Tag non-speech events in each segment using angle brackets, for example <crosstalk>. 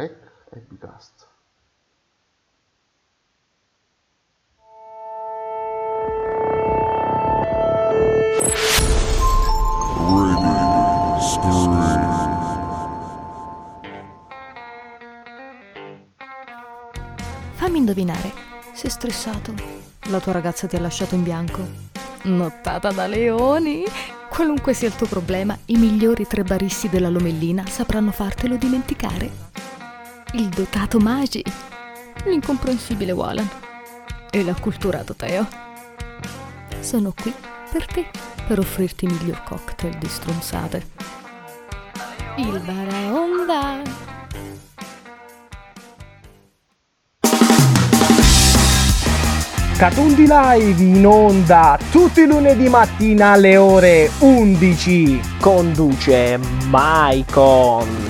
Ec e Bicast. Fammi indovinare, sei stressato? La tua ragazza ti ha lasciato in bianco? Nottata da leoni? Qualunque sia il tuo problema, i migliori tre baristi della Lomellina sapranno fartelo dimenticare. Il dotato Magi, l'incomprensibile Walan e l'acculturato Teo. Sono qui per te, per offrirti i miglior cocktail di stronzate. Il Baraonda! Catundi Live in onda tutti i lunedì mattina alle ore 11. Conduce Maicon.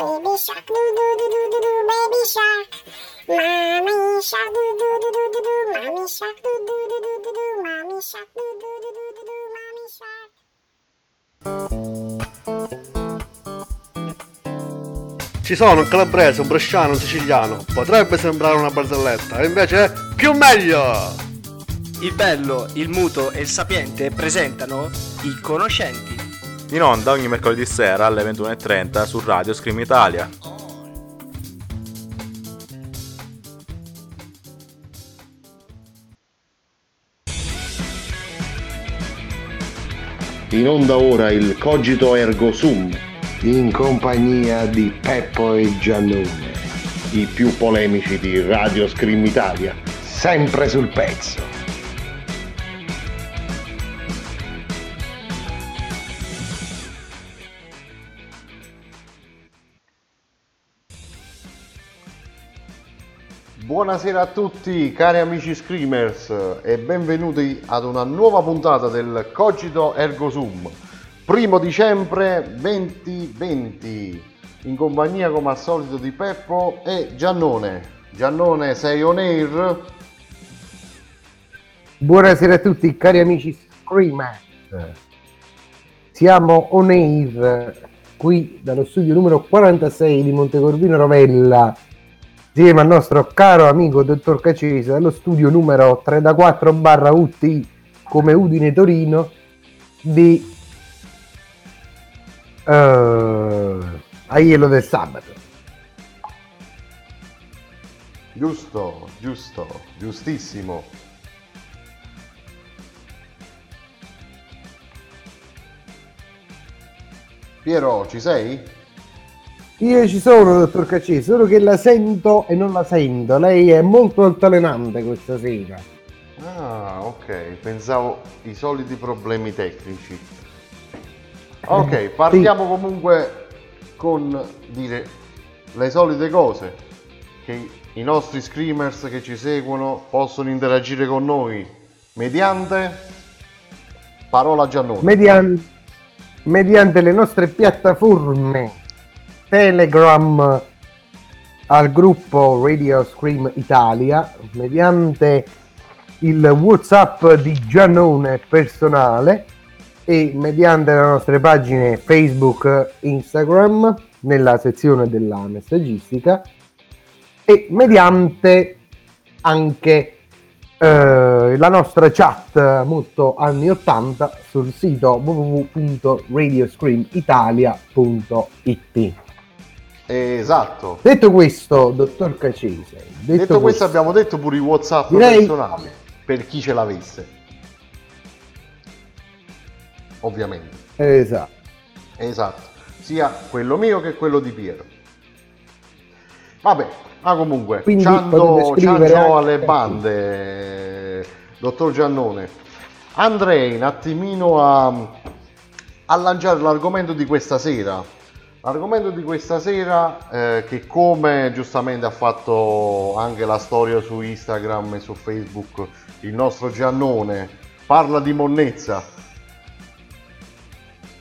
baby shark doo doo doo doo doo doo baby shark mommy shark doo doo doo doo doo doo mommy shark doo doo doo doo doo doo mommy shark doo doo doo doo doo doo mommy shark Ci sono un calabrese, un bresciano, un siciliano. Potrebbe sembrare una barzelletta, e invece è più meglio! Il bello, il muto e il sapiente presentano i conoscenti. In onda ogni mercoledì sera alle 21.30 su Radio Scream Italia. In onda ora il Cogito Ergo Sum, in compagnia di Peppo e Giannone, i più polemici di Radio Scream Italia. sempre sul pezzo. Buonasera a tutti cari amici Screamers e benvenuti ad una nuova puntata del Cogito Ergo Sum. Primo dicembre 2020 in compagnia come al solito di Peppo e Giannone. Giannone sei on air? Buonasera a tutti cari amici Screamers. Siamo on air qui dallo studio numero 46 di Montecorvino Rovella insieme al nostro caro amico dottor Cacese dallo studio numero 34 barra UT come Udine Torino di eh, Aiello del Sabato. Giusto, giusto, giustissimo. Piero, ci sei? Io ci sono, dottor Cacese, solo che la sento e non la sento. Lei è molto altalenante questa sera. Ah, ok, pensavo i soliti problemi tecnici. Ok, partiamo comunque con dire le solite cose che i nostri screamers che ci seguono possono interagire con noi mediante parola Giannone. Median- mediante le nostre piattaforme Telegram al gruppo Radio Scream Italia, mediante il WhatsApp di Giannone personale e mediante le nostre pagine Facebook, Instagram nella sezione della messaggistica e mediante anche eh, la nostra chat molto anni 80 sul sito www.radioscreamitalia.it Esatto. Detto questo, dottor Cacese, Detto, detto, questo abbiamo detto pure i WhatsApp Direi- personali per chi ce l'avesse. Ovviamente. esatto. Esatto, sia quello mio che quello di Piero. Vabbè, ma comunque, Quindi ciando, ciando alle bande, dottor Giannone, andrei un attimino a, a lanciare l'argomento di questa sera. L'argomento di questa sera, eh, che come giustamente ha fatto anche la storia su Instagram e su Facebook il nostro Giannone, parla di monnezza.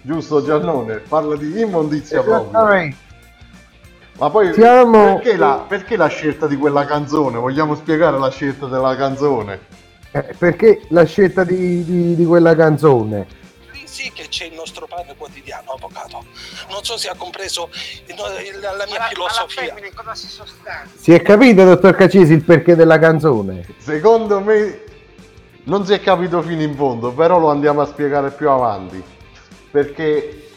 Giusto Giannone? Parla di immondizia proprio. Ma poi Siamo- perché, la, perché la scelta di quella canzone? Vogliamo spiegare la scelta della canzone? Eh, perché la scelta di, di- di quella canzone? Sì che c'è il nostro pane quotidiano, avvocato. Non so se ha compreso il- il- la mia filosofia. cosa si sostanzia? Si è capito, dottor Cacesi, il perché della canzone? Secondo me non si è capito fino in fondo, però lo andiamo a spiegare più avanti. Perché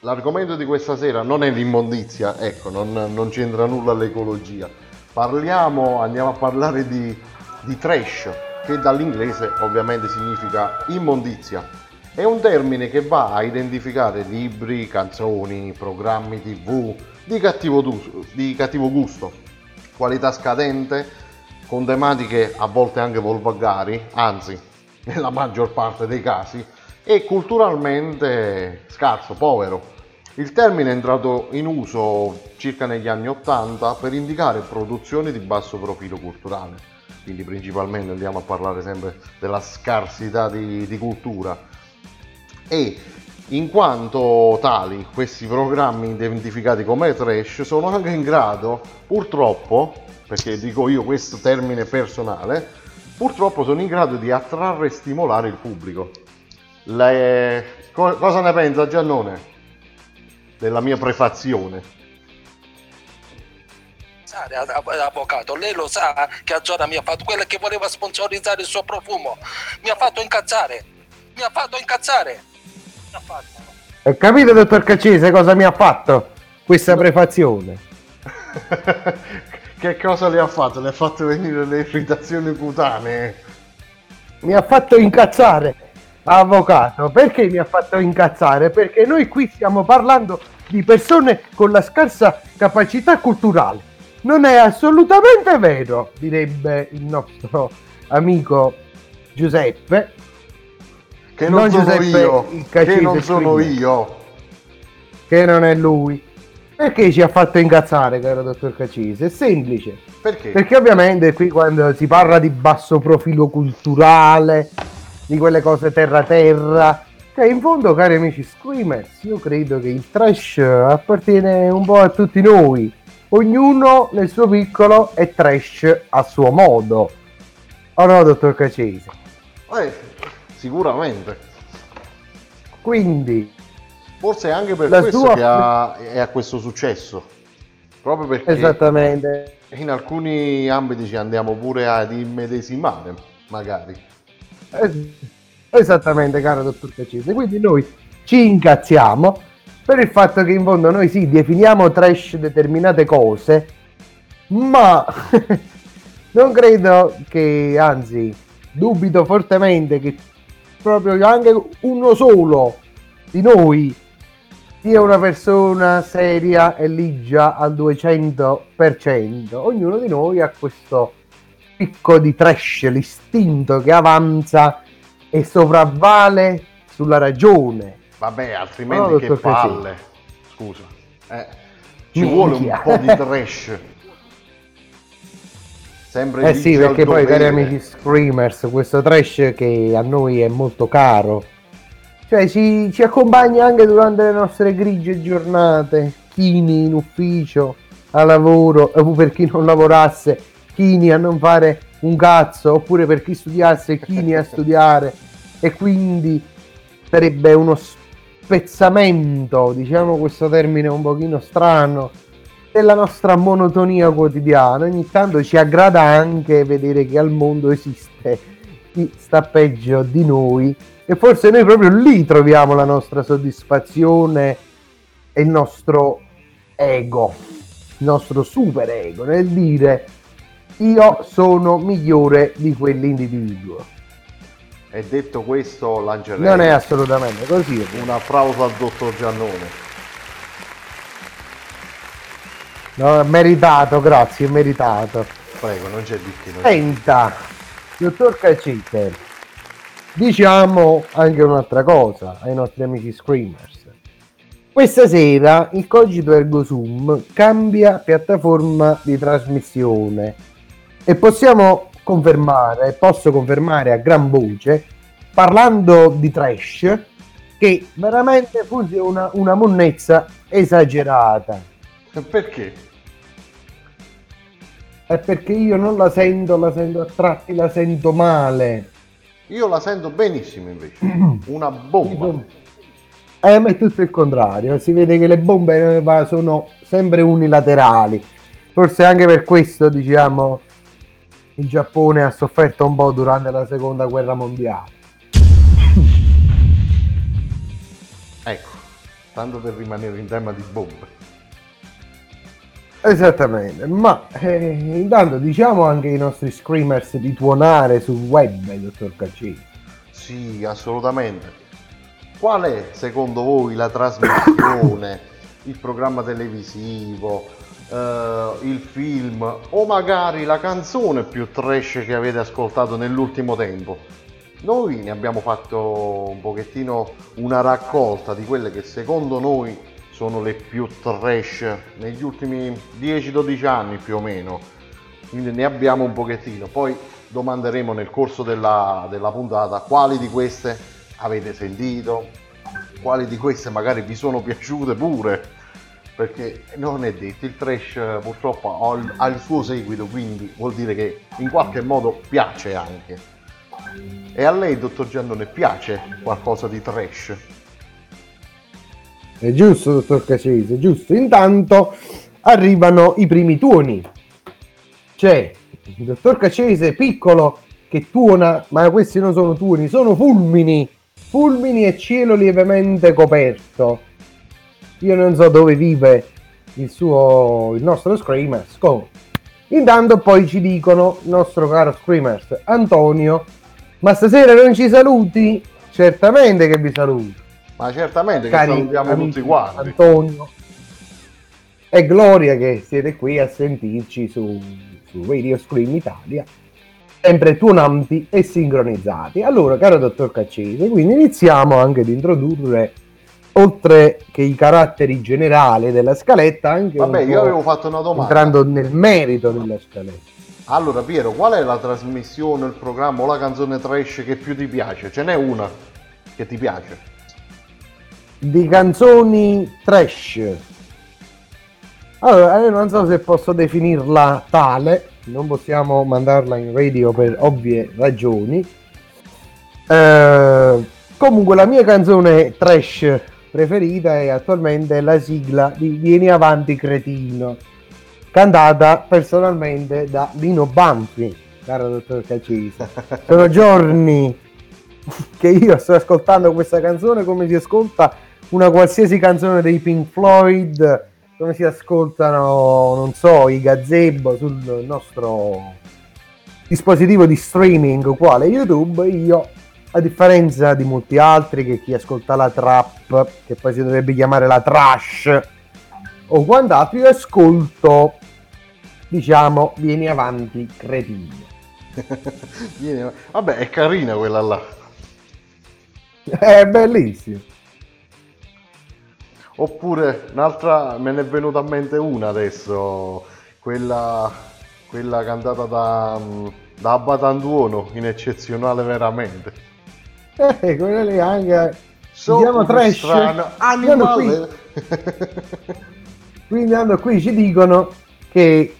l'argomento di questa sera non è l'immondizia, ecco, non, non c'entra nulla l'ecologia. Parliamo, andiamo a parlare di, di trash, che dall'inglese ovviamente significa immondizia. È un termine che va a identificare libri, canzoni, programmi tv di cattivo, di cattivo gusto, qualità scadente, con tematiche a volte anche volgari, anzi, nella maggior parte dei casi, e culturalmente scarso, povero. Il termine è entrato in uso circa negli anni 80 per indicare produzioni di basso profilo culturale, quindi principalmente andiamo a parlare sempre della scarsità di, di cultura e in quanto tali questi programmi identificati come trash sono anche in grado purtroppo perché dico io questo termine personale purtroppo sono in grado di attrarre e stimolare il pubblico Le- co- cosa ne pensa Giannone della mia prefazione Avvocato, lei lo sa che Azzora mi ha fatto quella che voleva sponsorizzare il suo profumo. Mi ha fatto incazzare. Mi ha fatto incazzare. Ha fatto. Hai capito, dottor Cacese, cosa mi ha fatto questa prefazione? <laughs> che cosa le ha fatto? le ha fatto venire le irritazioni cutanee Mi ha fatto incazzare, avvocato. Perché mi ha fatto incazzare? Perché noi qui stiamo parlando di persone con la scarsa capacità culturale. Non è assolutamente vero, direbbe il nostro amico Giuseppe. Che non, sono Giuseppe io che non sono Scrigna, io Che non è lui. Perché ci ha fatto incazzare, caro dottor Cacese? È semplice. perché? Perché ovviamente qui quando si parla di basso profilo culturale, di quelle cose terra-terra, che in fondo, cari amici screamers, io credo che il trash appartiene un po' a tutti noi. Ognuno nel suo piccolo è trash a suo modo. O no, dottor Cacese? Eh, sicuramente Quindi, Forse è anche per questo sua- che ha, è a questo successo. Proprio perché esattamente, in alcuni ambiti ci andiamo pure ad immedesimare, magari. Es- Esattamente, caro dottor Cacese. Quindi noi ci incazziamo per il fatto che in fondo noi sì, definiamo trash determinate cose, ma <laughs> non credo che, anzi, dubito fortemente che proprio anche uno solo di noi sia una persona seria e ligia al 200%. Ognuno di noi ha questo picco di trash, l'istinto che avanza e sopravvale sulla ragione. Vabbè, altrimenti No, che palle. Scusa. Eh, ci Minchia. vuole un po' di trash. <laughs> Sempre Eh sì, perché poi, cari amici Screamers, questo trash che a noi è molto caro, cioè ci, ci accompagna anche durante le nostre grigie giornate, chini in ufficio, a lavoro, o per chi non lavorasse, chini a non fare un cazzo, oppure per chi studiasse, chini a <laughs> studiare, e quindi sarebbe uno spezzamento, diciamo questo termine un pochino strano, della nostra monotonia quotidiana. Ogni tanto ci aggrada anche vedere che al mondo esiste chi sta peggio di noi e forse noi proprio lì troviamo la nostra soddisfazione e il nostro ego, il nostro super ego nel dire io sono migliore di quell'individuo. E detto questo, lancerei Non è assolutamente così. un applauso al dottor Giannone. No, meritato, grazie, meritato. Prego, non c'è di che. Senta, dottor Cacite, diciamo anche un'altra cosa ai nostri amici Screamers. Questa sera il Cogito Ergo Sum cambia piattaforma di trasmissione e possiamo confermare, posso confermare a gran voce, parlando di trash, che veramente funziona una monnezza esagerata. Perché? È perché io non la sento, la sento a tratti, la sento male. Io la sento benissimo invece. <clears throat> Una bomba. Eh, ma è tutto il contrario, si vede che le bombe eh, sono sempre unilaterali. Forse anche per questo, diciamo, il Giappone ha sofferto un po' durante la seconda guerra mondiale. Ecco, tanto per rimanere in tema di bombe. Esattamente, ma eh, intanto diciamo anche ai nostri screamers di tuonare sul web, dottor Caccini. Sì, assolutamente. Qual è secondo voi la trasmissione, <coughs> il programma televisivo, eh, il film o magari la canzone più trash che avete ascoltato nell'ultimo tempo? Noi ne abbiamo fatto un pochettino una raccolta di quelle che secondo noi sono le più trash negli ultimi 10-12 anni più o meno. Quindi ne abbiamo un pochettino. Poi domanderemo nel corso della, della puntata quali di queste avete sentito, quali di queste magari vi sono piaciute pure. Perché non è detto, il trash eh, purtroppo ha il, ha il suo seguito, quindi vuol dire che in qualche modo piace anche. E a lei, dottor Giannone, piace qualcosa di trash? È giusto, dottor Cacese, giusto. Intanto arrivano i primi tuoni. C'è il dottor Cacese piccolo che tuona, ma questi non sono tuoni, sono fulmini. Fulmini e cielo lievemente coperto. Io non so dove vive il suo il nostro Screamers. comunque. Intanto poi ci dicono nostro caro Screamers Antonio, ma stasera non ci saluti? Certamente che vi saluto. Ma certamente che Cari salutiamo amici, tutti quanti. Antonio e Gloria che siete qui a sentirci su, su Radio Scream Italia sempre tuonanti e sincronizzati allora caro dottor Caccese quindi iniziamo anche ad introdurre oltre che i caratteri generali della scaletta anche Vabbè, io avevo fatto una domanda. entrando nel merito della scaletta Allora, Piero, qual è la trasmissione, il programma o la canzone trash che più ti piace? Ce n'è una che ti piace? Di canzoni trash. Allora, io non so se posso definirla tale, non possiamo mandarla in radio per ovvie ragioni. Eh, comunque, la mia canzone trash preferita è attualmente la sigla di Vieni avanti cretino, cantata personalmente da Lino Banfi, caro dottor Cacisa. <laughs> Sono giorni che io sto ascoltando questa canzone come si ascolta una qualsiasi canzone dei Pink Floyd, come si ascoltano, non so, i gazebo sul nostro dispositivo di streaming quale YouTube, io a differenza di molti altri che chi ascolta la trap, che poi si dovrebbe chiamare la trash o quant'altro, io ascolto diciamo vieni avanti cretino. <laughs> Vabbè, è carina quella là. È bellissimo. Oppure un'altra, me ne è venuta a mente una adesso, quella, quella cantata da, mm, da Batantuono, in eccezionale veramente. Eh, quella lì anche si So chiama trash. strano, qui- animale. <laughs> Quindi hanno qui ci dicono che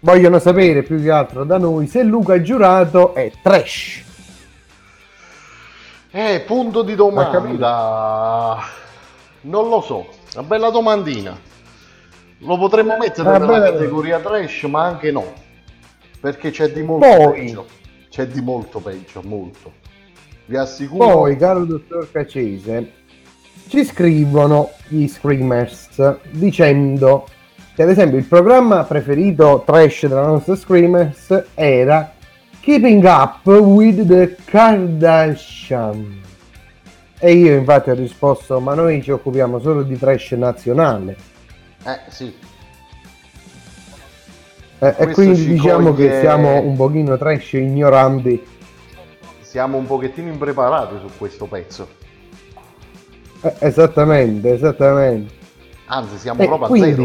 vogliono sapere più che altro da noi se Luca Giurato è trash. Eh, punto di domanda. Non lo so, una bella domandina. Lo potremmo mettere Ah, nella beh. categoria trash, ma anche no. Perché c'è di molto Poi. peggio. C'è di molto peggio, molto. Vi assicuro. Poi, caro dottor Cacese, ci scrivono gli screamers dicendo che ad esempio il programma preferito trash della nostra screamers era Keeping Up with the Kardashian. E io infatti ho risposto, ma noi ci occupiamo solo di trash nazionale. Eh, sì. Eh, e quindi ci diciamo coglie- che siamo un pochino trash ignoranti. Siamo un pochettino impreparati su questo pezzo. Eh, esattamente, esattamente. Anzi, siamo E proprio a zero.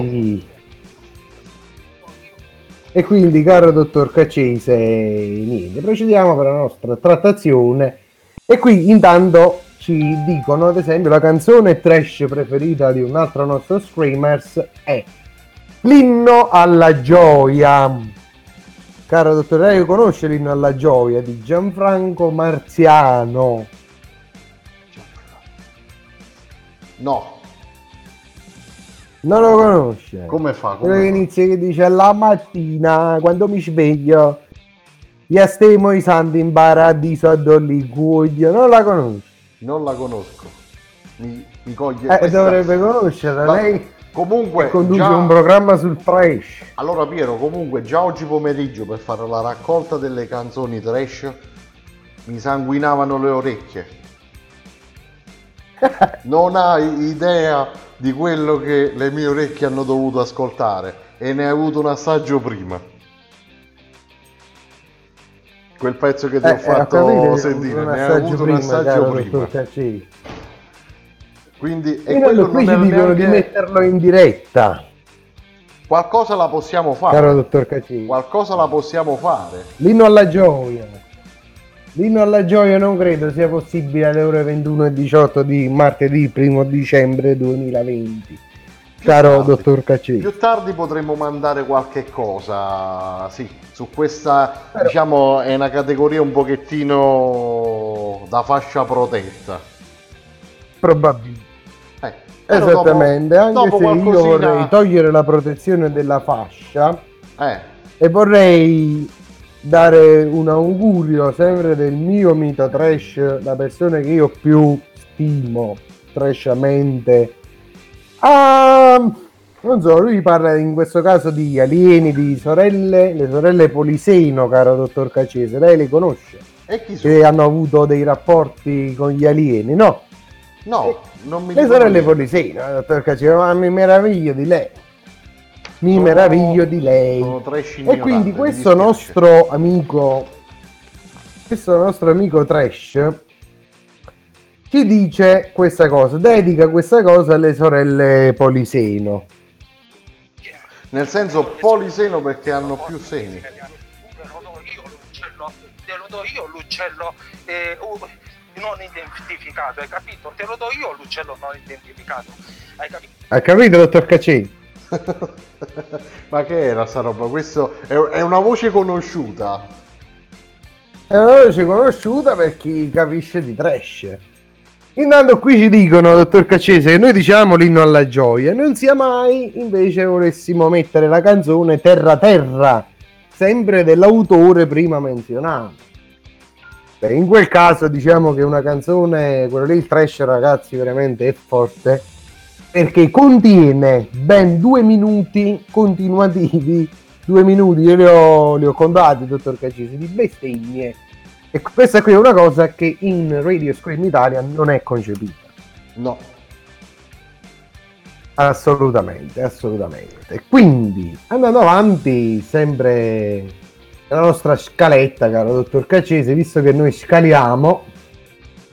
E quindi, caro dottor Caccese, niente, procediamo per la nostra trattazione. E qui intanto ci dicono, ad esempio, la canzone trash preferita di un altro nostro screamers è L'inno alla gioia. Caro dottor Lei conosce l'inno alla gioia di Gianfranco Marziano? No, Non lo conosce? come fa? Quello che Come fa? inizia che dice la mattina quando mi sveglio gli astemo i santi in paradiso a Dolliguoglio non la conosci Non la conosco. Mi, mi coglie eh, dovrebbe conoscerla Ma- lei Comunque, conduce già- un programma sul trash Allora Piero, comunque già oggi pomeriggio per fare la raccolta delle canzoni trash mi sanguinavano le orecchie. <laughs> Non hai idea di quello che le mie orecchie hanno dovuto ascoltare e ne hai avuto un assaggio prima. Quel pezzo che ti Eh, ho fatto sentire, un ne hai assaggio avuto un prima, assaggio caro prima. Quindi e quello qui ci dicono di neanche- metterlo in diretta qualcosa la possiamo fare. caro dottor Caccesi Qualcosa la possiamo fare. l'inno alla gioia l'inno alla gioia non credo sia possibile alle ore 21.18 di martedì 1 dicembre 2020 caro tardi. dottor Caccesi Più tardi potremmo mandare qualche cosa, sì, su questa, diciamo, è una categoria un pochettino da fascia protetta. Probabilmente. Eh, però Esattamente, dopo- anche dopo se io qualcosina- vorrei togliere la protezione della fascia Eh, e vorrei dare un augurio sempre del mio mito trash, la persona che io più stimo trashamente. a non so, lui parla in questo caso di alieni, di sorelle, le sorelle Poliseno, caro dottor Cacese, lei le conosce? e chi sono? Che hanno avuto dei rapporti con gli alieni, no? No, non mi Le sorelle niente. Poliseno, dottor Cacese, ma mi meraviglio di lei. Mi Sono- meraviglio di lei. E quindi questo nostro amico, questo nostro amico Trash ci dice questa cosa, dedica questa cosa alle sorelle Poliseno. Nel senso poliseno perché hanno più seni. Te lo do io l'uccello, te lo do io l'uccello eh, uh, non identificato, hai capito? Te lo do io l'uccello non identificato, hai capito? Ha capito, dottor Cacci? <laughs> Ma che era sta roba? Questo è, una voce conosciuta. È una voce conosciuta per chi capisce di trash. Intanto qui ci dicono, dottor Caccese, che noi diciamo l'inno alla gioia, non sia mai invece volessimo mettere la canzone Terra Terra, sempre dell'autore prima menzionato. Beh, in quel caso diciamo che una canzone, quello lì il trash ragazzi veramente è forte, perché contiene ben due minuti continuativi, due minuti, io li ho, li ho contati, dottor Caccese, di bestemmie. E questa qui è una cosa che in Radio Scream Italia non è concepita. No. Assolutamente, assolutamente. Quindi, andando avanti, sempre nella nostra scaletta, caro dottor Caccese, visto che noi scaliamo,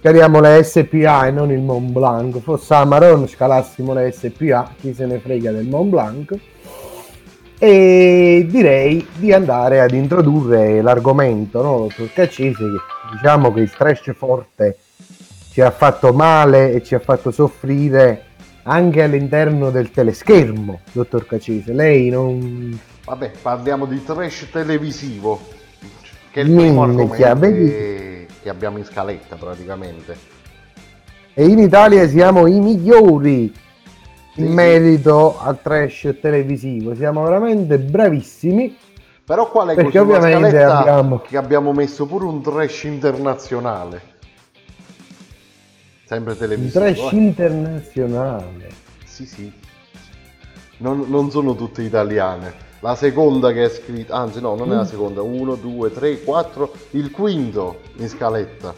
scaliamo le SPA e non il Mont Blanc, fosse a Maron scalassimo le SPA, chi se ne frega del Mont Blanc, e direi di andare ad introdurre l'argomento, no, dottor Caccese, che diciamo che il trash forte ci ha fatto male e ci ha fatto soffrire anche all'interno del teleschermo, dottor Caccese. Lei non... Vabbè, parliamo di trash televisivo, che è il primo Minchia, argomento vedi? Che, abbiamo in scaletta praticamente. E in Italia siamo i migliori in Sì, sì. merito al trash televisivo. Siamo veramente bravissimi. Però qua leggo Perché ovviamente abbiamo- che abbiamo messo pure un trash internazionale. Sempre televisivo. trash eh. internazionale. Sì, sì. Non, non sono tutte italiane. La seconda che è scritta, anzi no, non è Mm. la seconda, 1, 2, 3, 4, il quinto in scaletta.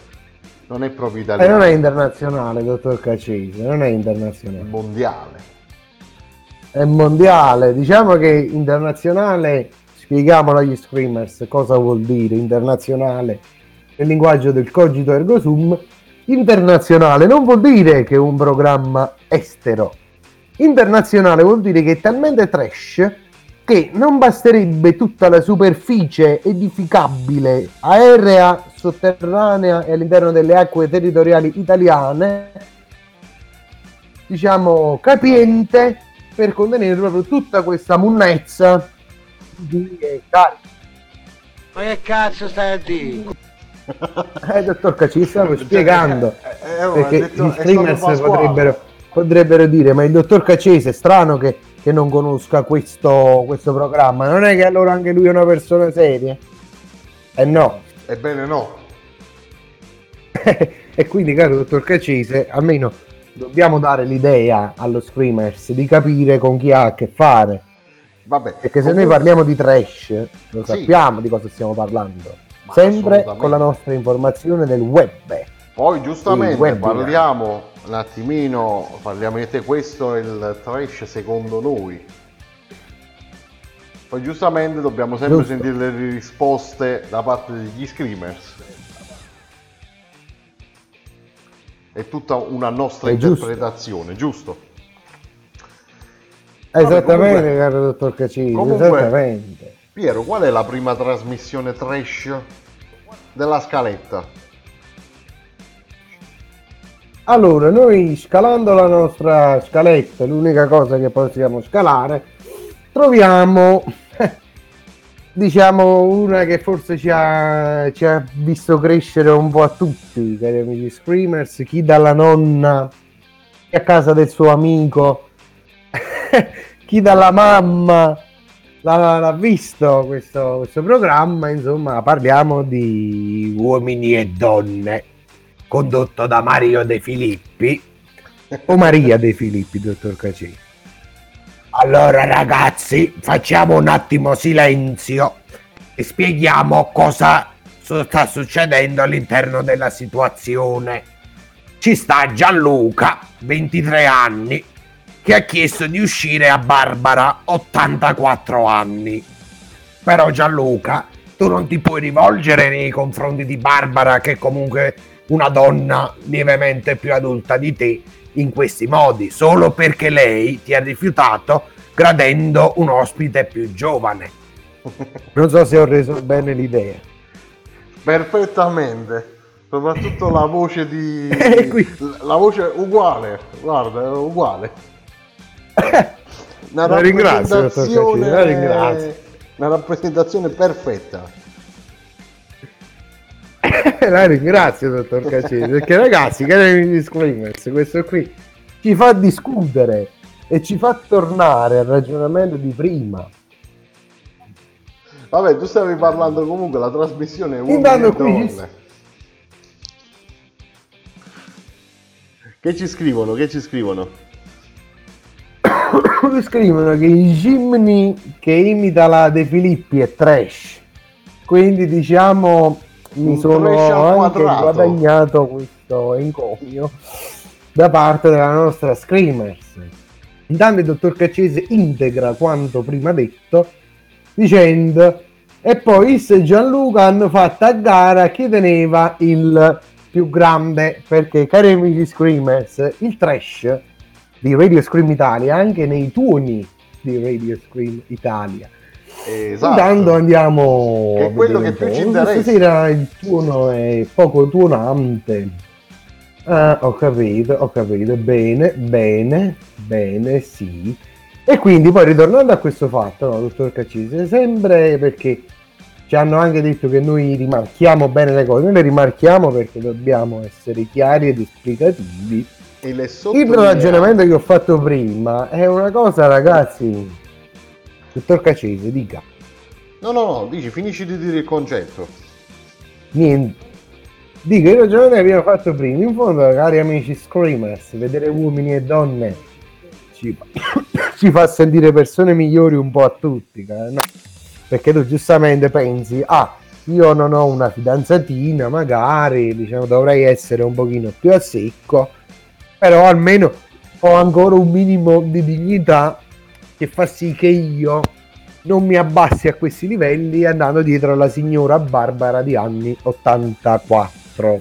Non è proprio E italiano, non è internazionale, dottor Caccese, non è è internazionale. mondiale. È mondiale. Diciamo che internazionale spieghiamolo agli screamers cosa vuol dire internazionale nel linguaggio del cogito ergo sum. Internazionale non vuol dire che è un programma estero. Internazionale vuol dire che è talmente trash che non basterebbe tutta la superficie edificabile aerea, sotterranea e all'interno delle acque territoriali italiane, diciamo capiente, per contenere proprio tutta questa munnezza di eh, carichi. Ma che cazzo stai a dire? Eh, dottor Cacci, stavo spiegando Eh, eh, oh, perché detto- gli streamers potrebbero, potrebbero dire ma il dottor Cacese è strano che, che non conosca questo, questo programma non è che allora anche lui è una persona seria eh no Ebbene no. <laughs> e quindi caro dottor Cacese almeno dobbiamo dare l'idea allo screamers di capire con chi ha a che fare Vabbè. perché se noi parliamo di trash lo Sì. sappiamo di cosa stiamo parlando Ma sempre con la nostra informazione del web Poi giustamente parliamo un attimino, parliamo di te, questo è il trash secondo noi. Poi giustamente dobbiamo sempre Giusto. sentire le risposte da parte degli screamers. È tutta una nostra È giusto. interpretazione, giusto? esattamente comunque- caro dottor comunque- esattamente Piero, qual è la prima trasmissione trash della scaletta? Allora, noi scalando la nostra scaletta, l'unica cosa che possiamo scalare, troviamo, <laughs> diciamo, una che forse ci ha, ci ha visto crescere un po' a tutti, cari amici screamers, chi dalla nonna, chi a casa del suo amico, <laughs> chi dalla mamma l'ha, l'ha visto questo, questo programma, insomma, parliamo di uomini e donne condotto da Mario De Filippi o Maria De Filippi, dottor Cacci. Allora ragazzi, facciamo un attimo silenzio e spieghiamo cosa sta succedendo all'interno della situazione. Ci sta Gianluca, 23 anni, che ha chiesto di uscire a Barbara, 84 anni. Però Gianluca, tu non ti puoi rivolgere nei confronti di Barbara, che comunque una donna lievemente più adulta di te, in questi modi, solo perché lei ti ha rifiutato gradendo un ospite più giovane. <laughs> Non so se ho reso bene l'idea. Perfettamente. Soprattutto la voce di... <laughs> Eh. La voce uguale, guarda, è uguale. <laughs> Una La ringrazio, la ringrazio. Una rappresentazione perfetta. <laughs> La ringrazio, dottor <laughs> Cacese, perché ragazzi, cari amici Screamers, questo qui ci fa discutere e ci fa tornare al ragionamento di prima. Vabbè, tu stavi parlando comunque, la trasmissione è uomini e qui- donne. Che ci scrivono? Che ci scrivono? Scrivono che il Jimny che imita la De Filippi è trash. Quindi diciamo mi sono anche quadrato. guadagnato questo encomio da parte della nostra Screamers. Intanto il dottor Caccese integra quanto prima detto dicendo e poi Is e Gianluca hanno fatto a gara chi teneva il più grande perché cari amici Screamers il trash di Radio Scream Italia anche nei tuoni di Radio Scream Italia Esatto. intanto andiamo Che è quello che più ci interessa. stasera il tuono è poco tuonante. Ah ho capito ho capito. Bene bene bene sì. E quindi poi ritornando a questo fatto no, dottor Caccese sempre perché ci hanno anche detto che noi rimarchiamo bene le cose noi le rimarchiamo perché dobbiamo essere chiari ed esplicativi. E il ragionamento che ho fatto prima è una cosa ragazzi dottor Caccese dica No, no, no, dici, finisci di dire il concetto. Niente. Dico, il ragionamento che abbiamo fatto prima, in fondo, cari amici screamers, vedere uomini e donne ci, <coughs> ci fa sentire persone migliori un po' a tutti, no? Perché tu giustamente pensi, ah, io non ho una fidanzatina, magari, diciamo, dovrei essere un pochino più a secco, però almeno ho ancora un minimo di dignità che fa sì che io non mi abbassi a questi livelli andando dietro alla signora Barbara di anni 84.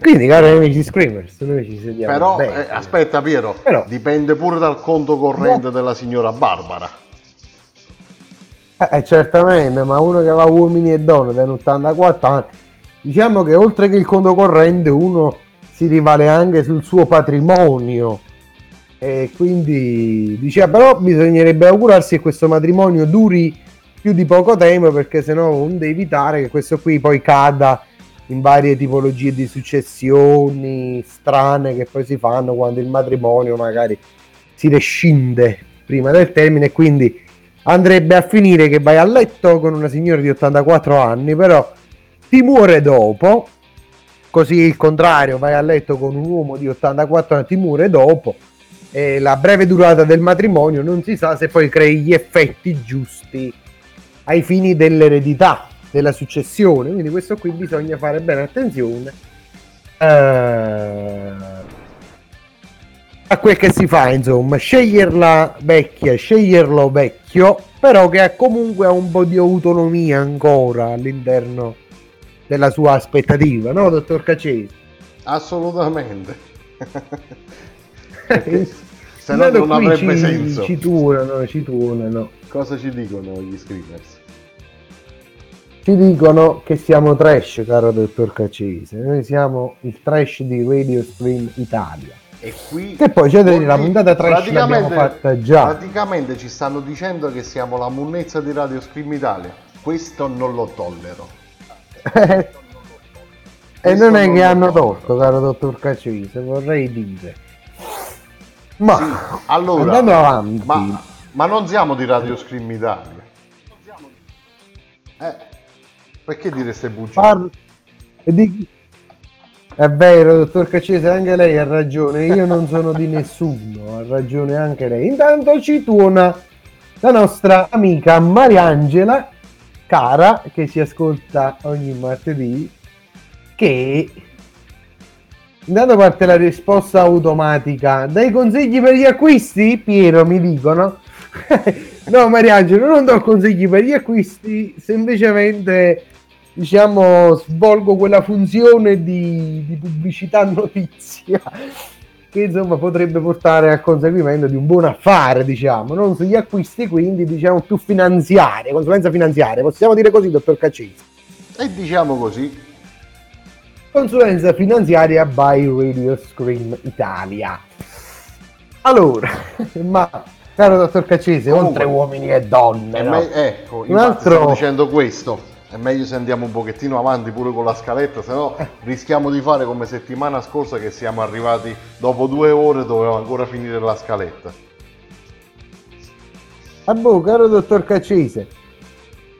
Quindi, cari amici Screamers, noi ci sediamo. Però, bene. eh, aspetta Piero, Però- dipende pure dal conto corrente della signora Barbara. Eh, eh, certamente, ma uno che va uomini e donne da 84 anni, diciamo che oltre che il conto corrente uno si rivale anche sul suo patrimonio e quindi diceva però bisognerebbe augurarsi che questo matrimonio duri più di poco tempo perché sennò onde evitare che questo qui poi cada in varie tipologie di successioni strane che poi si fanno quando il matrimonio magari si rescinde prima del termine. E quindi andrebbe a finire che vai a letto con una signora di 84 anni però ti muore dopo. Così il contrario vai a letto con un uomo di 84 anni ti muore dopo e la breve durata del matrimonio non si sa se poi crei gli effetti giusti ai fini dell'eredità della successione. Quindi questo qui bisogna fare bene attenzione eh, a quel che si fa insomma. Sceglierla vecchia sceglierlo vecchio però che comunque ha un po' di autonomia ancora all'interno della sua aspettativa no dottor Cacesi? Assolutamente. <laughs> <laughs> Se no non avrebbe senso. ci tuonano ci tuonano Cosa ci dicono gli screamers? Ci dicono che siamo trash, caro dottor Cacese. Noi siamo il trash di Radio Stream Italia. E qui Che poi c'è dire, la puntata trash l'abbiamo fatta già. Praticamente ci stanno dicendo che siamo la munnezza di Radio Scream Italia. Questo non lo tollero. <laughs> e non è non che hanno so. torto, caro dottor Cacese, vorrei dire. Ma Allora, andando avanti, ma, ma non siamo di Radio Scream Italia. Eh, perché dire ste bugie? par- di- È vero, dottor Cacese, anche lei ha ragione. Io non sono di nessuno, ha ragione anche lei. Intanto ci tuona la nostra amica Mariangela, cara, che si ascolta ogni martedì, che intanto parte la risposta automatica. Dai consigli per gli acquisti? Piero, mi dicono. <laughs> no, Mariangelo, non do consigli per gli acquisti, semplicemente diciamo svolgo quella funzione di, di pubblicità notizia che insomma potrebbe portare al conseguimento di un buon affare, diciamo, non sugli acquisti, quindi diciamo più finanziarie, consulenza finanziaria, possiamo dire così, dottor Cacesi. E diciamo così, Consulenza finanziaria by Radio Scream Italia. Allora, <laughs> ma caro dottor Comunque, oltre uomini e donne, no? me- ecco, un altro dicendo questo. È meglio se andiamo un pochettino avanti pure con la scaletta, se no rischiamo di fare come settimana scorsa che siamo arrivati dopo due ore dovevamo ancora finire la scaletta. Ah boh, caro dottor Cacese,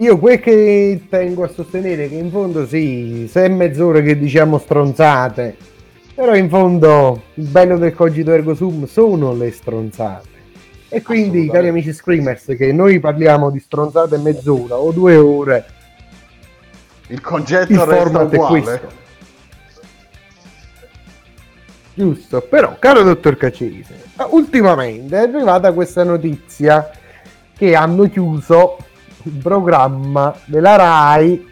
io quel che tengo a sostenere che in fondo sì, se è mezz'ora che diciamo stronzate, però in fondo il bello del cogito ergo sum sono le stronzate. E quindi, cari amici screamers, che noi parliamo di stronzate mezz'ora o due ore, Il concetto il resta format è uguale. questo. Giusto, però, caro dottor Cacese, ultimamente è arrivata questa notizia che hanno chiuso il programma della RAI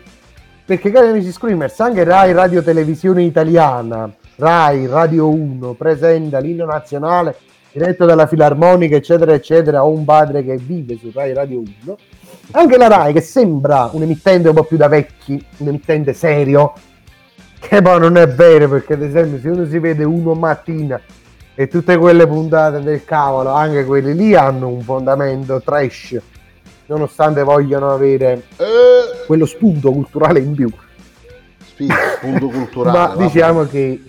perché cari amici screamers anche RAI Radio Televisione Italiana RAI Radio 1 presenta l'inno nazionale diretto dalla filarmonica eccetera eccetera ho un padre che vive su RAI Radio 1 anche la RAI che sembra un emittente un po' più da vecchi un emittente serio che poi non è vero perché ad esempio se uno si vede uno mattina e tutte quelle puntate del cavolo, anche quelle lì hanno un fondamento trash, nonostante vogliano avere Eh, quello spunto culturale in più. sì, punto <laughs> culturale. Ma vabbè. diciamo che,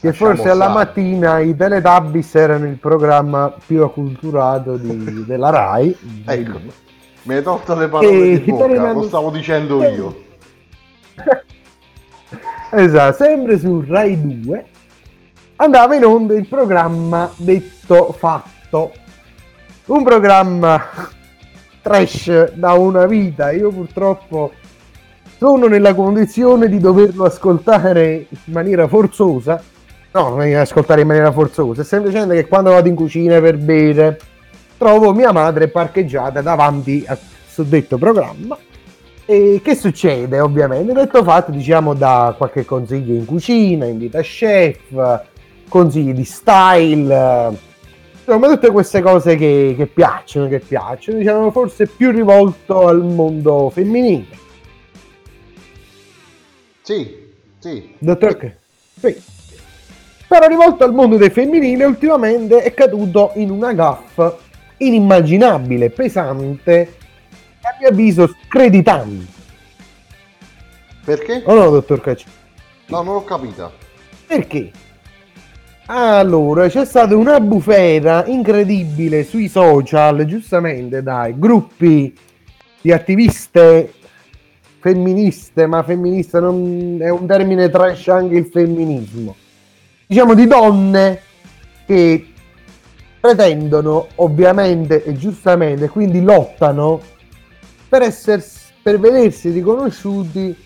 che forse alla stare. mattina i Teletubbies erano il programma più acculturato di- <laughs> della RAI. Ecco, mi hai tolto le parole E di bocca, tornando- lo stavo dicendo io. <laughs> Esatto, sempre su Rai 2 andava in onda il programma Detto Fatto. Un programma trash da una vita. Io purtroppo sono nella condizione di doverlo ascoltare in maniera forzosa. No, non ascoltare in maniera forzosa, è semplicemente che quando vado in cucina per bere trovo mia madre parcheggiata davanti a suddetto programma. E che succede ovviamente? Detto fatto, diciamo, da qualche consiglio in cucina, invita chef, consigli di style, insomma tutte queste cose che, che piacciono, che piacciono, diciamo forse più rivolto al mondo femminile. Sì, sì. Dottor Che? Sì. Però rivolto al mondo del femminile ultimamente è caduto in una gaffa inimmaginabile, pesante, a mio avviso screditante. Perché? O no, dottor Cacci? No, non l'ho capita. Perché? Allora, c'è stata una bufera incredibile sui social, giustamente dai gruppi di attiviste femministe, ma femminista non è un termine trash anche il femminismo. Diciamo di donne che pretendono ovviamente e giustamente, quindi lottano per, essere, per vedersi riconosciuti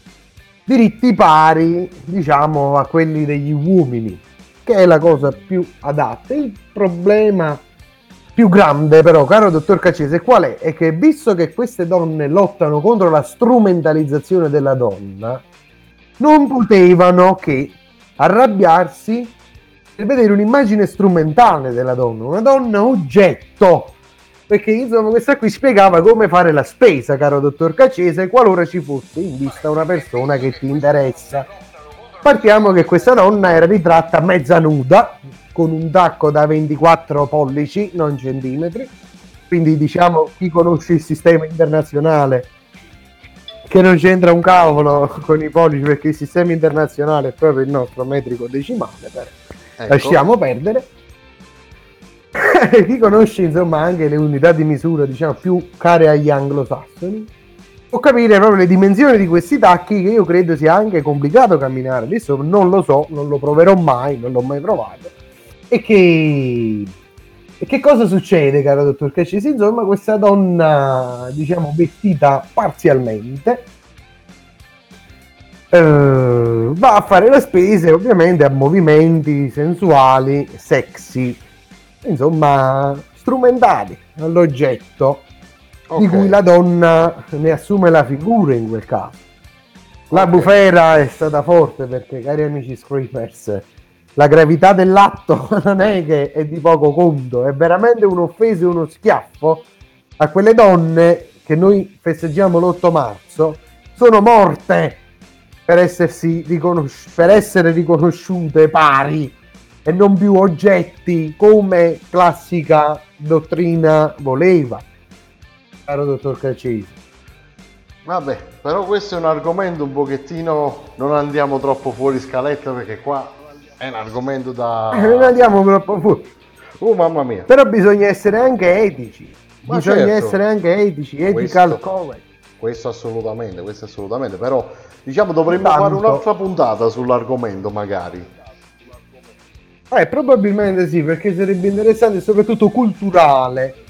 diritti pari, diciamo, a quelli degli uomini, che è la cosa più adatta. Il problema più grande però, caro dottor Caccese, qual è? È che visto che queste donne lottano contro la strumentalizzazione della donna, non potevano che arrabbiarsi per vedere un'immagine strumentale della donna, una donna oggetto. Perché insomma questa qui spiegava come fare la spesa, caro dottor Caccese, qualora ci fosse in vista una persona che ti interessa. Partiamo che questa donna era ritratta mezza nuda, con un tacco da 24 pollici, non centimetri. Quindi diciamo chi conosce il sistema internazionale che non c'entra un cavolo con i pollici perché il sistema internazionale è proprio il nostro metrico decimale, però Ecco. lasciamo perdere. <laughs> chi conosce insomma anche le unità di misura diciamo più care agli anglosassoni può capire proprio le dimensioni di questi tacchi che io credo sia anche complicato camminare. Adesso non lo so non lo proverò mai non l'ho mai provato. E che e che cosa succede caro dottor Caccesi insomma questa donna diciamo vestita parzialmente eh, va a fare le spese ovviamente a movimenti sensuali sexy insomma strumentali all'oggetto di Ok. cui la donna ne assume la figura in quel caso. La Ok. bufera è stata forte perché, cari amici screamers, la gravità dell'atto <laughs> non è che è di poco conto, è veramente un'offesa e uno schiaffo a quelle donne che noi festeggiamo l'8 marzo, sono morte per, essersi riconosci- per essere riconosciute pari e non più oggetti come classica dottrina voleva. Caro dottor Caccesi. Vabbè, però questo è un argomento un pochettino. Non andiamo troppo fuori scaletta perché qua è un argomento da. <laughs> Non andiamo troppo fuori. Oh mamma mia. Però bisogna essere anche etici. Ma bisogna certo. essere anche etici, ethical correct. Questo assolutamente, questo assolutamente. Però diciamo dovremmo Tanto. fare un'altra puntata sull'argomento magari. Eh, probabilmente sì, perché sarebbe interessante e soprattutto culturale.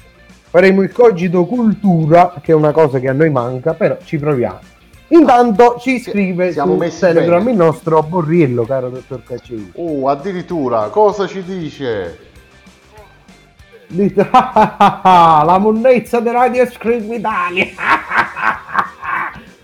Faremo il cogito cultura, che è una cosa che a noi manca, però ci proviamo. Intanto ci scrive siamo su messi Telegram bene. il nostro Borriello, caro dottor Caccesi. Oh, addirittura, cosa ci dice? Dite, "Ah, <laughs> ah, ah, ah, la monnezza di Radio Scream Italia.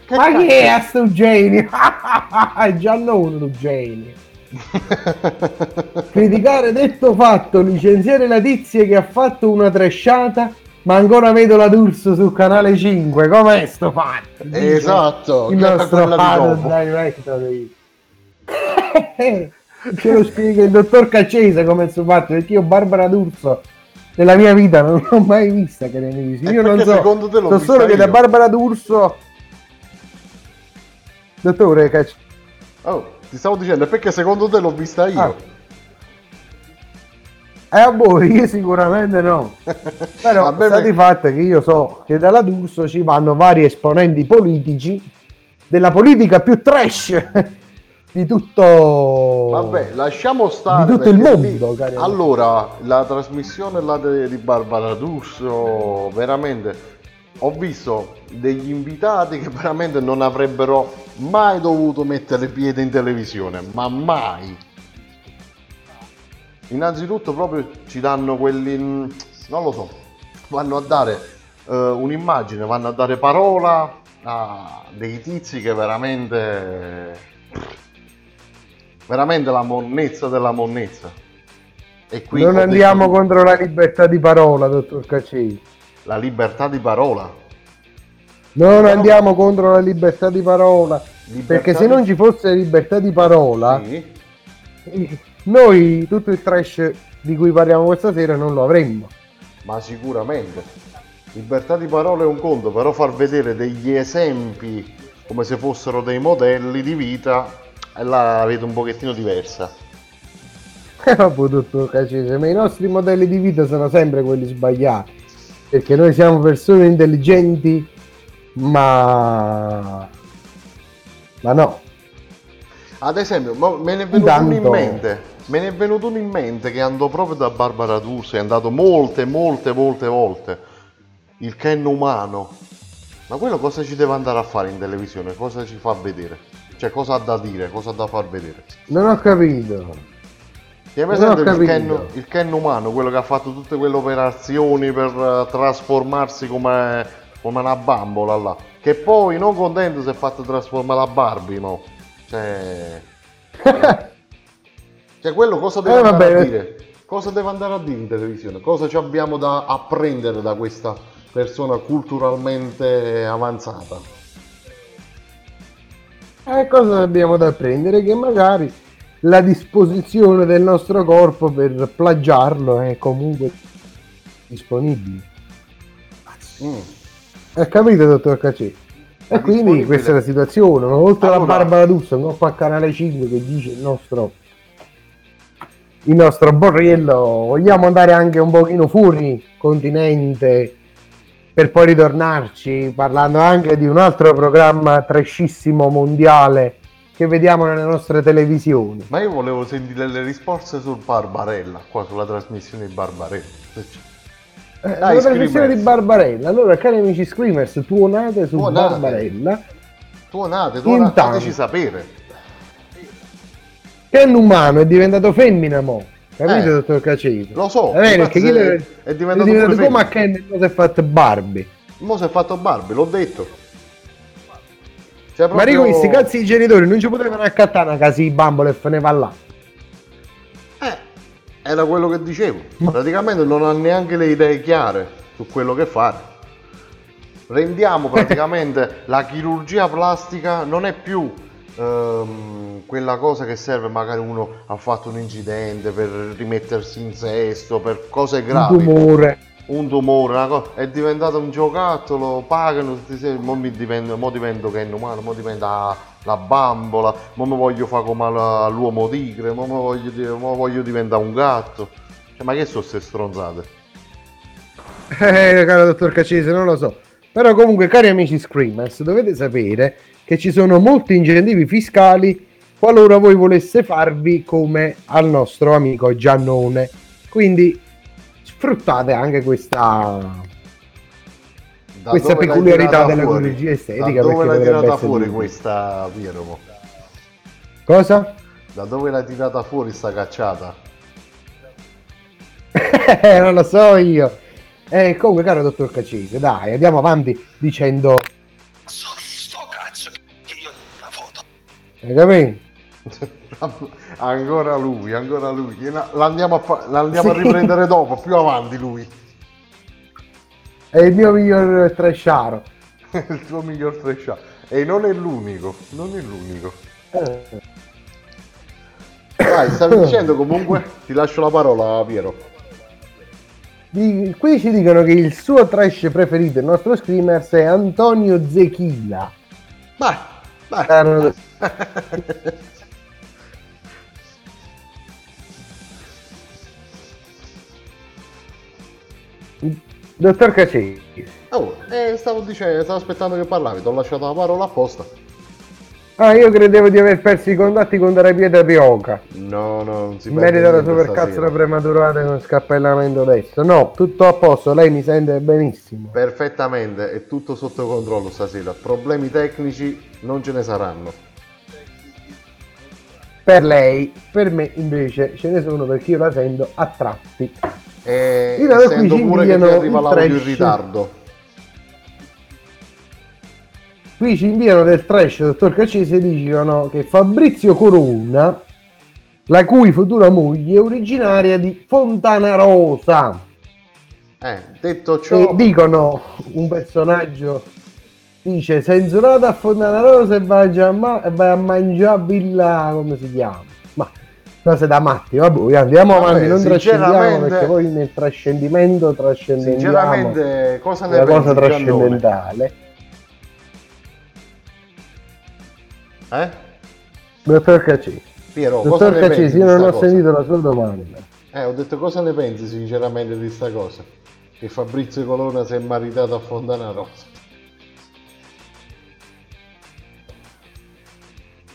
Ma chi è sto genio? <laughs> È Giannone lo genio. <laughs> Criticare detto fatto, licenziare la tizia che ha fatto una tresciata, ma ancora vedo la D'Urso sul canale 5. Com'è sto fatto? Dice Esatto, Il nostro dopo. director. di- <laughs> Ce lo spiega il dottor Caccese come è suo fatto, perché io Barbara D'Urso nella mia vita non l'ho mai vista che ne E Io non so, secondo te so solo che da io? Barbara D'Urso Dottore Caccese Oh, ti stavo dicendo, è perché secondo te l'ho vista io? Ah. Eh, a voi io sicuramente no. Però sta di fatto che io so che dalla D'Urso ci vanno vari esponenti politici della politica più trash di tutto Vabbè, lasciamo stare. di tutto il mondo, amici. Allora, la trasmissione là di Barbara D'Urso, veramente ho visto degli invitati che veramente non avrebbero mai dovuto mettere piede in televisione, ma mai. Innanzitutto proprio ci danno quelli, mm, non lo so, vanno a dare eh, un'immagine, vanno a dare parola a dei tizi che veramente veramente la monnezza della monnezza. E qui non andiamo detto- contro la libertà di parola, dottor Cacci. la libertà di parola. Non andiamo contro la libertà di parola. Libertà perché se non ci fosse libertà di parola, Sì. Noi tutto il trash di cui parliamo questa sera non lo avremmo. Ma sicuramente. Libertà di parola è un conto, però far vedere degli esempi come se fossero dei modelli di vita, la vedo un pochettino diversa. Eh, vabbè, dottor Cacese, ma i nostri modelli di vita sono sempre quelli sbagliati. Perché noi siamo persone intelligenti, ma... Ma no. Ad esempio, me ne è venuto uno in Intanto- mente. Me ne è venuto uno in mente che andò proprio da Barbara D'Urso, è andato molte, molte, molte volte. Il Ken umano. Ma quello cosa ci deve andare a fare in televisione? Cosa ci fa vedere? Cioè, cosa ha da dire? Cosa ha da far vedere? Non ho capito. Ti hai presente il. Ken, il Ken umano, quello che ha fatto tutte quelle operazioni per eh, trasformarsi come, come una bambola là? Che poi, non contento, si è fatto trasformare a Barbie, no? Cioè... <laughs> cioè, quello cosa deve Eh, andare a vabbè. dire? Cosa deve andare a dire in televisione? Cosa ci abbiamo da apprendere da questa persona culturalmente avanzata? Eh, cosa abbiamo da apprendere? Che magari la disposizione del nostro corpo per plagiarlo è comunque disponibile. Mm. Hai capito, dottor Cacci? E quindi questa è la situazione. Oltre alla Allora- Barbara D'Urso, non fa canale 5 che dice il nostro il nostro borriello, vogliamo andare anche un pochino fuori continente per poi ritornarci parlando anche di un altro programma trashissimo mondiale che vediamo nelle nostre televisioni. Ma io volevo sentire le risposte sul Barbarella, qua sulla trasmissione di Barbarella. Eh, Dai, la trasmissione di Barbarella. Allora, cari amici Screamers, tuonate su Tuonate. Barbarella. Tuonate, tuonate, Intanto. fateci sapere. Ken umano è diventato femmina mo. Capito, Eh, dottor Cacese? Lo so, È vero, le- è è diventato diventato pure come. Ken poi si è fatto Barbie. Mo si è fatto Barbie, l'ho detto. Cioè, Ma proprio- dico, questi cazzi di genitori non ci potevano accattare una casa di bambole e se ne va là. Eh, era quello che dicevo. Praticamente non ha neanche le idee chiare su quello che fare. Rendiamo praticamente <laughs> la chirurgia plastica non è più ehm, quella cosa che serve magari uno ha fatto un incidente per rimettersi in sesto, per cose Un gravi. tumore. un tumore, una cosa, è diventato un giocattolo, pagano, mo, mi divento, mo divento Ken umano, mo diventa la, la bambola, mo mi voglio fare come l'uomo tigre, mo, voglio, mo voglio diventare un gatto. Cioè, ma che sono queste stronzate? Eh, caro dottor Cacese, non lo so. Però comunque, cari amici Screamers, dovete sapere che ci sono molti incentivi fiscali qualora voi volesse farvi come al nostro amico Giannone. Quindi sfruttate anche questa, Da questa peculiarità della fuori? chirurgia estetica. Da dove l'hai tirata fuori questa Piero? Cosa? Da dove l'hai tirata fuori sta cacciata? <laughs> Non lo so io. Eh, comunque, caro dottor Cacese, dai, andiamo avanti dicendo... Hai capito? <laughs> ancora lui, ancora lui. La- L'andiamo a, fa- l'andiamo a riprendere dopo, più avanti lui. È il mio miglior trasharo. <laughs> il tuo miglior trash e non è l'unico non è l'unico Eh. dai stavi dicendo comunque ti lascio la parola Piero Di- qui ci dicono che il suo trash preferito, il nostro screamers, è Antonio Zechila. vai Caro- <laughs> Dottor Cacesi, oh, eh, stavo dicendo stavo aspettando che parlavi ti ho lasciato la parola apposta ah, io credevo di aver perso i contatti con Dara Pietra Pioca. no no non si In merito alla supercazzola prematurata con scappellamento destro. No, tutto a posto, lei mi sente benissimo. perfettamente è tutto sotto controllo stasera problemi tecnici non ce ne saranno Per lei, per me invece ce ne sono perché io la sento a tratti. E Io da qui ci pure che arriva l'audio in ritardo. Qui ci inviano del trash, dottor Caccese, dicono che Fabrizio Corona, la cui futura moglie è originaria di Fontana Rosa. Eh, detto ciò, E dicono un personaggio dice censurato a Fontana Rosa e vai a, e vai a mangiare Villa come si chiama. Ma cose da matti vabbè andiamo Vabbè, avanti non trascendiamo perché poi nel trascendimento trascendiamo sinceramente, cosa ne la cosa trascendentale Eh? dottor Caccese Piero, cosa dottor Caccese pensi io non ho cosa? sentito la sua domanda Eh, ho detto cosa ne pensi sinceramente di sta cosa? Che Fabrizio Colonna si è maritato a Fontana Rosa.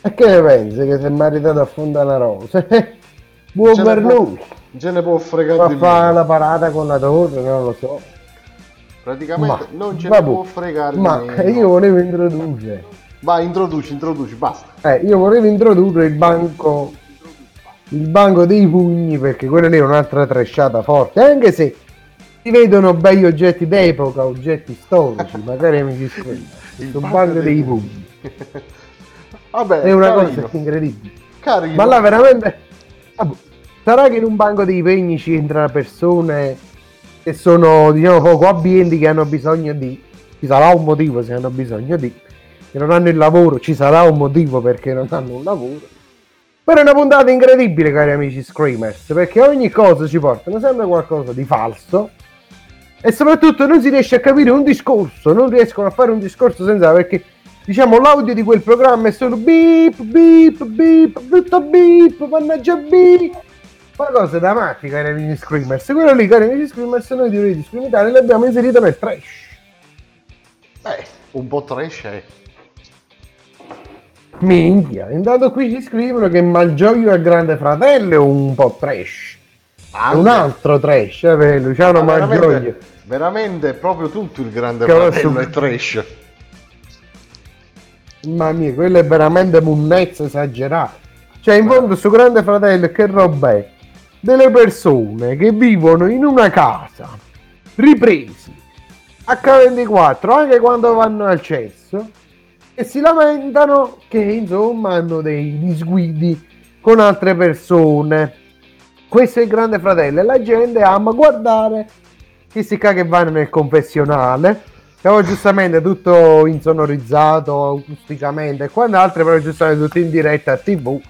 e che ne pensi che si è maritato a Fontana Rosa <laughs> buon Ce per può- lui Ce ne può fregare fa la parata con la torre non lo so Praticamente Ma, non ce vabbè, ne può fregare di ma io volevo introdurre Vai, introduci, introduci, basta. Eh, io volevo introdurre il banco il banco dei pugni perché quella lì è un'altra tresciata forte anche se si vedono bei oggetti d'epoca oggetti storici <laughs> magari amici scrivono questo banco dei pugni <laughs> Vabbè, è una carino. cosa incredibile Carino. ma là veramente vabbè, sarà che in un banco dei pegni ci entrano persone che sono diciamo poco abbienti che hanno bisogno di ci sarà un motivo se hanno bisogno di che non hanno il lavoro ci sarà un motivo perché non hanno un lavoro. Però è una puntata incredibile cari amici screamers perché ogni cosa ci portano sempre qualcosa di falso. E soprattutto non si riesce a capire un discorso non riescono a fare un discorso senza perché diciamo l'audio di quel programma è solo beep beep beep brutto beep mannaggia beep. Ma cose da matti cari amici screamers. Quello lì cari amici screamers noi di Ori di Screamitale l'abbiamo inserito nel trash. Eh, un po' trash è. Minchia intanto qui ci scrivono che Malgioglio è grande fratello è un po' trash è un altro trash eh, Luciano Ma Malgioglio veramente, veramente proprio tutto il grande Che fratello è trash. Mamma mia, quello è veramente munnezza esagerata. Cioè, in fondo, su Grande Fratello, che roba è? Delle persone che vivono in una casa, ripresi, H24, anche quando vanno al cesso, e si lamentano che, insomma, hanno dei disguidi con altre persone. Questo è il Grande Fratello e la gente ama guardare questi qua che vanno nel confessionale. Poi giustamente tutto insonorizzato acusticamente e quant'altro però giustamente tutto in diretta a tv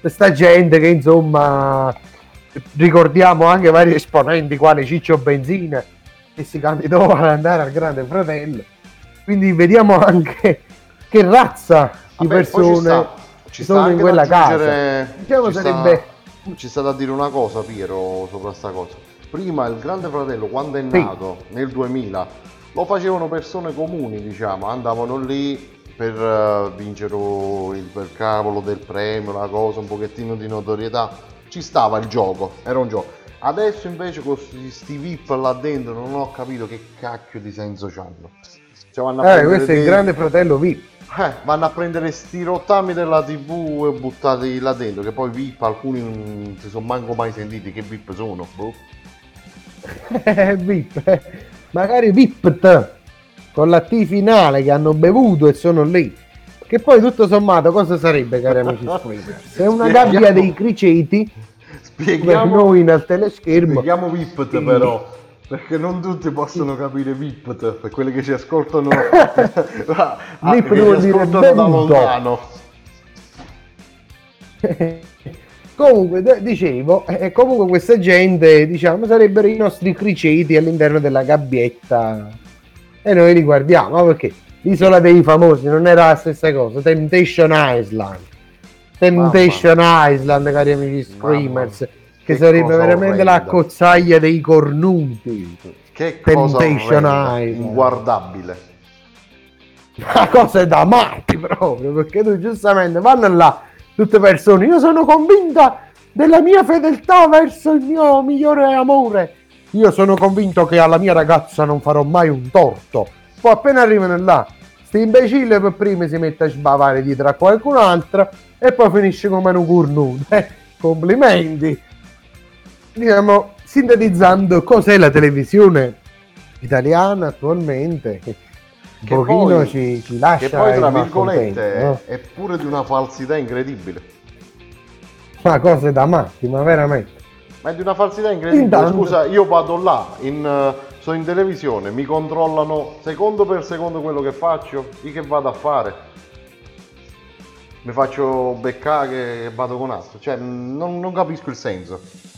questa gente che insomma ricordiamo anche vari esponenti quali Ciccio Benzina che si candidò ad andare al Grande Fratello. Quindi vediamo anche che razza di Vabbè, ci persone sta- ci sta sono in quella casa diciamo ci sta- sarebbe Ci sta da dire una cosa, Piero, sopra sta cosa. Prima il Grande Fratello, quando è Sì. nato, nel 2000, lo facevano persone comuni, diciamo, andavano lì per eh, vincere il, il cavolo del premio, la cosa, un pochettino di notorietà. Ci stava il gioco, era un gioco. Adesso invece con questi VIP là dentro non ho capito che cacchio di senso c'hanno. Cioè eh, questo è il Grande Fratello VIP eh, vanno a prendere sti rottami della tv e buttarli là dentro, che poi VIP alcuni non si sono manco mai sentiti che VIP sono. Boh. Eh, VIP, eh. magari VIP con la T finale che hanno bevuto e sono lì. Che poi tutto sommato cosa sarebbe, cari amici? <laughs> È una Spieghiamo- gabbia dei criceti per Spieghiamo, noi nel teleschermo. spieghiamo VIP però. Perché non tutti possono capire VIP, per quelli che ci ascoltano, <laughs> <laughs> ah, VIP che ci ascoltano da lontano. <laughs> comunque, d- dicevo, eh, comunque questa gente, diciamo, sarebbero i nostri criceti all'interno della gabbietta. E noi li guardiamo, perché? L'isola dei famosi non era la stessa cosa, Temptation Island. Temptation Island, cari amici screamers, che, che sarebbe veramente la cozzaglia dei cornuti. Che cosa Temptation Island. inguardabile. La cosa è da matti proprio, perché tu giustamente vanno là, tutte persone, io sono convinta della mia fedeltà verso il mio migliore amore. Io sono convinto che alla mia ragazza non farò mai un torto. Poi appena arrivano là, sti imbecille per prima si mette a sbavare dietro a qualcun altro e poi finisce come un cornuto. Eh, complimenti. Diciamo, sintetizzando cos'è la televisione italiana attualmente. Un Che pochino poi- ci, ci lascia Che poi, tra virgolette, no? è pure di una falsità incredibile. Ma cose da matti, ma veramente. Ma è di una falsità incredibile. Intanto- Scusa, io vado là, in, eh, sono in televisione, mi controllano secondo per secondo quello che faccio. Io che vado a fare? Mi faccio beccare che vado con altro. Cioè, non, non capisco il senso.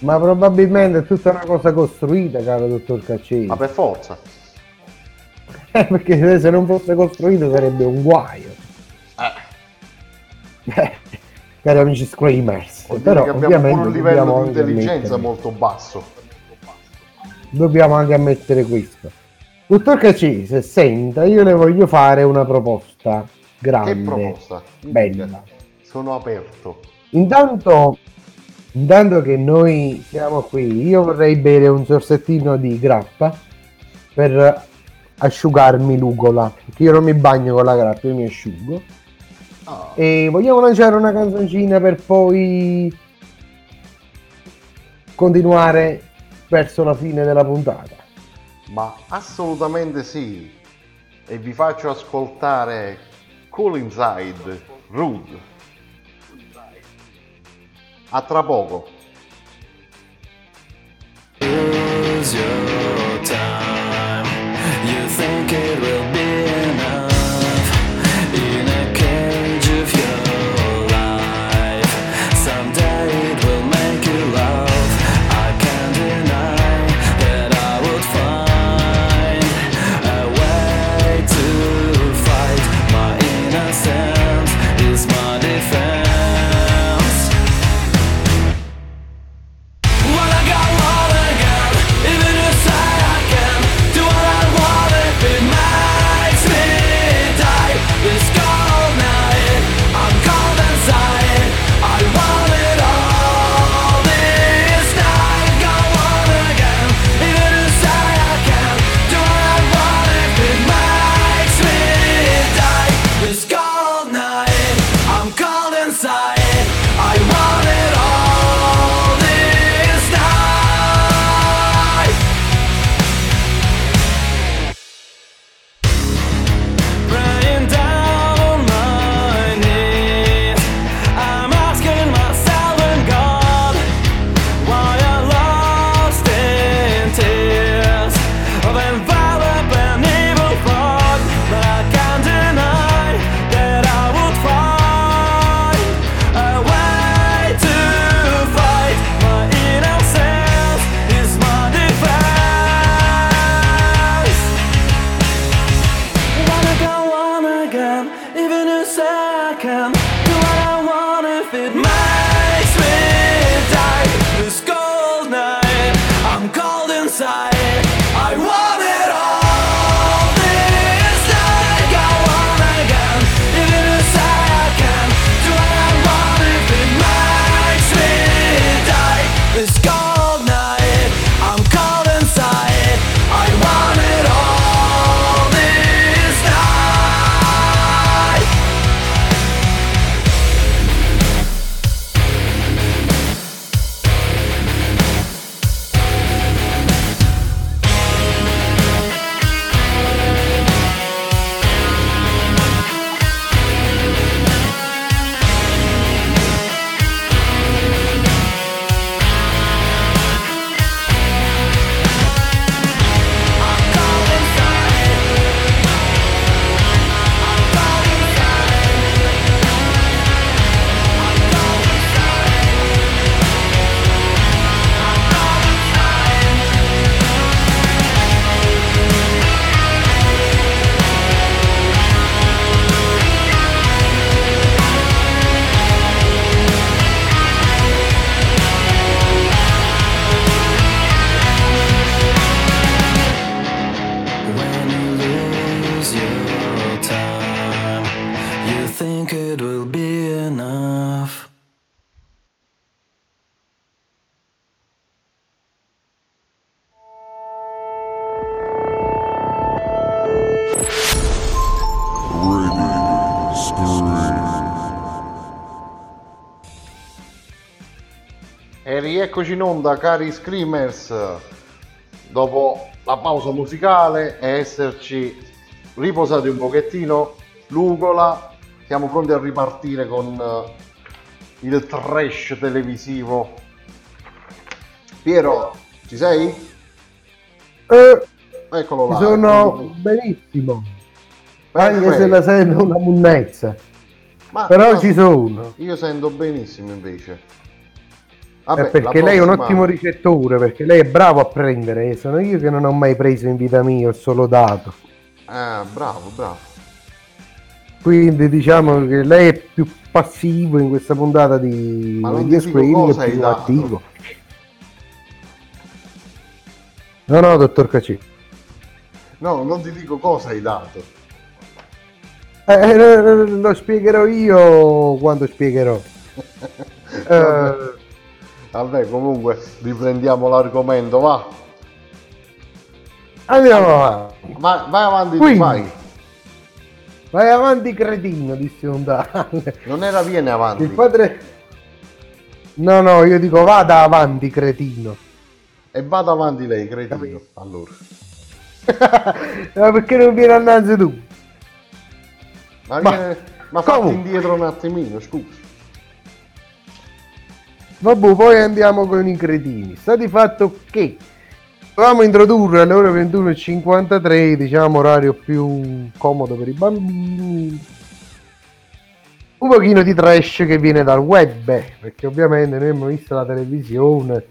Ma probabilmente è tutta una cosa costruita, caro dottor Caccini. Ma per forza. Eh, <laughs> perché se non fosse costruito sarebbe un guaio. Eh, cari amici Screamers. Però che abbiamo un livello di intelligenza molto basso. dobbiamo anche ammettere questo. Dottor Caccini, se senta, io le voglio fare una proposta grande, Che proposta? bella. Sono aperto. Intanto, intanto che noi siamo qui, io vorrei bere un sorsettino di grappa per asciugarmi l'ugola, perché io non mi bagno con la grappa, io mi asciugo. E vogliamo lanciare una canzoncina per poi continuare verso la fine della puntata. Ma assolutamente sì. E vi faccio ascoltare Cool Inside, Rude. A tra poco. Use your time. You think it will be rieccoci in onda, cari screamers, dopo la pausa musicale e esserci riposati un pochettino, l'ugola, siamo pronti a ripartire con eh, il trash televisivo. Piero, ci sei? Eh, Eccolo là. sono benissimo. Anche se la sento una munnezza. Ma- Però ma- ci sono. Io sento benissimo invece. È Vabbè, perché lei è un ottimo ricettore, perché lei è bravo a prendere, e sono io che non ho mai preso in vita mia, ho solo dato. Ah, bravo, bravo. Quindi diciamo che lei è più passivo in questa puntata di Ma non screening, cosa è più dato. attivo. No, no, dottor Cacci. No, non ti dico cosa hai dato. Eh, eh, lo spiegherò io quando spiegherò. <laughs> Eh, Vabbè, comunque riprendiamo l'argomento, va. andiamo avanti. Vai, vai avanti, Quindi. vai. Vai avanti, cretino, disse un tale. Non era viene avanti. Il padre... No, no, io dico vada avanti, cretino. E vada avanti lei, cretino. Allora. <laughs> Ma perché non viene annanzi tu? Ma, Ma- viene- ma fatti comunque. indietro un attimino, scusa. Vabbè, poi andiamo con i cretini. Sta di fatto che dovevamo introdurre alle ore 21.53, diciamo orario più comodo per i bambini, un pochino di trash che viene dal web, perché ovviamente noi abbiamo visto la televisione,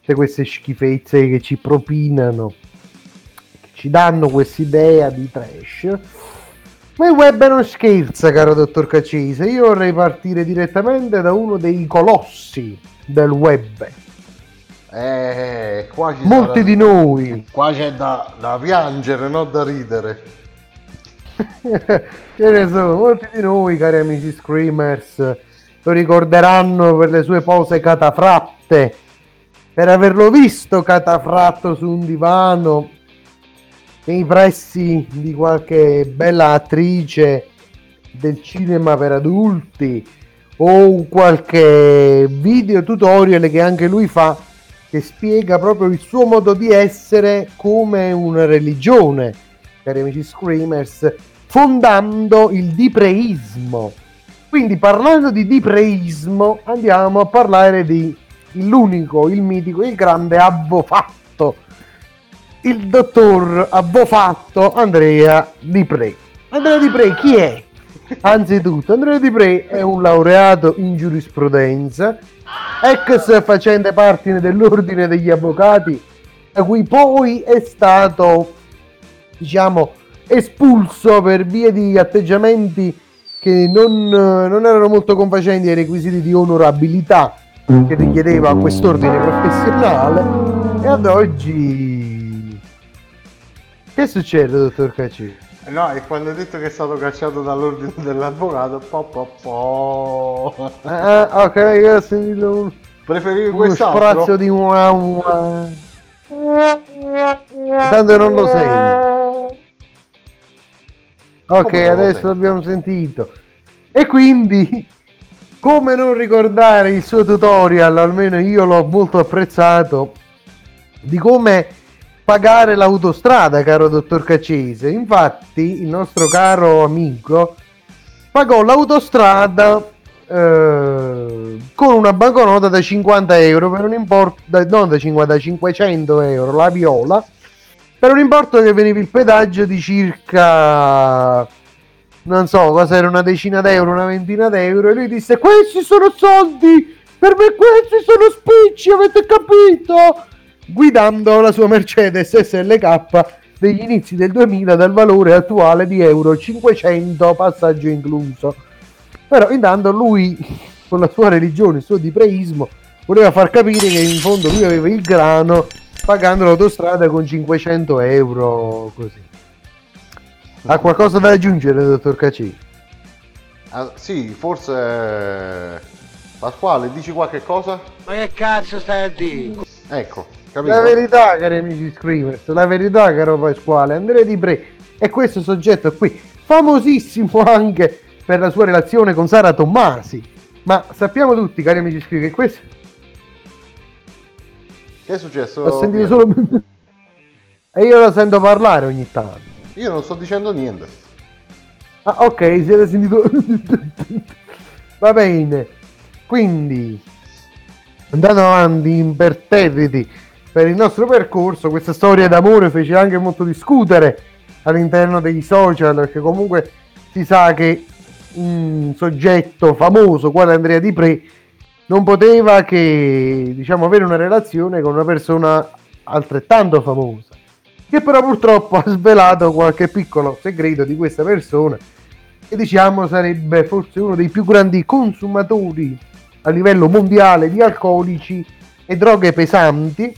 tutte queste schifezze che ci propinano, che ci danno quest'idea di trash. Ma il web non scherza, caro dottor Caccese. Io vorrei partire direttamente da uno dei colossi del web. Eh, qua ci Molti sarà- di noi, Qua c'è da, da piangere, non da ridere. <laughs> ce ne sono, molti di noi, cari amici screamers, lo ricorderanno per le sue pose catafratte, per averlo visto catafratto su un divano nei pressi di qualche bella attrice del cinema per adulti o qualche video tutorial che anche lui fa che spiega proprio il suo modo di essere come una religione, cari amici screamers, fondando il dipreismo. Quindi parlando di dipreismo andiamo a parlare di l'unico, il mitico, il grande avvofatto, il dottor avvofatto Andrea Di Pre. Andrea Di Pre chi è? Anzitutto, Andrea Di Pre è un laureato in giurisprudenza, ex facente parte dell'ordine degli avvocati, da cui poi è stato, diciamo, espulso per via di atteggiamenti che non, non erano molto confacenti ai requisiti di onorabilità che richiedeva quest'ordine professionale e ad oggi che succede dottor Cacci? No, e quando hai detto che è stato cacciato dall'ordine dell'avvocato, po, po, po. Ah, ok, ho sentito un, Preferivi quest'altro? sprazzo di wow. Tanto non lo sei. Ok, lo adesso l'abbiamo sentito. E quindi, come non ricordare il suo tutorial, almeno io l'ho molto apprezzato, di come pagare l'autostrada, caro dottor Caccese. Infatti, il nostro caro amico pagò l'autostrada eh, con una banconota da 50 euro per un importo, da- non da 50, da 500 euro, la viola, per un importo che veniva il pedaggio di circa non so cosa era una decina d'euro, una ventina d'euro e lui disse questi sono soldi per me questi sono spicci avete capito guidando la sua Mercedes SLK degli inizi del 2000 dal valore attuale di euro 500 passaggio incluso però intanto lui con la sua religione il suo dipreismo voleva far capire che in fondo lui aveva il grano pagando l'autostrada con 500 euro così ha qualcosa da aggiungere, dottor Cacci? Ah, sì, forse... Pasquale, dici qualche cosa? Ma che cazzo stai a dire? Ecco, capito? La verità, cari amici screamers, la verità, caro Pasquale, Andrea Di Pre è questo soggetto qui, famosissimo anche per la sua relazione con Sara Tommasi. Ma sappiamo tutti, cari amici screamers, che questo... Che è successo? Ho sentito solo... e io lo sento parlare ogni tanto. Io non sto dicendo niente. Ah, ok, siete sentito... <laughs> Va bene. Quindi, andando avanti imperterriti per il nostro percorso, questa storia d'amore fece anche molto discutere all'interno dei social, perché comunque si sa che un soggetto famoso quale Andrea Di Pre non poteva che diciamo avere una relazione con una persona altrettanto famosa che però purtroppo ha svelato qualche piccolo segreto di questa persona e diciamo sarebbe forse uno dei più grandi consumatori a livello mondiale di alcolici e droghe pesanti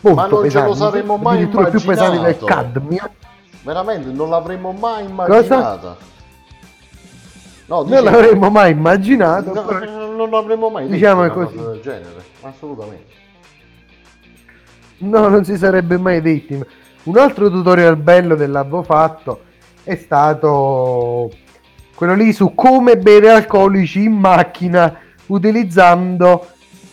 molto Ma non ce lo pesanti, saremmo mai addirittura più pesanti del immaginato. cadmio Veramente non l'avremmo mai immaginata. No, non dicevo- l'avremmo mai immaginato No, però- non l'avremmo mai Diciamo detto così. cosa del genere. Assolutamente. No, non si sarebbe mai detti. Un altro tutorial bello dell'avevo fatto è stato quello lì su come bere alcolici in macchina utilizzando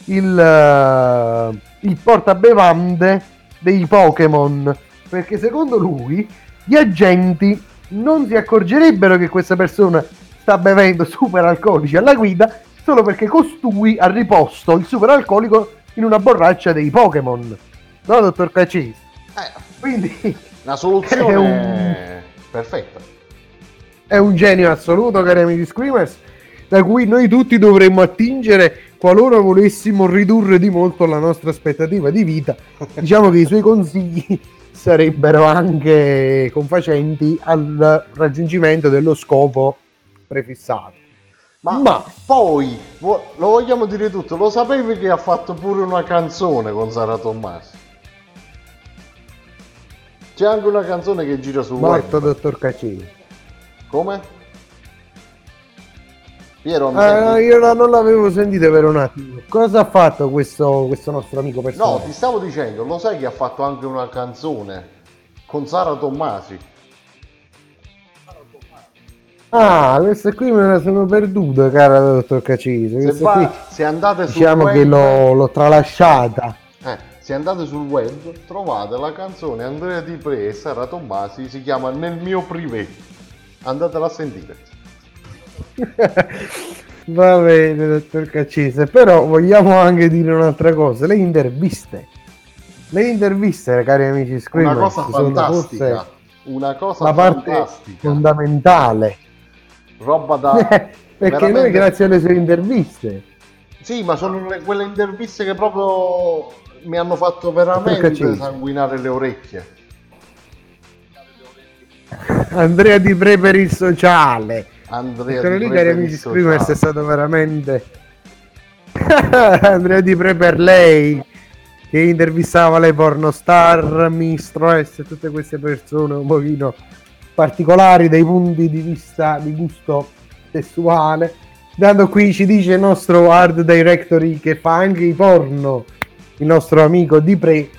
il, eh, il portabevande dei Pokémon. Perché secondo lui gli agenti non si accorgerebbero che questa persona sta bevendo <laughs> super alcolici alla guida solo perché costui ha riposto il super alcolico in una borraccia dei Pokémon. No, dottor Cacesi? Quindi La soluzione <laughs> è, un- perfetta. è un genio assoluto, cari amici Screamers, da cui noi tutti dovremmo attingere qualora volessimo ridurre di molto la nostra aspettativa di vita. <laughs> Diciamo che i suoi consigli <laughs> sarebbero anche confacenti al raggiungimento dello scopo prefissato. Ma, poi vo- lo vogliamo dire tutto, lo sapevi che ha fatto pure una canzone con Sara Tommasi? C'è anche una canzone che gira sul Morto web. dottor Cacini. Come? Piero, senti? io la- non l'avevo sentita per un attimo. Cosa ha fatto questo, questo nostro amico No, personale? ti stavo dicendo, lo sai che ha fatto anche una canzone con Sara Tommasi? Ah, questa qui me la sono perduta, cara dottor Cacisi. Se, va- qui se andate sul diciamo web, che l'ho, l'ho tralasciata. eh, se andate sul web trovate la canzone Andrea Di Pre e Sara Tommasi, si chiama Nel mio privé. Andatela a sentire. <laughs> Va bene, dottor Cacese, però vogliamo anche dire un'altra cosa, le interviste. Le interviste, cari amici Una Screamers, cosa sono fantastica. Una cosa la parte fantastica. fondamentale. Roba da... <laughs> Perché noi veramente- grazie alle sue interviste Sì, ma sono le- quelle interviste che proprio mi hanno fatto veramente sanguinare le orecchie. <laughs> Andrea Di Pre per il sociale. Andrea Di lì, cari amici Screamers, è stato veramente <laughs> Andrea Di Pre per lei che intervistava le pornostar, Mistress e tutte queste persone un pochino particolari dai punti di vista di gusto sessuale. Dando qui ci dice il nostro art directory che fa anche i porno, il nostro amico Di Pre,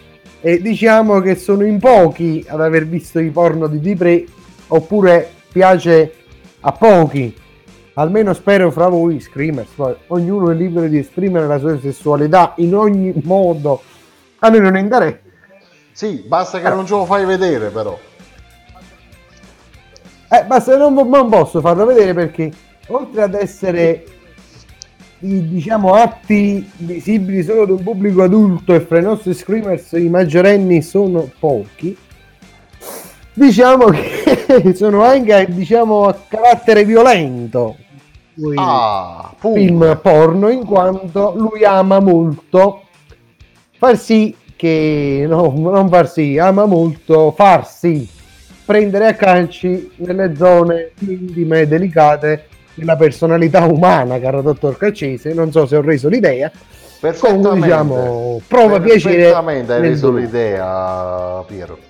e diciamo che sono in pochi ad aver visto i porno di Di Pre, oppure piace a pochi. Almeno spero fra voi, screamers, ognuno è libero di esprimere la sua sessualità in ogni modo. A noi non interessa. Sì, basta che non ce lo fai vedere però. Eh, basta, non, non posso farlo vedere perché oltre ad essere i, diciamo atti visibili solo da un pubblico adulto e fra i nostri screamers i maggiorenni sono pochi, diciamo che <laughs> sono anche diciamo a carattere violento. Ah, film porno in quanto lui ama molto far sì che no, non far sì, ama molto farsi prendere a calci nelle zone intime e delicate della personalità umana, caro dottor Caccese. Non so se ho reso l'idea. Perfettamente. diciamo, prova piacere. Hai reso l'idea, Piero.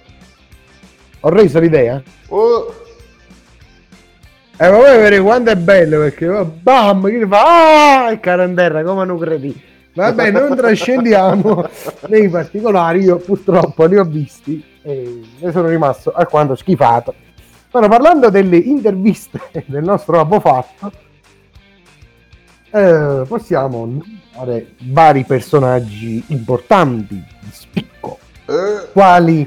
Ho reso l'idea? Oh, E ma vuoi vedere quanto è bello perché oh, bam, che fa? Ah, il caranterra, come non credi. Vabbè, non trascendiamo <laughs> nei particolari, io purtroppo li ho visti e ne sono rimasto alquanto schifato. Ora, parlando delle interviste del nostro avvocato, eh, possiamo fare vari personaggi importanti di spicco, Eh, quali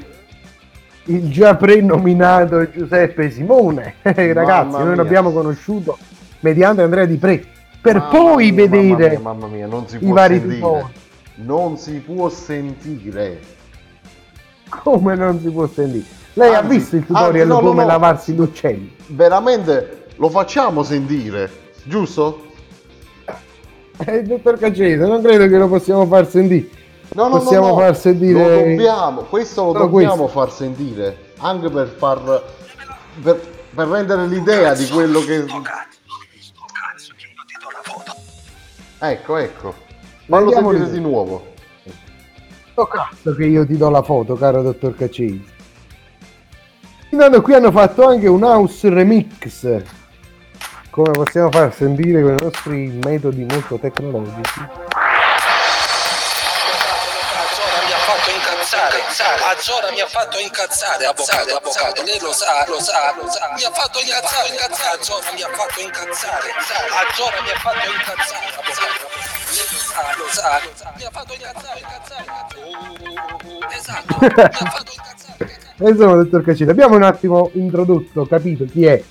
il già prenominato Giuseppe Simone. <laughs> Ragazzi, noi l'abbiamo conosciuto mediante Andrea Di Pre, per mamma poi mia, vedere Mamma mia, mamma mia, non si i può vari tifoni. Non si può sentire. come non si può sentire. Lei ha Anzi, visto il tutorial anzi, no, no, come no. lavarsi gli uccelli? Veramente lo facciamo sentire, giusto? Eh, dottor Cacese, non credo che lo possiamo far sentire. No, no, possiamo no, no. far sentire. Lo dobbiamo, questo lo Solo dobbiamo questo. far sentire, anche per far per, per rendere l'idea di quello che Ecco, ecco. Fallo sentire l'idea. di nuovo. Sto cazzo che io ti do la foto, caro dottor Cacese. Intanto qui hanno fatto anche un house remix. Come possiamo far sentire con i nostri metodi molto tecnologici. Incazzare, Azzora mi ha fatto incazzare, avvocato, avvocato, lei lo sa, lo sa, lo sa, mi ha fatto incazzare, incazzare, Azzora mi ha fatto incazzare, Azzora mi ha fatto incazzare, avvocato, lei lo sa, lo sa, lo sa, mi ha fatto incazzare, incazzare, esatto, mi ha fatto incazzare. E insomma, dottor Cacese, abbiamo un attimo introdotto, capito chi è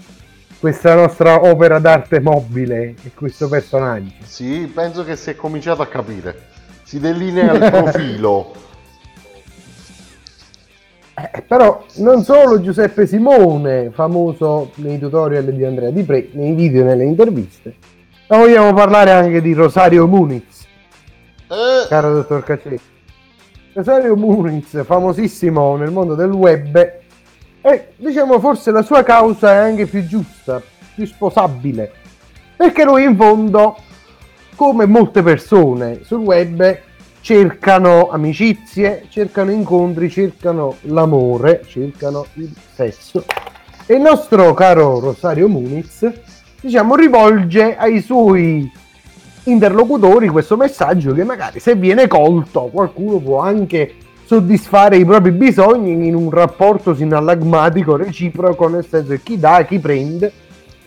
questa nostra opera d'arte mobile e questo personaggio. Sì, penso che si è cominciato a capire. Si delinea il <laughs> profilo. Eh, però non solo Giuseppe Simone, famoso nei tutorial di Andrea Di Pre, nei video e nelle interviste, ma vogliamo parlare anche di Rosario Muniz, Eh, caro dottor Cacese. Rosario Muniz, famosissimo nel mondo del web, e diciamo forse la sua causa è anche più giusta, più sposabile, perché lui in fondo, come molte persone sul web, cercano amicizie, cercano incontri, cercano l'amore, cercano il sesso. E il nostro caro Rosario Muniz, diciamo, rivolge ai suoi interlocutori questo messaggio che magari se viene colto qualcuno può anche soddisfare i propri bisogni in un rapporto sinallagmatico reciproco nel senso che chi dà chi prende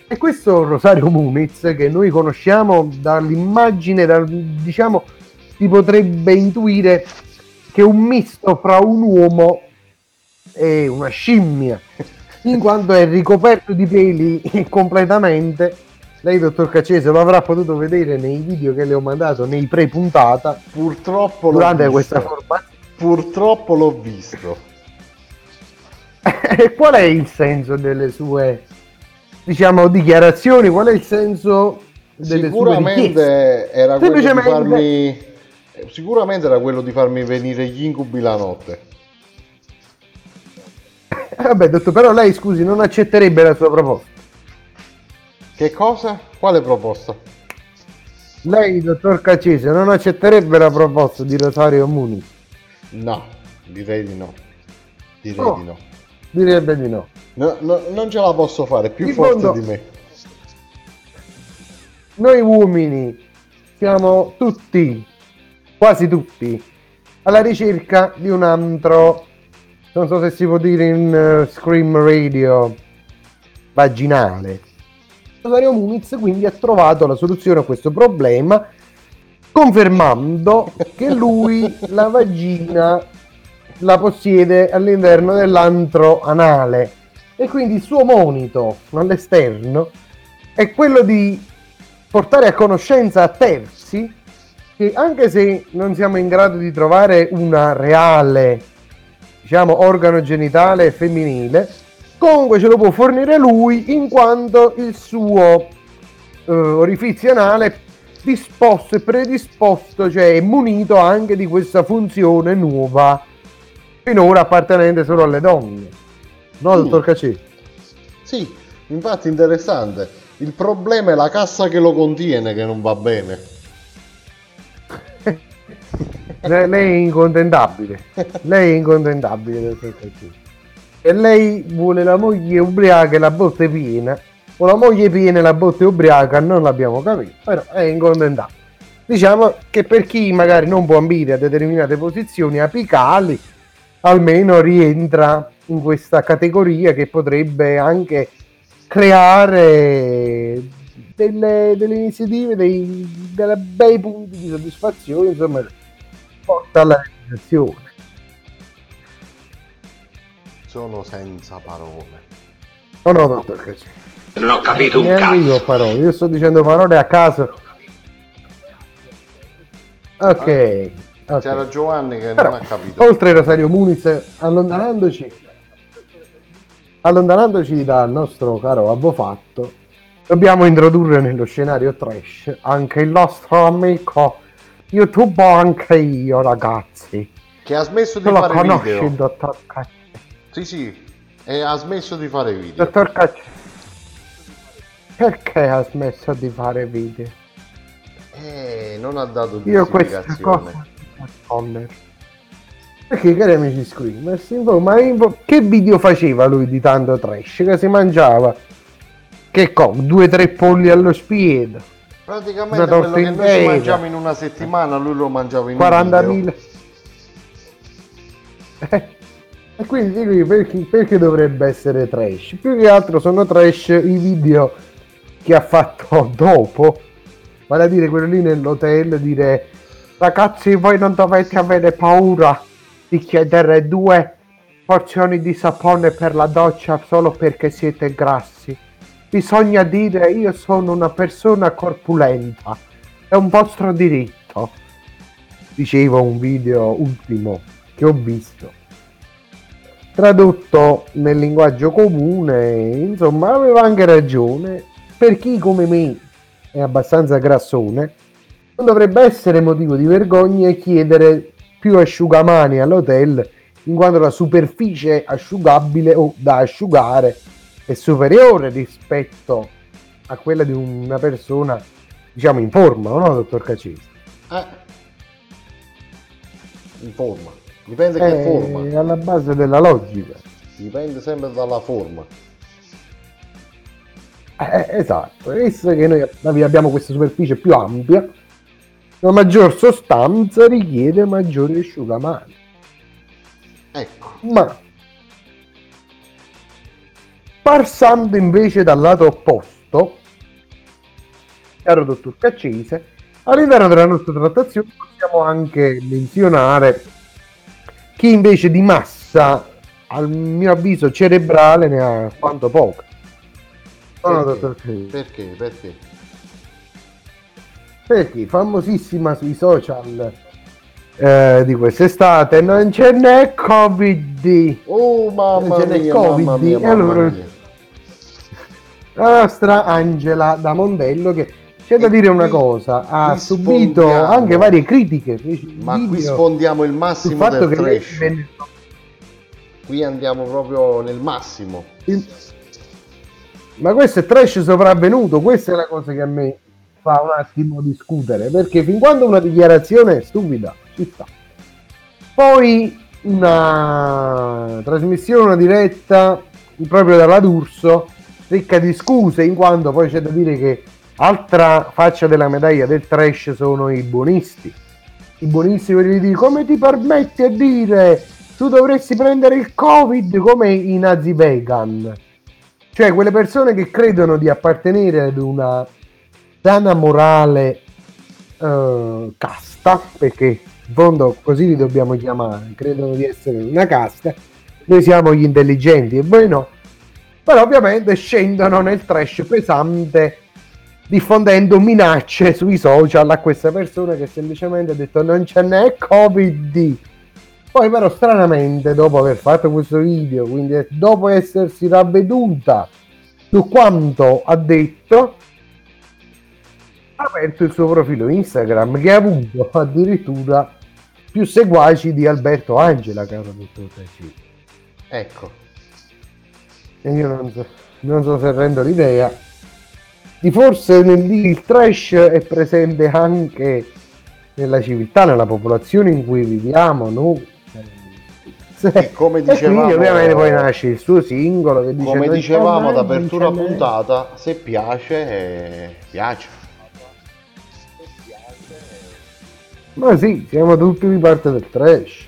e questo Rosario Muniz che noi conosciamo dall'immagine dal, diciamo si potrebbe intuire che è un misto fra un uomo e una scimmia in quanto è ricoperto di peli completamente lei, dottor Cacese, lo avrà potuto vedere nei video che le ho mandato nei pre-puntata purtroppo l'ho durante questa formazione. Purtroppo l'ho visto. <laughs> E qual è il senso delle sue, diciamo, dichiarazioni? Qual è il senso delle sue richieste? Sicuramente era quello di farmi sicuramente era quello di farmi venire gli incubi la notte. Eh, Vabbè, dottor, però lei, scusi, non accetterebbe la sua proposta. Che cosa? Quale proposta? Lei, dottor Cacese, non accetterebbe la proposta di Rosario Muni? No, direi di no. Direi Oh. di no. Direbbe di no. No, no, non ce la posso fare, è più In forte fondo- di me. Noi uomini siamo tutti, quasi tutti, alla ricerca di un altro, non so se si può dire in eh, Scream Radio, vaginale. Rosario Muniz quindi ha trovato la soluzione a questo problema confermando che lui <laughs> la vagina la possiede all'interno dell'antro anale e quindi il suo monito all'esterno è quello di portare a conoscenza a terzi che anche se non siamo in grado di trovare una reale diciamo organo genitale femminile comunque ce lo può fornire lui in quanto il suo eh, orifizio anale disposto e predisposto cioè è munito anche di questa funzione nuova finora appartenente solo alle donne no Mm. dottor Cacè? Sì, infatti interessante. Il problema è la cassa che lo contiene che non va bene. Le- lei è incontentabile. Lei è incontentabile, dottor Cacci. E lei vuole la moglie ubriaca e la botte piena, o la moglie piena e la botte ubriaca, non l'abbiamo capito, però è incontentabile. Diciamo che per chi magari non può ambire a determinate posizioni apicali, almeno rientra in questa categoria che potrebbe anche creare delle, delle iniziative, dei, dei bei punti di soddisfazione, insomma, porta alla realizzazione. Sono senza parole. No, no, dottor Cacci. Non ho capito un Neanche io cazzo. parole, io sto dicendo parole a caso. Ok. ok. C'era Giovanni che Però, non ha capito. oltre Rosario Muniz, allontanandoci, allontanandoci dal nostro caro avvofatto, dobbiamo introdurre nello scenario trash anche il nostro amico YouTube, anche io ragazzi. Che ha smesso di fare conosci video. il dottor Cacci? Sì, sì. E ha smesso di fare video. Dottor Cacci, perché ha smesso di fare video? Eh, non ha dato Io questa cosa. Perché cari amici screamers, ma che video faceva lui di tanto trash? Che si mangiava? Che co? Due o tre polli allo spiedo? Praticamente quello che noi ci mangiamo in una settimana, lui lo mangiava in un video. 40.000 Eh, E quindi di qui perché, perché dovrebbe essere trash? Più che altro sono trash i video che ha fatto <laughs> dopo, vale a dire quello lì nell'hotel, dire ragazzi voi non dovete avere paura di chiedere due porzioni di sapone per la doccia solo perché siete grassi. Bisogna dire io sono una persona corpulenta, è un vostro diritto. Diceva un video ultimo che ho visto tradotto nel linguaggio comune, insomma, aveva anche ragione. Per chi come me è abbastanza grassone, non dovrebbe essere motivo di vergogna chiedere più asciugamani all'hotel, in quanto la superficie asciugabile o da asciugare è superiore rispetto a quella di una persona, diciamo, in forma, no, dottor Cacesi? Eh. In forma. Dipende che È forma. alla base della logica. Dipende sempre dalla forma. Eh, esatto, visto che noi abbiamo questa superficie più ampia, la maggior sostanza richiede maggiori asciugamani. Ecco. Ma passando invece dal lato opposto, caro dottor Caccese, all'interno della nostra trattazione possiamo anche menzionare chi invece di massa, al mio avviso cerebrale, ne ha quanto poco. Caccese. Perché? Perché? Perché famosissima sui social eh, di quest'estate non ce n'è Covid. Oh mamma Non ce n'è mia, Covid. mamma mia, allora mamma mia. La nostra Angela da Mondello che c'è da dire una cosa, ha subito sfondiamo. anche varie critiche. Ma qui sfondiamo il massimo fatto del che trash. venne- Qui andiamo proprio nel massimo. Ma questo è trash sopravvenuto, questa è la cosa che a me fa un attimo discutere, perché fin quando una dichiarazione è stupida, ci sta. Poi una trasmissione, una diretta proprio dalla D'Urso, ricca di scuse, in quanto poi c'è da dire che altra faccia della medaglia del trash sono i buonisti. I buonisti quelli di come ti permetti a dire tu dovresti prendere il covid come i nazi vegan. Cioè quelle persone che credono di appartenere ad una sana morale eh, casta, perché in fondo così li dobbiamo chiamare, credono di essere una casta, noi siamo gli intelligenti e voi no, però ovviamente scendono nel trash pesante diffondendo minacce sui social a questa persona che semplicemente ha detto non ce n'è covid poi però stranamente dopo aver fatto questo video quindi dopo essersi ravveduta su quanto ha detto ha aperto il suo profilo Instagram che ha avuto addirittura più seguaci di Alberto Angela caro dottor Tacci. Ecco. E io non so, non so se rendo l'idea di forse nel, il trash è presente anche nella civiltà, nella popolazione in cui viviamo noi. E come E quindi dicevamo, ovviamente poi nasce il suo singolo che dice come "Non dicevamo ad apertura non c'è mai". puntata, se piace, eh, piace. Ma sì, siamo tutti di parte del trash.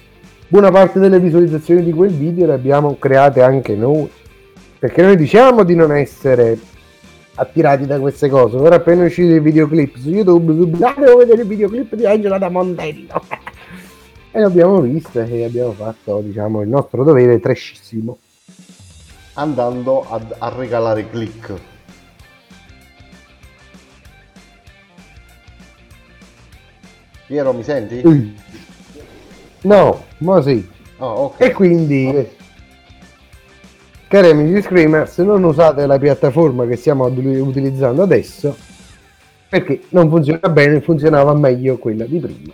Buona parte delle visualizzazioni di quel video le abbiamo create anche noi. Perché noi diciamo di non essere attirati da queste cose. Ora appena uscito i videoclip su YouTube, subito "Ah, devo vedere il videoclip di Angela da Mondello. <laughs> e l'abbiamo vista e abbiamo fatto, diciamo, il nostro dovere trashissimo. andando ad- a regalare click. Piero, mi senti? Ui. No, ma sì. Oh, ok. E quindi, cari amici Screamers, non usate la piattaforma che stiamo utilizzando adesso perché non funziona bene, funzionava meglio quella di prima.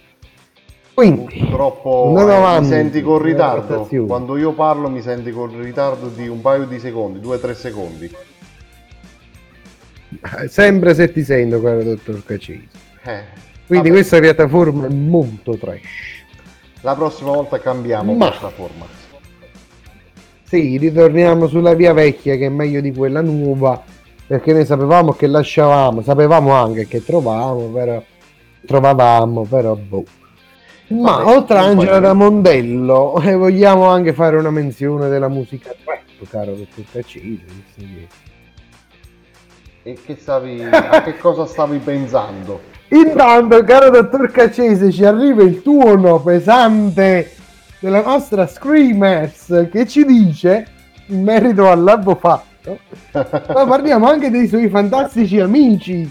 Quindi, Purtroppo eh, mi avanti senti con nella ritardo. Quando io parlo mi senti con ritardo di un paio di secondi, 2-3 secondi. sempre se ti sento, caro dottor Cacesi. Eh, Quindi vabbè, questa piattaforma è molto trash. La prossima volta cambiamo Ma- piattaforma. Sì, ritorniamo sulla via vecchia che è meglio di quella nuova, perché noi sapevamo che lasciavamo, sapevamo anche che trovavamo, però trovavamo, però boh. Ma Vabbè, oltre a Angela da Mondello, <laughs> eh, vogliamo anche fare una menzione della musica trap, caro dottor visto che- E che stavi, a che cosa stavi pensando? <laughs> Intanto, caro dottor Cacese, ci arriva il tuono pesante della nostra Screamers che ci dice, in merito all'albo fatto, ma <laughs> parliamo anche dei suoi fantastici amici.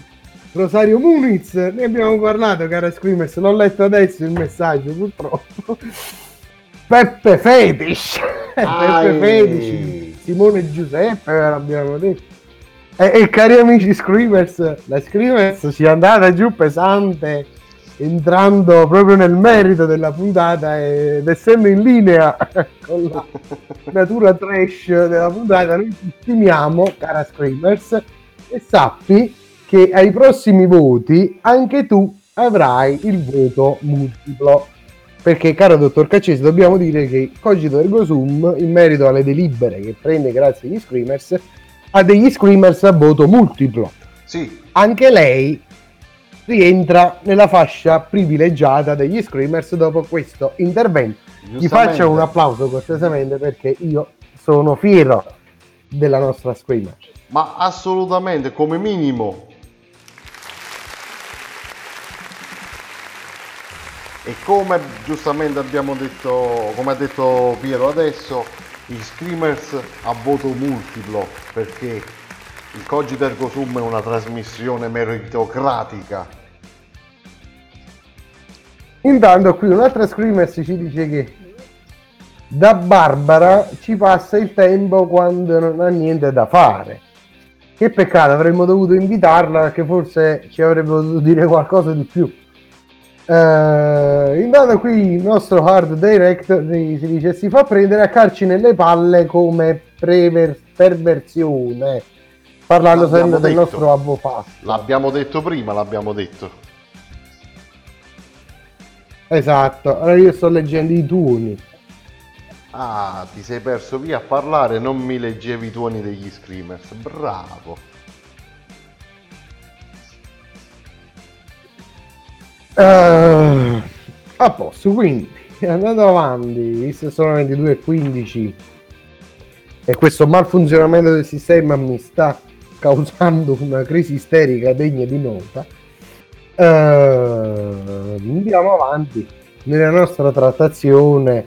Rosario Muniz, ne abbiamo parlato, cara Screamers, l'ho letto adesso il messaggio, purtroppo. Peppe Fetish, <laughs> Peppe. Fetish, Simone Giuseppe, l'abbiamo detto. E, e cari amici Screamers, la Screamers ci è andata giù pesante, entrando proprio nel merito della puntata ed essendo in linea <laughs> con la natura trash della puntata, noi ti stimiamo, cara Screamers, e sappi che ai prossimi voti anche tu avrai il voto multiplo. Perché, caro dottor Caccese, dobbiamo dire che Cogito Ergo Sum, in merito alle delibere che prende grazie agli Screamers, ha degli Screamers a voto multiplo. Sì, Anche lei rientra nella fascia privilegiata degli Screamers dopo questo intervento. Gli faccio un applauso cortesemente perché io sono fiero della nostra Screamer. ma assolutamente come minimo. E come giustamente abbiamo detto, come ha detto Piero adesso, gli screamers a voto multiplo perché il Cogito Ergo Sum è una trasmissione meritocratica. Intanto qui un'altra Screamers ci dice che da Barbara ci passa il tempo quando non ha niente da fare. Che peccato, avremmo dovuto invitarla perché forse ci avrebbe potuto dire qualcosa di più. Eh, intanto qui il nostro hard director si dice si fa prendere a calci nelle palle come prever- perversione parlando sempre del nostro avvocato L'abbiamo detto prima, l'abbiamo detto. esatto allora io sto leggendo i tuoni Ah, ti sei perso via a parlare, non mi leggevi i tuoni degli screamers. Bravo. Eh, a posto, quindi andando avanti, visto che sono 22.15 e questo malfunzionamento del sistema mi sta causando una crisi isterica degna di nota, eh, andiamo avanti nella nostra trattazione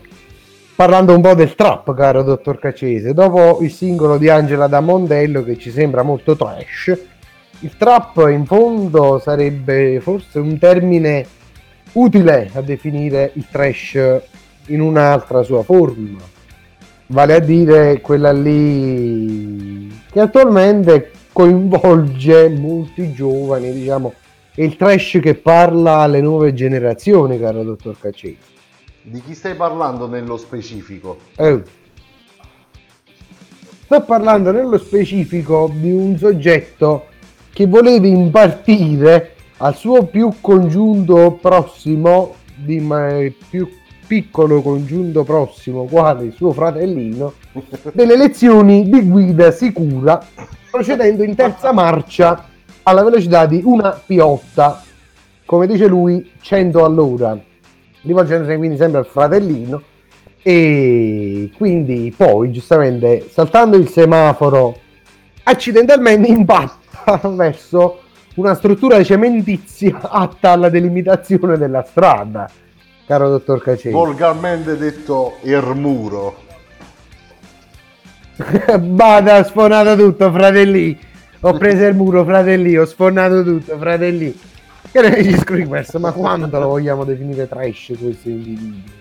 parlando un po' del trap, caro dottor Cacese. Dopo il singolo di Angela da Mondello che ci sembra molto trash, il trap in fondo sarebbe forse un termine utile a definire il trash in un'altra sua forma, vale a dire quella lì che attualmente coinvolge molti giovani, diciamo, è il trash che parla alle nuove generazioni, caro dottor Cacese. Di chi stai parlando nello specifico? Eh. Sto parlando nello specifico di un soggetto che voleva impartire al suo più congiunto prossimo, di ma- più piccolo congiunto prossimo, quale suo fratellino, delle lezioni di guida sicura, procedendo in terza marcia alla velocità di una piotta, come dice lui, 100 all'ora, rivolgendosi quindi sempre al fratellino. E quindi poi giustamente saltando il semaforo accidentalmente impatta <laughs> attraverso una struttura cementizia <laughs> atta alla delimitazione della strada, caro dottor Cacesi. Volgarmente detto Ermuro. <laughs> Bada, ho sfonato tutto, fratelli. Ho preso il muro, fratelli, ho sfonato tutto, fratelli. Che ne dici Screamers? Ma quanto lo vogliamo definire trash questo individuo?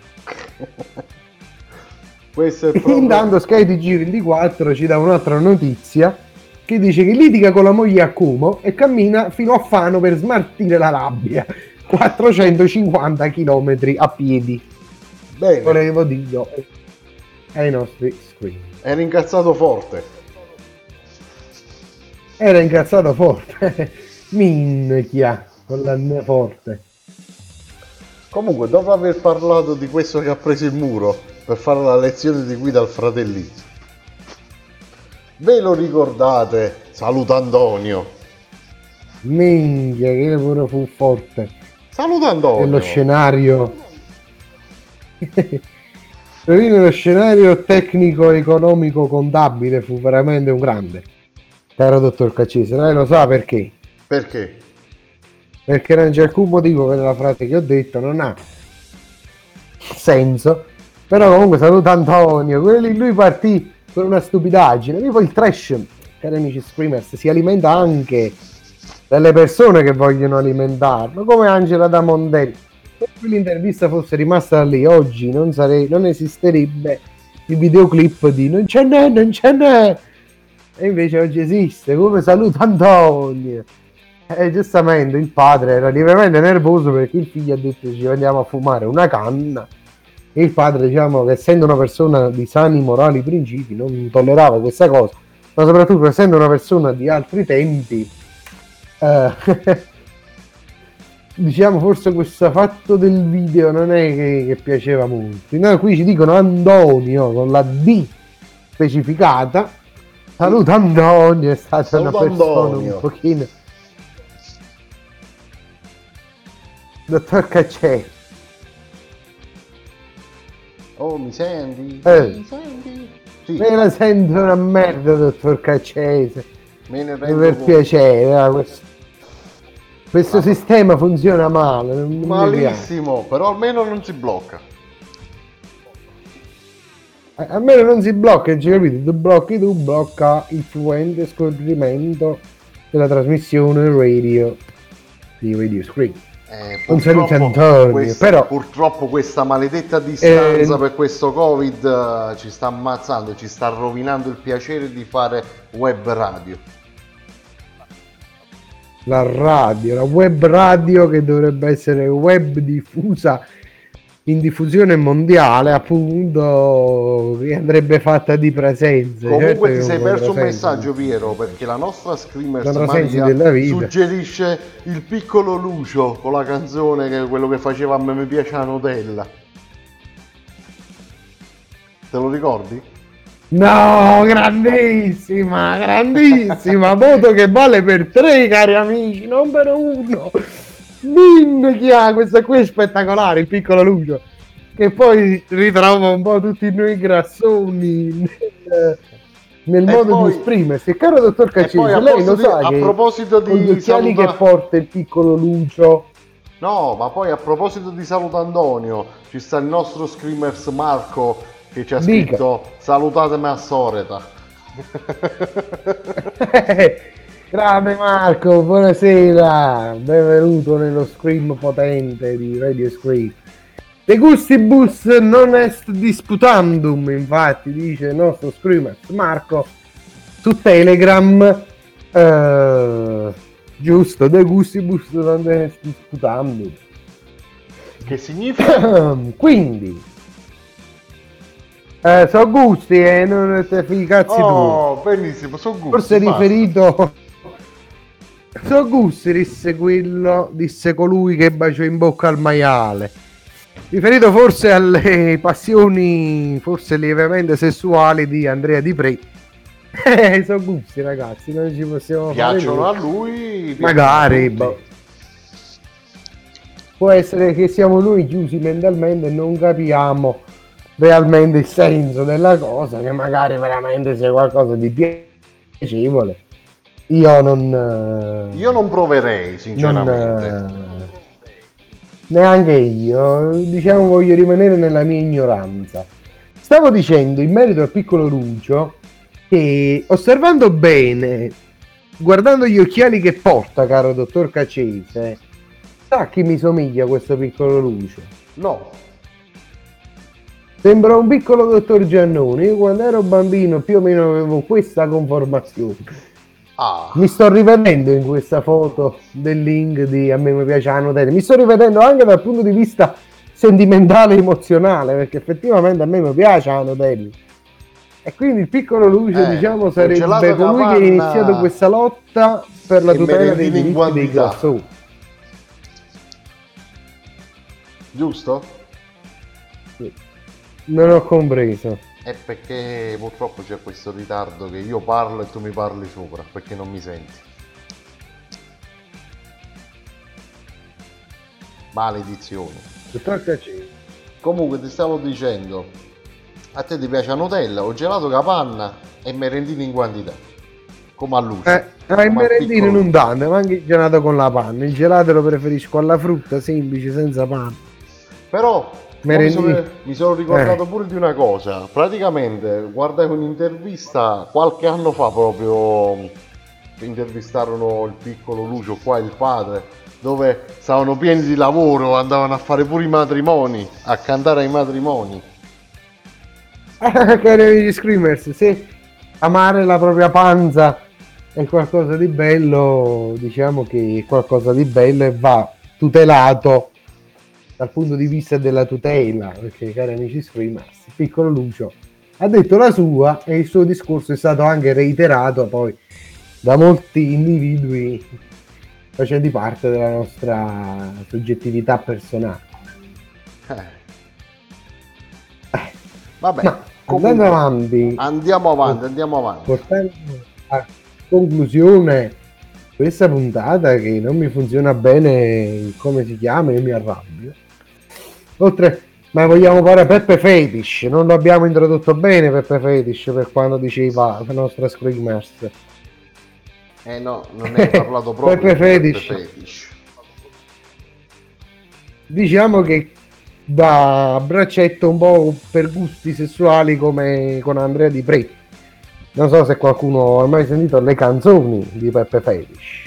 Questo è proprio... Intanto Sky TG24 ci dà un'altra notizia che dice che litiga con la moglie a Como e cammina fino a Fano per smartire la rabbia. 450 km a piedi. Bene, Volevo dirlo ai nostri screen. era incazzato forte. Era incazzato forte. <laughs> Minchia, con la N forte. Comunque, dopo aver parlato di questo che ha preso il muro per fare la lezione di guida al fratellino, ve lo ricordate? Saluta Antonio. Minchia, che pure fu forte. Saluta Antonio. Nello scenario. <laughs> Nello scenario tecnico, economico, contabile fu veramente un grande. Caro dottor Caccese, lei lo sa perché? Perché? Perché non c'è alcun motivo per la frase che ho detto, non ha senso. Però comunque saluta Antonio, quello lì, lui partì per una stupidaggine. Lui poi il trash, cari amici screamers, si alimenta anche dalle persone che vogliono alimentarlo, come Angela da Mondelli. Se quell'intervista fosse rimasta lì oggi non, sarei, non esisterebbe il videoclip di non ce n'è, non ce n'è. E invece oggi esiste, come saluta Antonio. E giustamente il padre era lievemente nervoso perché il figlio ha detto ci andiamo a fumare una canna. E il padre, diciamo che essendo una persona di sani morali principi, non tollerava questa cosa, ma soprattutto essendo una persona di altri tempi, eh, <laughs> diciamo forse questo fatto del video non è che, che piaceva molto. No, qui ci dicono Antonio con la D specificata. Saluta Antonio, è stata Saluta una persona Antonio. un pochino. Dottor Caccè, Oh, mi senti? Eh. Mi senti? Sì, me la sento una merda, dottor Caccese. me ne rendo Per conto. piacere, ah, questo, questo sistema funziona male. Malissimo, però almeno non si blocca. A a me non si blocca, ci capite? Tu blocchi tu, blocca il fluente scorrimento della trasmissione radio di Radio Screen. Eh, Un saluto Antonio, questa- però- purtroppo questa maledetta distanza Eh, per questo covid eh, ci sta ammazzando, ci sta rovinando il piacere di fare web radio. La radio, la web radio che dovrebbe essere web diffusa in diffusione mondiale, appunto, che andrebbe fatta di presenze. Comunque Certo ti sei perso un messaggio Piero perché la nostra screamer Maria della vita. suggerisce il piccolo Lucio con la canzone che è quello che faceva a me mi piace la Nutella. Te lo ricordi? No, grandissima, grandissima, <laughs> voto che vale per tre cari amici, non per uno. Minchia, questa qui è spettacolare, il piccolo Lucio, che poi ritrova un po' tutti noi grassoni nel, nel modo poi- di esprimersi. Caro dottor a, lei lo sa a che proposito gli di occhiali saluta- che porta il piccolo Lucio, No, ma poi a proposito di Saluto Antonio, ci sta il nostro screamers Marco che ci ha Dica. scritto salutatemi a Soreta. <laughs> Grande Marco, buonasera, benvenuto nello scream potente di Radio Scream. De gustibus non est disputandum, infatti, dice il nostro screamer Marco su Telegram. Eh, giusto, de gustibus non est disputandum. Che significa? <coughs> Quindi, eh, so gusti e non te i cazzi. Oh, benissimo, sono gusti. Forse basta. riferito. So gusti, disse quello, disse colui che baciò in bocca al maiale. Riferito forse alle passioni, forse lievemente sessuali di Andrea Di Pre. <laughs> Eh, sono gusti, ragazzi, non ci possiamo fare Piacciono a lui. Magari, boh. Può essere che siamo noi chiusi mentalmente e non capiamo realmente il senso della cosa, che magari veramente sia qualcosa di piacevole. io non... eh, Io non proverei, sinceramente. non, eh, neanche io, diciamo voglio rimanere nella mia ignoranza. Stavo dicendo in merito al piccolo Lucio che osservando bene, guardando gli occhiali che porta, caro dottor Cacese, sa a chi mi somiglia questo piccolo Lucio? No, Sembra un piccolo dottor Giannone. Io quando ero bambino più o meno avevo questa conformazione. ah, Mi sto rivedendo in questa foto del link di A me mi piace la Nutella. Mi sto rivedendo anche dal punto di vista sentimentale e emozionale, perché effettivamente a me mi piace la Nutella. E quindi il piccolo Lucio, Eh, diciamo, sarebbe colui che ha iniziato questa lotta per la tutela dei diritti dei grassoni. giusto? Non ho compreso. È perché purtroppo c'è questo ritardo che io parlo e tu mi parli sopra, perché non mi senti. Maledizione. Cacese. Comunque ti stavo dicendo, a te ti piace la Nutella o gelato capanna e merendine in quantità, come a luce. Eh, ah, il merendino non tanto, ma anche il gelato con la panna. Il gelato lo preferisco alla frutta, semplice, senza panna. Però mi sono, mi sono ricordato Eh. pure di una cosa. Praticamente guardai un'intervista qualche anno fa proprio intervistarono il piccolo Lucio qua, il padre, dove stavano pieni di lavoro, andavano a fare pure i matrimoni, a cantare ai matrimoni. <laughs> Cari amici Screamers, se amare la propria panza è qualcosa di bello, diciamo che è qualcosa di bello e va tutelato dal punto di vista della tutela, perché cari amici Screamers, piccolo Lucio ha detto la sua e il suo discorso è stato anche reiterato poi da molti individui facenti parte della nostra soggettività personale. Eh. Vabbè, Ma comunque, andando avanti, andiamo avanti, andiamo avanti. portando a conclusione questa puntata che non mi funziona bene come si chiama io mi arrabbio oltre ma vogliamo fare Peppe Fetish non lo abbiamo introdotto bene Peppe Fetish per quando diceva la nostra Screamers Eh no, non hai <laughs> parlato proprio Peppe di Peppe Fetish. Fetish. diciamo che da braccetto un po' per gusti sessuali come con Andrea Di Pre non so se qualcuno ha mai sentito le canzoni di Peppe Fetish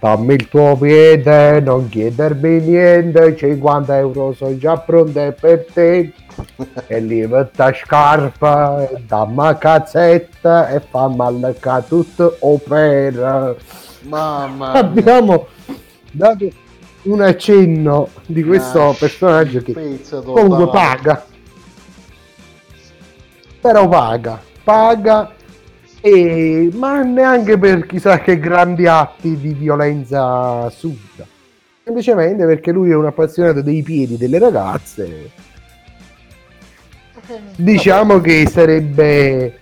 dammi il tuo piede non chiedermi niente 50 euro sono già pronte per te. <laughs> E lì metta scarpa dammi cazzetta e fammi allacare tutto opera Mamma abbiamo dato un accenno di questo Una personaggio che comunque paga. Però paga paga e ma neanche per chissà che grandi atti di violenza assurda. Semplicemente perché lui è un appassionato dei piedi delle ragazze. Diciamo che sarebbe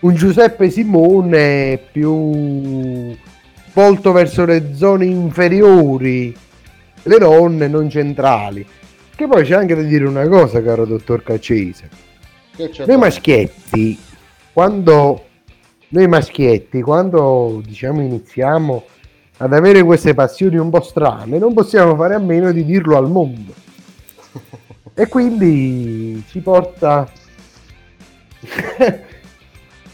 un Giuseppe Simone più volto verso le zone inferiori le donne non centrali. Che poi c'è anche da dire una cosa caro dottor Caccese Che c'è noi maschietti quando noi maschietti quando diciamo iniziamo ad avere queste passioni un po' strane non possiamo fare a meno di dirlo al mondo. <laughs> E quindi ci porta <laughs>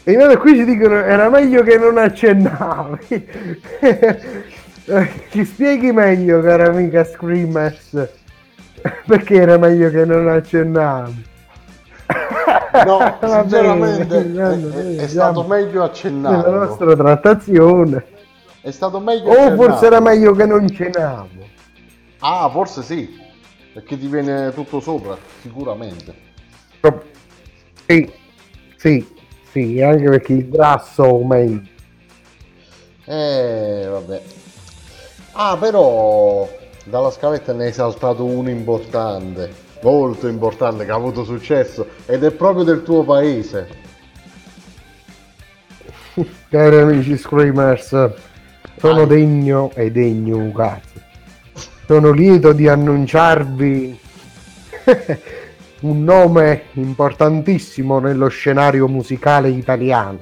e inoltre qui ci dicono era meglio che non accennavi. <laughs> Ci spieghi meglio cara amica Screamers perché era meglio che non accennavi No, <laughs> sinceramente bene, è, è- è stato meglio nella accennarlo. nostra trattazione È stato meglio o accennarlo. forse era meglio che non cenavo Ah, forse sì. Perché ti viene tutto sopra, sicuramente. sì sì sì anche perché il grasso aumenta Eh, vabbè. Ah, però dalla scaletta ne hai saltato uno importante, molto importante, che ha avuto successo ed è proprio del tuo paese. <laughs> cari amici Screamers sono Vai. degno e degno cazzo sono lieto di annunciarvi <laughs> un nome importantissimo nello scenario musicale italiano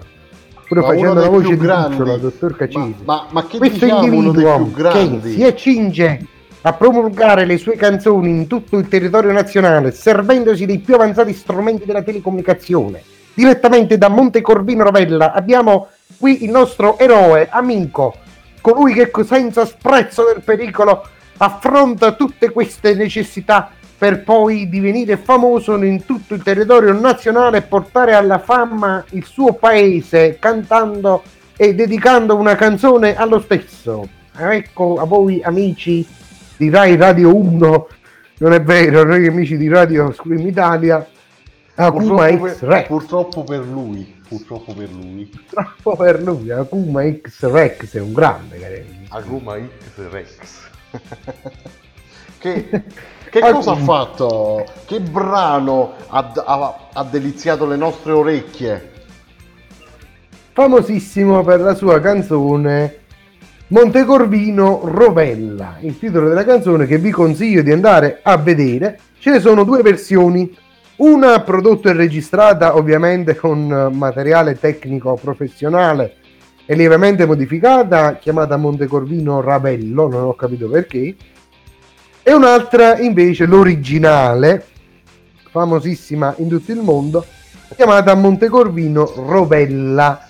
pure Ma facendo la voce di grandi. Cucciola, dottor Cacisi. Ma, ma che Questo diciamo uno dei individuo più grandi? che si accinge a promulgare le sue canzoni in tutto il territorio nazionale, servendosi dei più avanzati strumenti della telecomunicazione. Direttamente da Monte Corvino Rovella abbiamo qui il nostro eroe, amico, colui che senza sprezzo del pericolo affronta tutte queste necessità per poi divenire famoso in tutto il territorio nazionale e portare alla fama il suo paese cantando e dedicando una canzone allo stesso. Ecco a voi amici di Rai Radio 1, non è vero, noi amici di Radio Scream Italia, Akuma Purtroppo X per, Rex. purtroppo per lui, purtroppo per lui. Troppo per lui, Akuma X Rex è un grande, cari. Aguma X Rex. <laughs> che che cosa ha fatto? Che brano ha, ha- ha deliziato le nostre orecchie? famosissimo per la sua canzone Montecorvino Rovella, il titolo della canzone che vi consiglio di andare a vedere. Ce ne sono due versioni, una prodotta e registrata ovviamente con materiale tecnico professionale e lievemente modificata, chiamata Montecorvino Ravello, non ho capito perché, e un'altra invece l'originale, famosissima in tutto il mondo, chiamata Montecorvino Rovella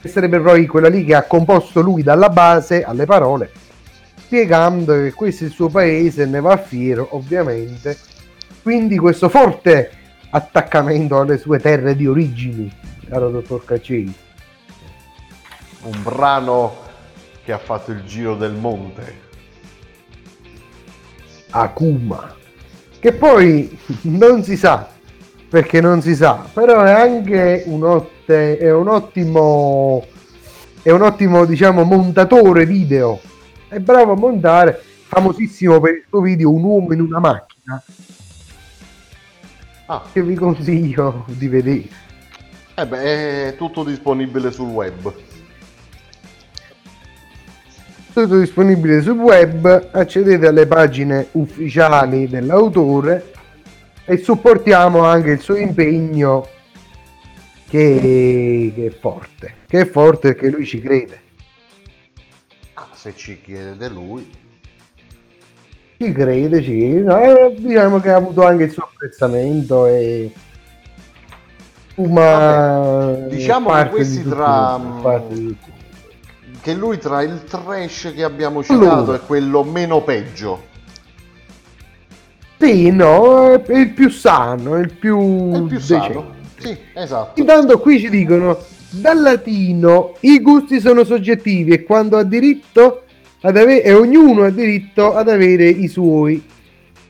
che sarebbe poi quella lì che ha composto lui dalla base alle parole, spiegando che questo è il suo paese, ne va fiero ovviamente, quindi questo forte attaccamento alle sue terre di origini, caro dottor Cacei. Un brano che ha fatto il giro del monte. Akuma, che poi <laughs> non si sa, perché non si sa, però è anche un, otte- è un ottimo, è un ottimo diciamo montatore video, è bravo a montare, famosissimo per il suo video Un uomo in una macchina, Ah. che vi consiglio di vedere. Eh beh, è tutto disponibile sul web. tutto disponibile sul web, accedete alle pagine ufficiali dell'autore e supportiamo anche il suo impegno che, che è forte, che è forte perché lui ci crede, Ah, se ci chiede lui. ci crede, ci crede, no, eh, diciamo che ha avuto anche il suo apprezzamento e ma diciamo che questi di tra- di tutti. Che lui tra il trash che abbiamo citato Allora. è quello meno peggio. Sì, no, è il più sano, è il più, È il più sano. Sì, esatto. Intanto qui ci dicono dal latino i gusti sono soggettivi e quando ha diritto ad avere e ognuno ha diritto ad avere i suoi.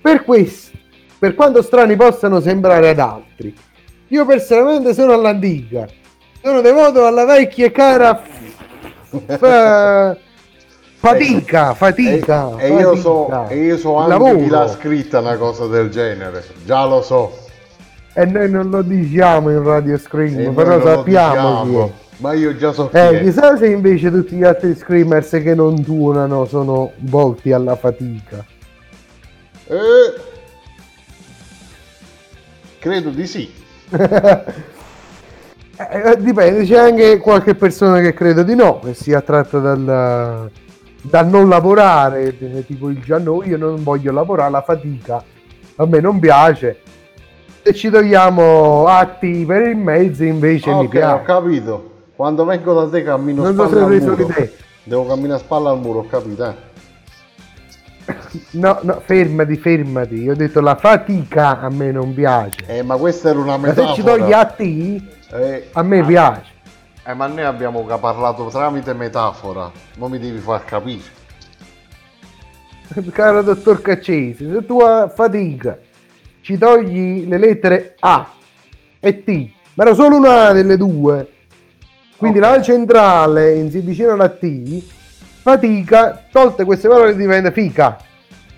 Per questo, per quanto strani possano sembrare ad altri, io personalmente sono all'antica. Sono devoto alla vecchia e cara <laughs> fa- fatica, fatica. E, e io so, e io so anche Lavoro. chi l'ha scritta una cosa del genere. Già lo so. E noi non lo diciamo in radio scream, E però sappiamo diciamo. Ma io già so Eh, chissà se invece tutti gli altri screamers che non tuonano sono volti alla fatica. Eh, credo di sì. <laughs> Eh, dipende, c'è anche qualche persona che crede di no, che sia attratta dal, dal non lavorare, eh, tipo il Gianno, io non voglio lavorare, la fatica a me non piace. Se ci togliamo atti per il mezzo invece mi ok, ho piace. capito. Quando vengo da te cammino Non spalla al muro. l'idea. Devo camminare a spalla al muro, ho capito, eh. No, no, fermati, fermati. Io ho detto la fatica a me non piace. Eh, ma questa era una Ma se ci metafora. togli atti, Eh, a me piace. eh, ma noi abbiamo parlato tramite metafora. Non mi devi far capire. Caro dottor Caccesi, se tu a fatica ci togli le lettere A e T, ma era solo una delle due, quindi la centrale in si vicino alla T, fatica, tolte queste parole diventa fica.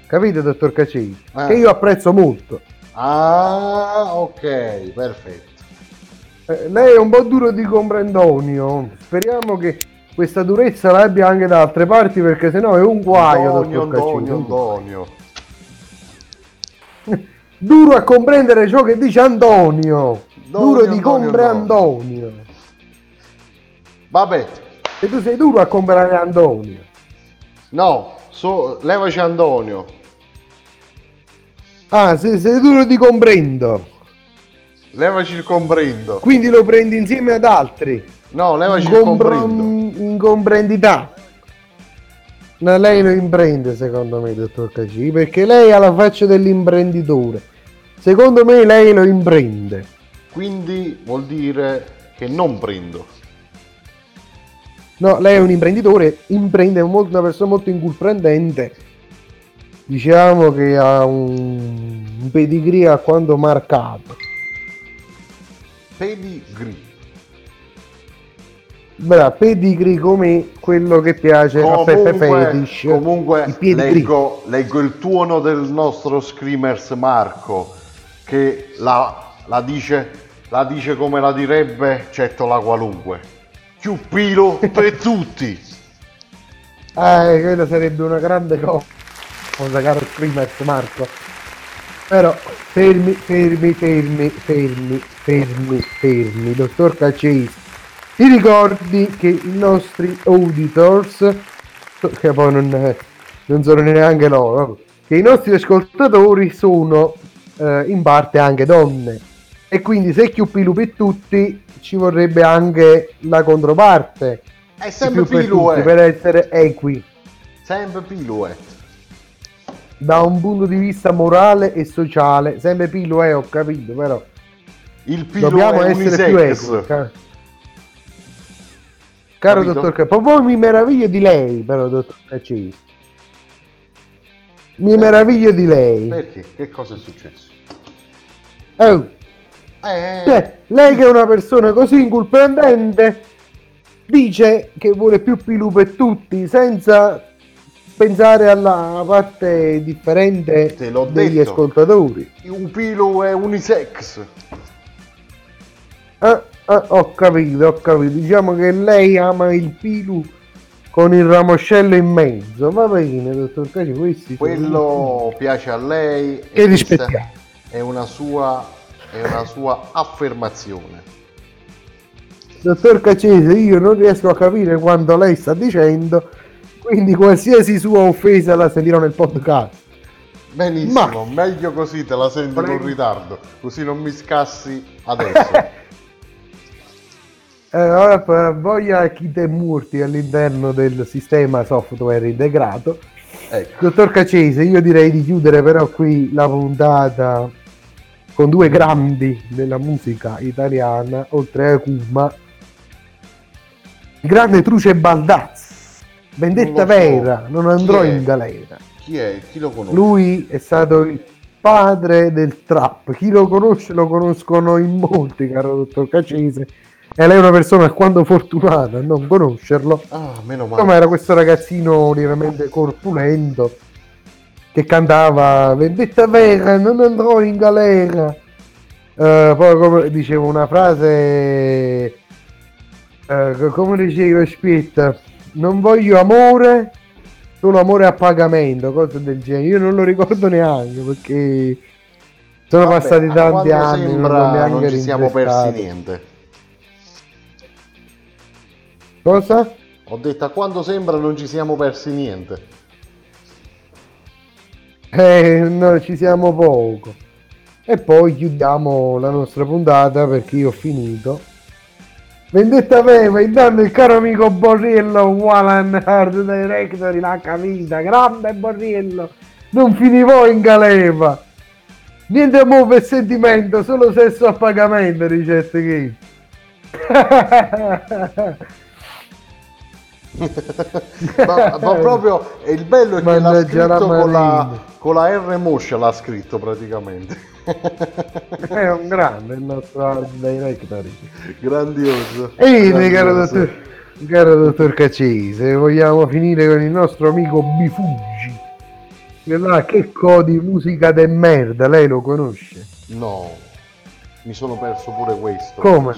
Capite, dottor Caccesi? Eh. Che io apprezzo molto. Ah, ok, perfetto. Eh, lei è un po' duro di comprendonio. Speriamo che questa durezza l'abbia anche da altre parti perché sennò è un guaio, Antonio, dottor Caccesi. Antonio, Antonio. Duro a comprendere ciò che dice Antonio. Antonio, Duro di comprare Antonio. Vabbè, E tu sei duro a comprare Antonio. no, so, levaci Antonio. Ah, se sei duro ti comprendo. Levaci il comprendo. Quindi lo prendi insieme ad altri. No, levaci il Incompro- comprendo. Incomprendità. No, lei lo imprende secondo me, dottor Caci, perché lei ha la faccia dell'imprenditore. Secondo me lei lo imprende. Quindi vuol dire che non prendo. No, lei è un imprenditore, imprende, è un- una persona molto incomprendente. Diciamo che ha un, un pedigree alquanto marcato. Pedigree. Bra, pedigree come quello che piace a Peppe Fetish. comunque leggo, leggo il tuono del nostro screamers Marco che la, la dice, la dice come la direbbe Cettola qualunque. Più pilo per <laughs> tutti. Eh, quella sarebbe una grande co- cosa, caro Screamers Marco. Però, fermi, fermi, fermi, fermi, fermi, fermi, dottor Cacesi. Ti ricordi che i nostri auditors, che poi non, non sono neanche loro, che i nostri ascoltatori sono eh, in parte anche donne. E quindi se più pilu per tutti ci vorrebbe anche la controparte. È sempre più per pilu, tutti, eh. per essere equi Sempre pilo è. da un punto di vista morale e sociale. Sempre pilu è, ho capito, però Il pilo dobbiamo è essere più unisex. equi. Ca- Caro Capito? dottor Caccesi, poi mi meraviglio di lei, però, dottor Caccesi. Mi meraviglio di lei. Perché? Che cosa è successo? Oh, Eh, cioè, lei che è una persona così incomprendente dice che vuole più pilu per tutti senza pensare alla parte differente degli detto. ascoltatori. un pilo è unisex. Ah, ah, ho capito, ho capito. Diciamo che lei ama il pilu con il ramoscello in mezzo. Va bene, dottor Caci, questi sono- Quello piace a lei. e Che rispettiamo. È una sua, è una sua affermazione. Dottor Cacese, io non riesco a capire quanto lei sta dicendo, quindi qualsiasi sua offesa la sentirò nel podcast. Benissimo, meglio così te la senti con Prego. ritardo, così non mi scassi adesso. <laughs> Eh, ora per voglia chi te murti all'interno del sistema software integrato. ecco, Dottor Cacese, io direi di chiudere però qui la puntata con due grandi della musica italiana, oltre a Kuma. Il grande Truce Baldazzi, vendetta Non so. vera, non andrò in galera. chi è? Chi lo conosce? Lui è stato il padre del trap. Chi lo conosce lo conoscono in molti, caro dottor Cacese. E lei è una persona alquanto fortunata a non conoscerlo. Ah, meno male. Insomma, era questo ragazzino lievemente corpulento che cantava Vendetta vera, non andrò in galera. Eh, poi come dicevo una frase co- come diceva aspetta non voglio amore solo amore a pagamento cose del genere io non lo ricordo neanche perché sono Vabbè, passati tanti anni non, sembra neanche non ci siamo persi niente. Cosa? Ho detto a quanto sembra non ci siamo persi niente. Eh, no, ci siamo poco. E poi chiudiamo la nostra puntata perché io ho finito. Vendetta aveva intanto il caro amico Borriello Wallan Hard Directory l'ha capita, grande Borriello, non finivo in galeva. Niente amore per sentimento, solo sesso a pagamento, diceste <laughs> che. <laughs> ma, ma proprio il bello è che l'ha scritto con la, con la R moscia l'ha scritto praticamente <laughs> È un grande il nostro Hard Directory. grandioso Bene, caro dottor, caro dottor Cacese, vogliamo finire con il nostro amico Bifuggi. Che là, che codi musica de merda, lei lo conosce? no mi sono perso pure questo Come?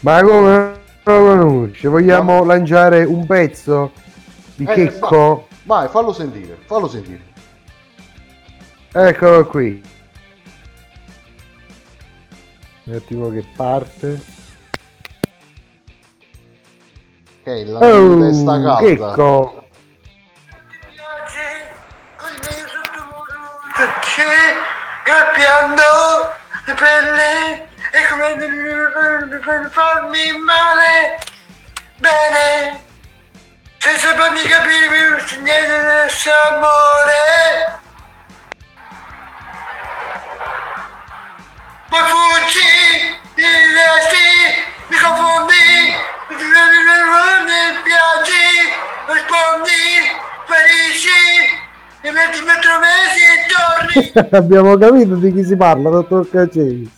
Ma come conosce? Vogliamo lanciare un pezzo di Eh, Checco? vai fallo sentire fallo sentire Eccolo qui. Un attimo che parte. Ok, la Oh, testa calda. Checco. Perché cambiando le pelle e come per farmi male. Bene. Senza farmi capire niente del suo amore. Ma fuggi mi resti mi confondi mi piangi rispondi ferisci e metti metro mesi e torni. <laughs> Abbiamo capito di chi si parla, dottor Cacesi.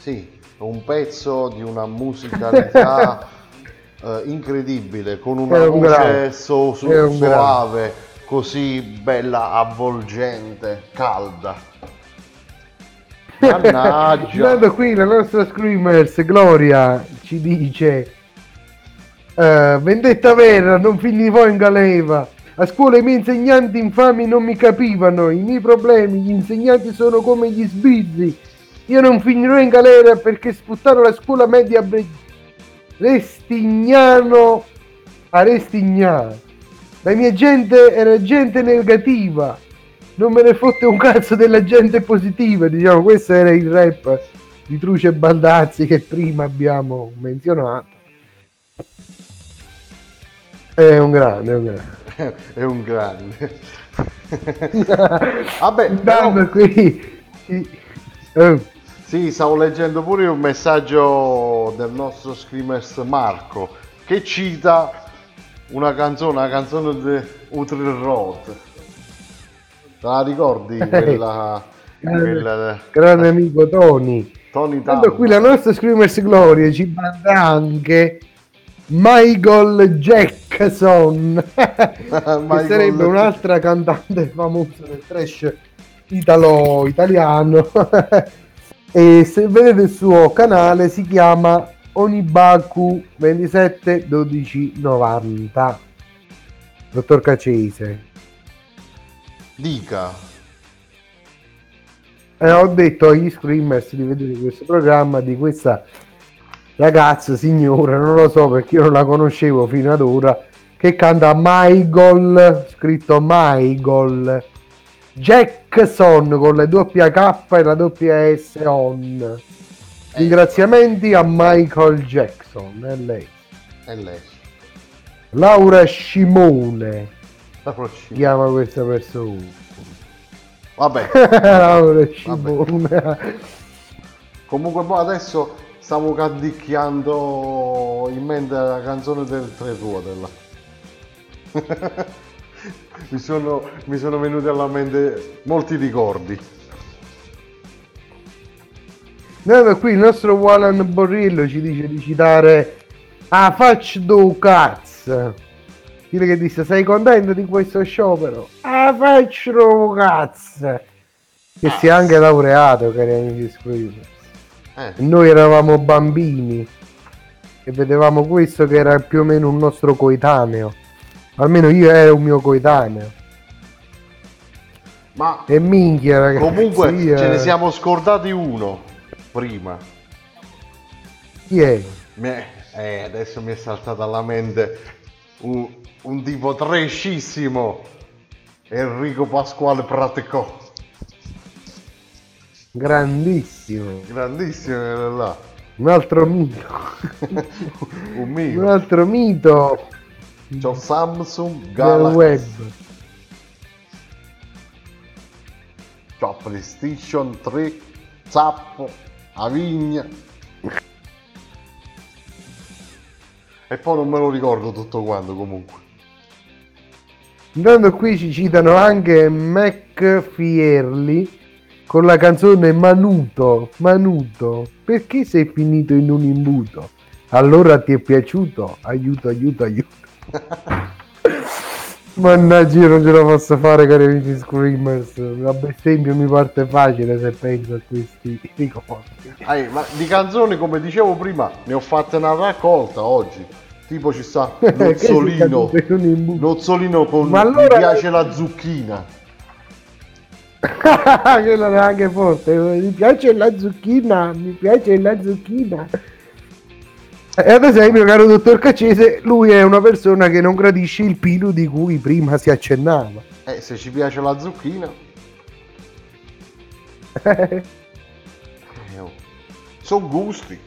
Sì, un pezzo di una musicalità <laughs> eh, incredibile, con una un voce grande. so- so- un suave, così bella, avvolgente, calda. Mannaggia. Intanto qui la nostra Screamers Gloria ci dice eh, Vendetta vera, non finì poi in galera. A scuola i miei insegnanti infami non mi capivano, i miei problemi, gli insegnanti sono come gli sbirri. Io non finirò in galera perché sputtaro la scuola media Bre- Restignano a Restignano. La mia gente era gente negativa, non me ne fotte un cazzo della gente positiva, diciamo, questo era il rap di Truce Baldazzi che prima abbiamo menzionato. È un grande, è un grande. <laughs> è un grande. <laughs> Vabbè, Intanto qui... eh, Sì, stavo leggendo pure un messaggio del nostro Screamers Marco che cita una canzone, una canzone di Utril Road. Te la ricordi? Quella, quella grande amico Tony. Tony Town. qui la nostra Screamers Gloria ci manda anche Michael Jackson, <laughs> che <laughs> Michael- sarebbe un'altra cantante famosa del trash italo-italiano. <laughs> e se vedete il suo canale si chiama Onibaku 27 12 90. Dottor Cacese. Dica. Eh, ho detto agli screamers di vedere questo programma di questa ragazza, signora, non lo so perché io non la conoscevo fino ad ora, che canta Michael, scritto Michael Jackson con le doppia K e la doppia S on. Ringraziamenti a Michael Jackson, è lei. È lei. Laura Scimone La si prossima. chiama questa persona. Vabbè. <laughs> Laura Scimone. Comunque boh, adesso stavo canticchiando in mente la canzone del tre ruote là. <laughs> mi, sono, mi sono venuti alla mente molti ricordi. No, qui il nostro Walan Borrillo ci dice di citare a faccia do cazzo. Dire che disse sei contento di questo sciopero? A faccia do cazzo. Che si è anche laureato, cari amici Screamers. Eh, Noi eravamo bambini e vedevamo questo che era più o meno un nostro coetaneo. Almeno io ero un mio coetaneo. ma E minchia ragazzi. comunque io- ce ne siamo scordati uno prima. Chi è? Eh, adesso mi è saltato alla mente un, un tipo trescissimo. Enrico Pasquale Praticò. Grandissimo. Grandissimo era là. Un altro mito. Un <laughs> Un mito. altro mito C'ho Samsung Galaxy. web. C'ho PlayStation 3, Zappo, Avigna. E poi non me lo ricordo tutto quanto comunque. Intanto qui ci citano anche Mac Fierli con la canzone Manuto. Manuto, perché sei finito in un imbuto? Allora ti è piaciuto? Aiuto, aiuto, aiuto. Mannaggia, io non ce la posso fare, cari amici Screamers. La bestemmia mi parte facile se penso a questi ricordi. Ma di canzoni, come dicevo prima, ne ho fatte una raccolta oggi. Tipo ci sta <laughs> Nozzolino. Nozzolino con Ma allora- Mi piace la zucchina. <laughs> Quella era anche forte. Mi piace la zucchina, mi piace la zucchina. E ad esempio, caro dottor Caccese, lui è una persona che non gradisce il pilo di cui prima si accennava. Eh, se ci piace la zucchina, <laughs> sono gusti.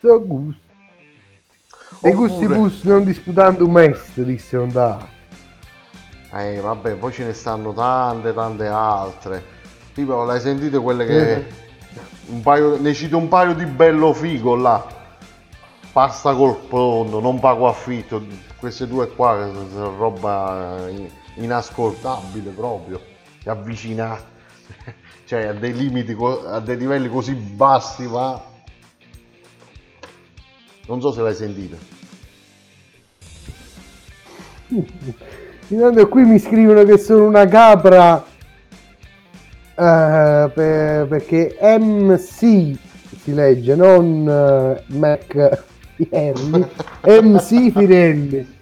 So gusti. E gusti Oppure- bus non disputando un est, disse Onda. Eh, vabbè, poi ce ne stanno tante, tante altre. Tipo, l'hai sentite quelle che... Eh. Un paio, ne cito un paio di bello figo là. Pasta col pronto, non pago affitto. Queste due qua sono- roba in- inascoltabile proprio. Ti avvicina, <laughs> cioè a dei limiti, a dei livelli così bassi va. Non so se l'hai sentita. Intanto qui mi scrivono che sono una capra eh, per- perché MC si legge, non eh, Mac Pirelli, MC Pirelli.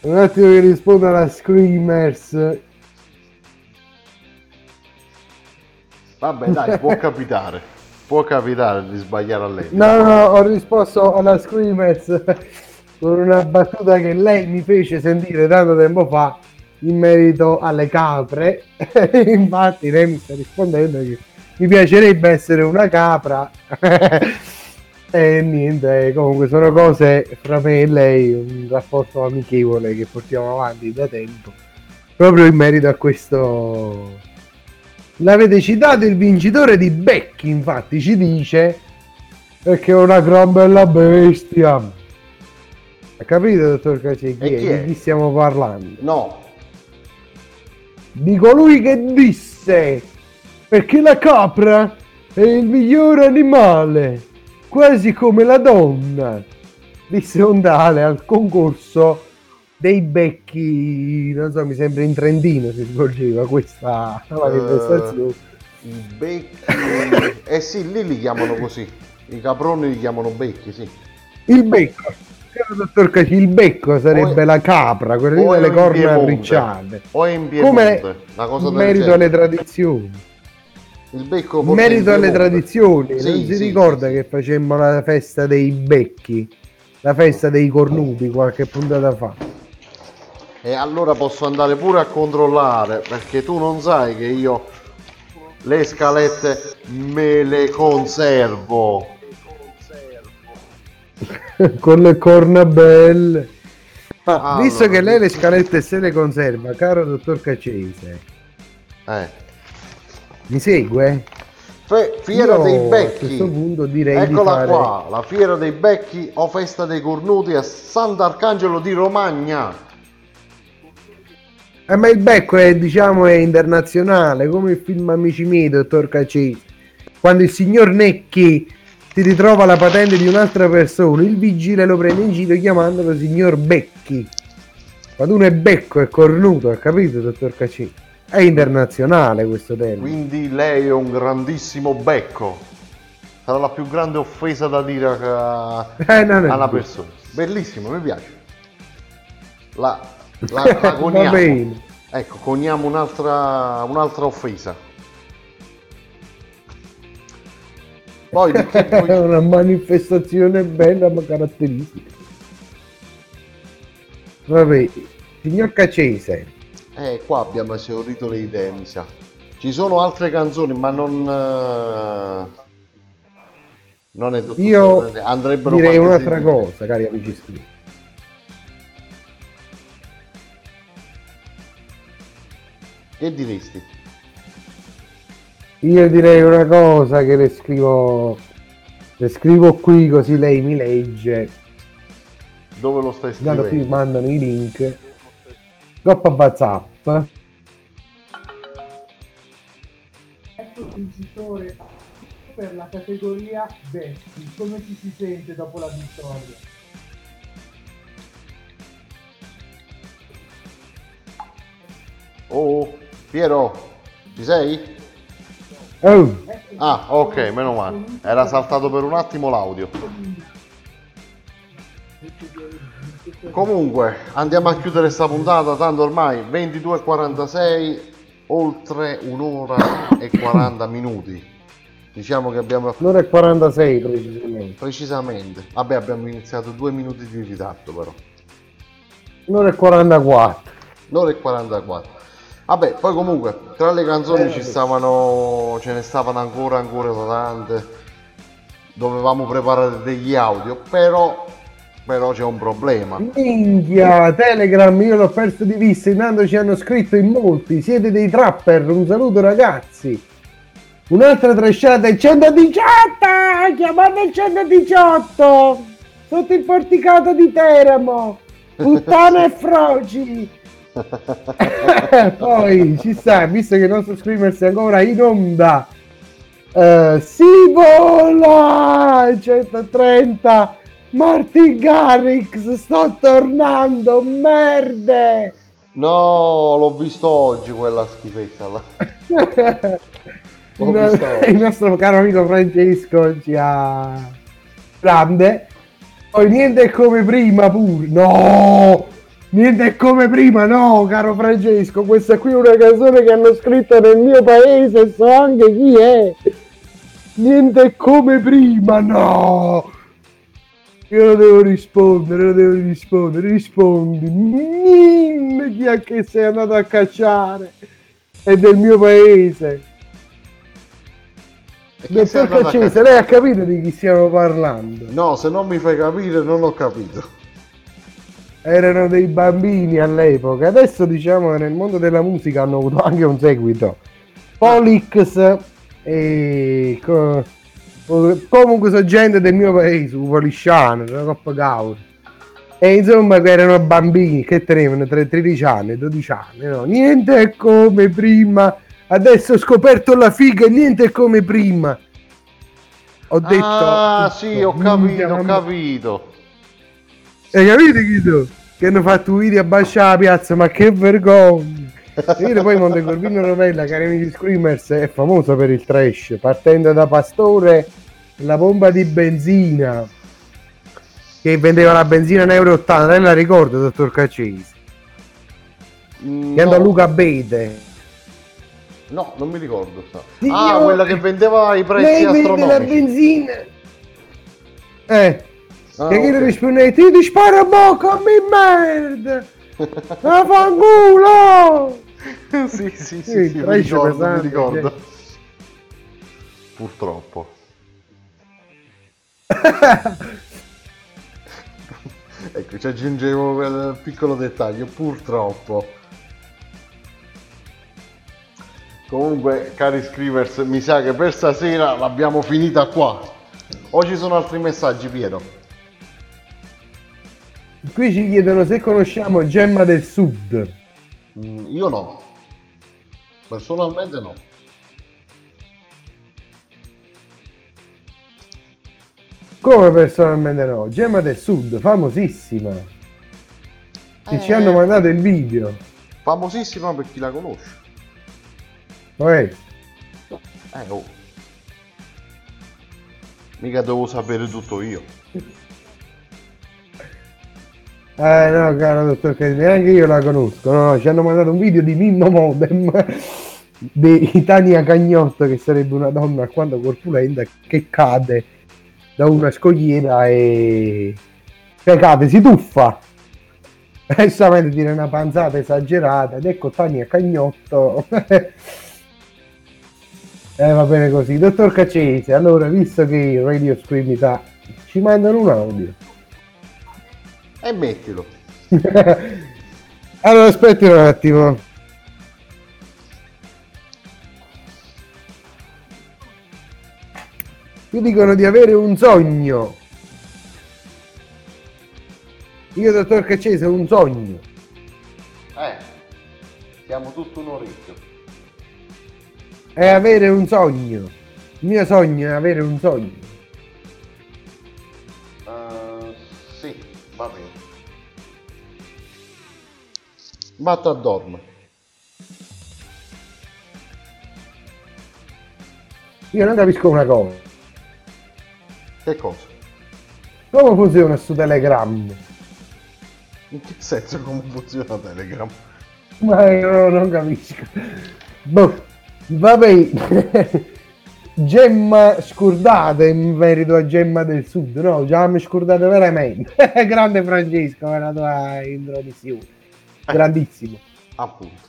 Un attimo che rispondo alla Screamers. Vabbè, dai, può capitare. Può capitare di sbagliare a lei. No, no, ho risposto alla Screamers con una battuta che lei mi fece sentire tanto tempo fa in merito alle capre. <laughs> Infatti lei mi sta rispondendo che mi piacerebbe essere una capra. <laughs> e niente, comunque sono cose fra me e lei, un rapporto amichevole che portiamo avanti da tempo. Proprio in merito a questo... L'avete citato il vincitore di Becky, infatti ci dice perché è una gran bella bestia. Ha capito, dottor Cacecchi? Di chi stiamo parlando? No, Di colui che disse perché la capra è il miglior animale, quasi come la donna. Disse Ondale al concorso dei becchi, non so, mi sembra in Trentino si svolgeva questa manifestazione. i becchi. Eh sì, lì li chiamano così. I caproni li chiamano becchi, sì. Il becco, dottor Caci, il becco sarebbe O la capra, quella delle corna arricciate. O è in Piemonte, Come una cosa in merito genere. alle tradizioni. Il becco merito alle tradizioni, Sì, non si sì, ricorda che facemmo la festa dei becchi, la festa dei cornuti qualche puntata fa. E allora posso andare pure a controllare, perché tu non sai che io le scalette me le conservo. <laughs> Con le corna belle. Allora, visto che lei le scalette se le conserva, caro dottor Cacese, Eh. Mi segue? Fe- fiera Io, dei A questo becchi. punto direi di Eccola fare... qua, la fiera dei becchi o festa dei cornuti a Sant'Arcangelo di Romagna. Eh, ma il becco è, diciamo, è internazionale, come il film Amici miei, dottor Cacese. Quando il signor Necchi si ritrova la patente di un'altra persona, il vigile lo prende in giro chiamandolo signor Becchi. Quando uno è becco è cornuto, ha capito, dottor Cacese? È internazionale questo termine. Quindi lei è un grandissimo becco. Sarà la più grande offesa da dire a, <laughs> Eh, non è a una persona. Bellissimo, mi piace. La, <laughs> la, la coniamo. bene. Ecco, coniamo un'altra, un'altra offesa. Poi di che <laughs> È una manifestazione bella ma caratteristica. Vabbè, signor Cacese, Eh, qua abbiamo esaurito le idee, mi sa. Ci sono altre canzoni, ma non... eh, Non è tutto io andrebbero direi un'altra cosa, cari amici iscritti. Che diresti? Io direi una cosa che le scrivo, le scrivo qui così lei mi legge. Dove lo stai Intanto qui scrivendo? mandano i link. Coppa WhatsApp. Ecco vincitore per la categoria Bessi. Come ci si sente dopo la vittoria? Oh, Piero, ci sei? Oh, Ah, ok, meno male. Era saltato per un attimo l'audio. Comunque, andiamo a chiudere sta puntata, tanto ormai 22.46, oltre un'ora e 40 minuti. Diciamo che abbiamo Un'ora e 46 precisamente. precisamente. Vabbè, abbiamo iniziato due minuti di ritardo però. Un'ora e 44. L'ora e 44. Vabbè, poi comunque tra le canzoni Eh, ci stavano, ce ne stavano ancora, ancora tante. Dovevamo preparare degli audio, però, però c'è un problema. Minchia, Telegram, io l'ho perso di vista, intanto ci hanno scritto in molti, siete dei trapper, un saluto ragazzi. Un'altra trasciata, il 118, chiamate il 118, sotto il porticato di Teramo, puttane e froci. <laughs> Poi ci sta, visto che il nostro screamer è ancora in onda, eh, si vola 130 Martin Garrix sto tornando merde! No, l'ho visto oggi quella schifezza là. <laughs> Il, nostro caro amico Francesco ci ha grande. Poi niente è come prima pure no! Niente è come prima no caro Francesco. Questa qui è una canzone che hanno scritto nel mio paese so anche chi è. Niente è come prima no io lo devo rispondere, lo devo rispondere, rispondi. Mm, chi è che sei andato a cacciare? È del mio paese. Dottor Caccese, lei ha capito di chi stiamo parlando? No, se non mi fai capire non ho capito. Erano dei bambini all'epoca, adesso diciamo che nel mondo della musica hanno avuto anche un seguito. Polix e co- comunque sono gente del mio paese, un polisciano, una coppa causa. E insomma che erano bambini che tenevano tra i 13 anni e 12 anni, no? Niente è come prima. Adesso ho scoperto la figa e niente è come prima. Ho detto... Ah, sì, ho capito, ho capito. hai capito Guido? Che hanno fatto video a Bascia la piazza, ma che vergogna! Vedete poi Montecorvino Rovella, cari amici Screamers, è famoso per il trash, partendo da Pastore, la bomba di benzina, che vendeva la benzina in euro 80, lei la ricorda, dottor Caccesi? Che andò a Luca Bede. No, non mi ricordo. sta. Sì, Ah, io- quella che vendeva i prezzi Lei vende la astronomici. benzina. Eh, Ah, che chi ok. le risponde, ti ti sparo a bocca, mi merda! <laughs> Ma fanculo! <laughs> sì, sì, sì, Sì, sì, mi ricordo, mi pesante, ricordo. Purtroppo. <laughs> ecco, ci aggiungevo quel piccolo dettaglio, purtroppo. Comunque, cari scrivers, mi sa che per stasera l'abbiamo finita qua. O ci sono altri messaggi, Piero? Qui ci chiedono se conosciamo Gemma del Sud. Mm, io no. Personalmente no. Come personalmente no? Gemma del Sud, famosissima. Che ci Eh. hanno mandato il video. Famosissima per chi la conosce. Vabbè, Eh, oh. Mica devo sapere tutto io. Eh no, caro dottor Casini, neanche io la conosco. No, no, ci hanno mandato un video di Mimmo Modem <laughs> di Tania Cagnotto, che sarebbe una donna alquanto corpulenta che cade da una scogliera e che cade, si tuffa. <laughs> E solamente tira una panzata esagerata ed ecco Tania Cagnotto. <laughs> Eh, va bene così. Dottor Caccese, allora, visto che Radio Screamità ci mandano un audio. E mettilo. <laughs> allora, aspetti un attimo. Mi dicono di avere un sogno. Io, dottor Caccese, ho un sogno. Eh. Siamo tutto un orecchio. È avere un sogno. Il mio sogno è avere un sogno. Dorme. Io non capisco una cosa. Che cosa? Come funziona su Telegram? In che senso come funziona Telegram? Ma io non capisco. Boh, vabbè. <laughs> gemma scordata in merito a gemma del sud, no? Gemma scordata veramente. <laughs> Grande Francesco per la tua introduzione. <laughs> Grandissimo. Appunto.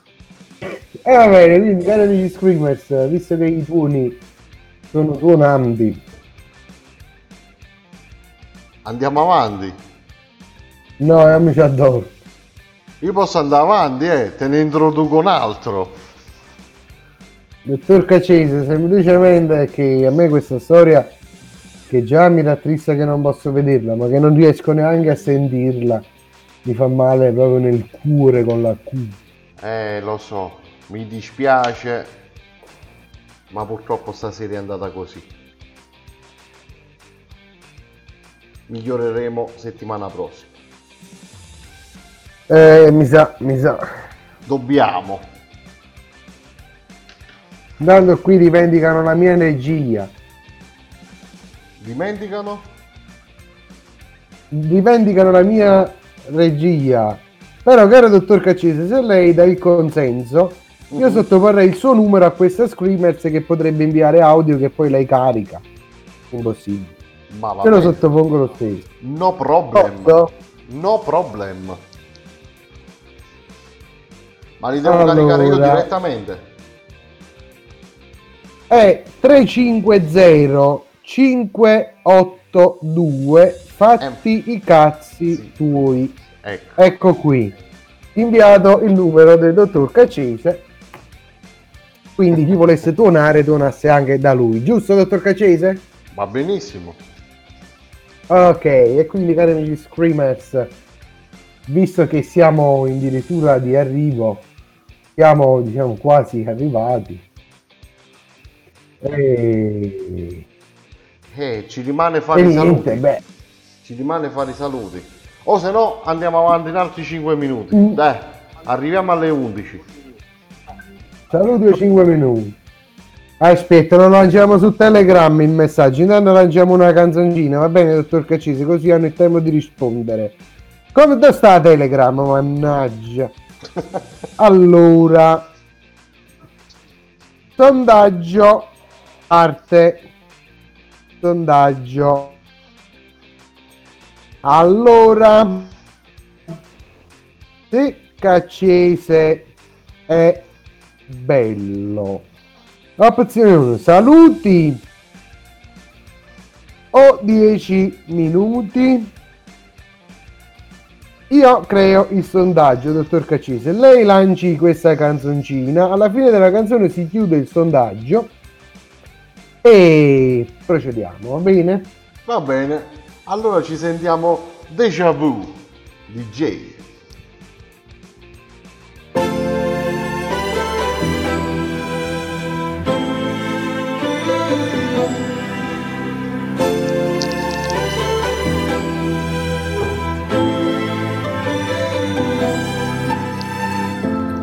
E va bene, quindi cari amici Screamers, visto che i tuoni sono tuonanti, Andiamo avanti. no, io mi ci adoro. Io posso andare avanti, eh, te ne introduco un altro. Dottor Cacese, semplicemente è che a me questa storia che già mi rattrista che non posso vederla, ma che non riesco neanche a sentirla, mi fa male proprio nel cuore con la Q. Eh, lo so, mi dispiace, ma purtroppo stasera è andata così. Miglioreremo settimana prossima. Eh, mi sa, mi sa. Dobbiamo. Intanto qui rivendicano la mia energia. Dimenticano? rivendicano la mia regia. Però, caro dottor Caccese, se lei dà il consenso, io Mhm. sottoporrei il suo numero a questa Screamers che potrebbe inviare audio che poi lei carica. Impossibile. Ma va Se lo sottopongo lo stesso. No problem. Posso? No problem. Ma li devo caricare io Allora. direttamente? È 350 582 fatti i cazzi tuoi. Ecco. Ecco qui. Inviato il numero del dottor Caccese. Quindi chi volesse tuonare, tuonasse anche da lui. Giusto, dottor Caccese? Va benissimo. Ok, e quindi cari amici Screamers, visto che siamo addirittura di arrivo, siamo diciamo quasi arrivati. E... Eh, ci rimane fare E niente, saluti. beh. Ci rimane fare i saluti. O se no andiamo avanti in altri 5 minuti. Mm. Dai, arriviamo alle 11. Saluti o 5 minuti. Aspetta, lo lanciamo su Telegram il messaggio. Intanto lanciamo una canzoncina, va bene, dottor Caccese, così hanno il tempo di rispondere. Come dove sta Telegram? Mannaggia. <laughs> Allora, sondaggio arte. Sondaggio. Allora, se Caccese è bello. Opzione 1, saluti o 10 minuti. Io creo il sondaggio, dottor Caccese. Lei lanci questa canzoncina. Alla fine della canzone si chiude il sondaggio e procediamo, va bene? Va bene. Allora ci sentiamo Deja Vu DJ.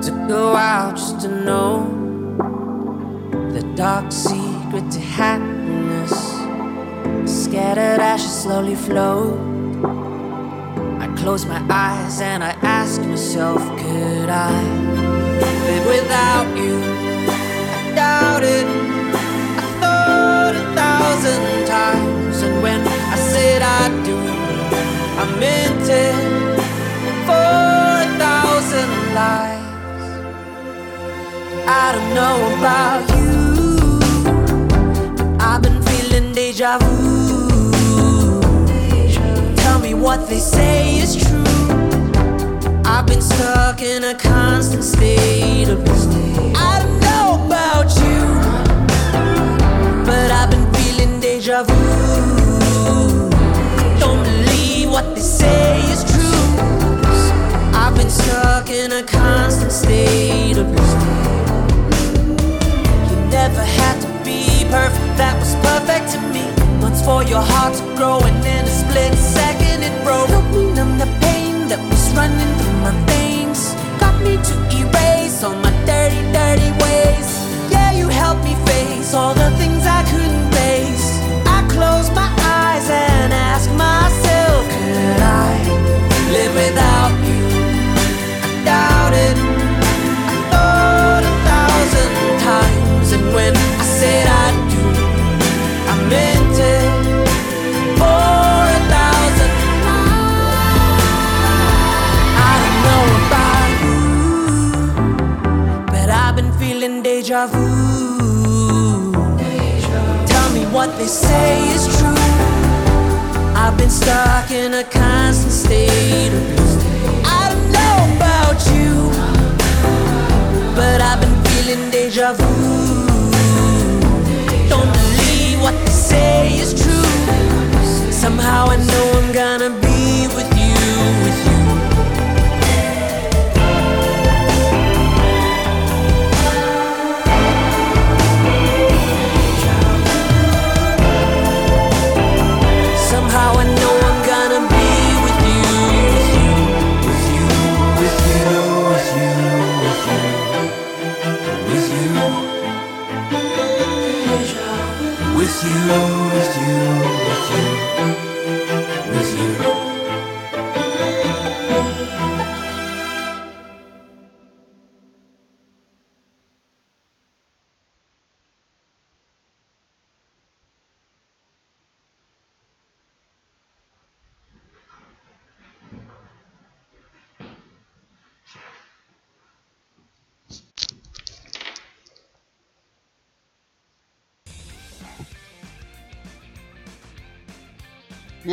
Took a while just to know the dark secret to happiness. Scattered ashes slowly flow. I close my eyes and I ask myself, could I live without you? I doubt it. I thought a thousand times, and when I said I do, I meant it for a thousand lives. I don't know about you. What they say is true. I've been stuck in a constant state of I don't know about you, but I've been feeling deja vu. Don't believe what they say is true. I've been stuck in a constant state of You never had to be perfect, that was perfect to me. Once for your heart to grow, and in a split second broke. Help me numb the pain that was running through my veins. Got me to erase all my dirty, dirty ways. Yeah, you helped me face all the things I couldn't face. I close my eyes and ask myself, could I live without you? I doubt what they say is true. I've been stuck in a constant state of blue. I don't know about you, but I've been feeling deja vu. Don't believe what they say is true. Somehow I know I'm gonna be with you,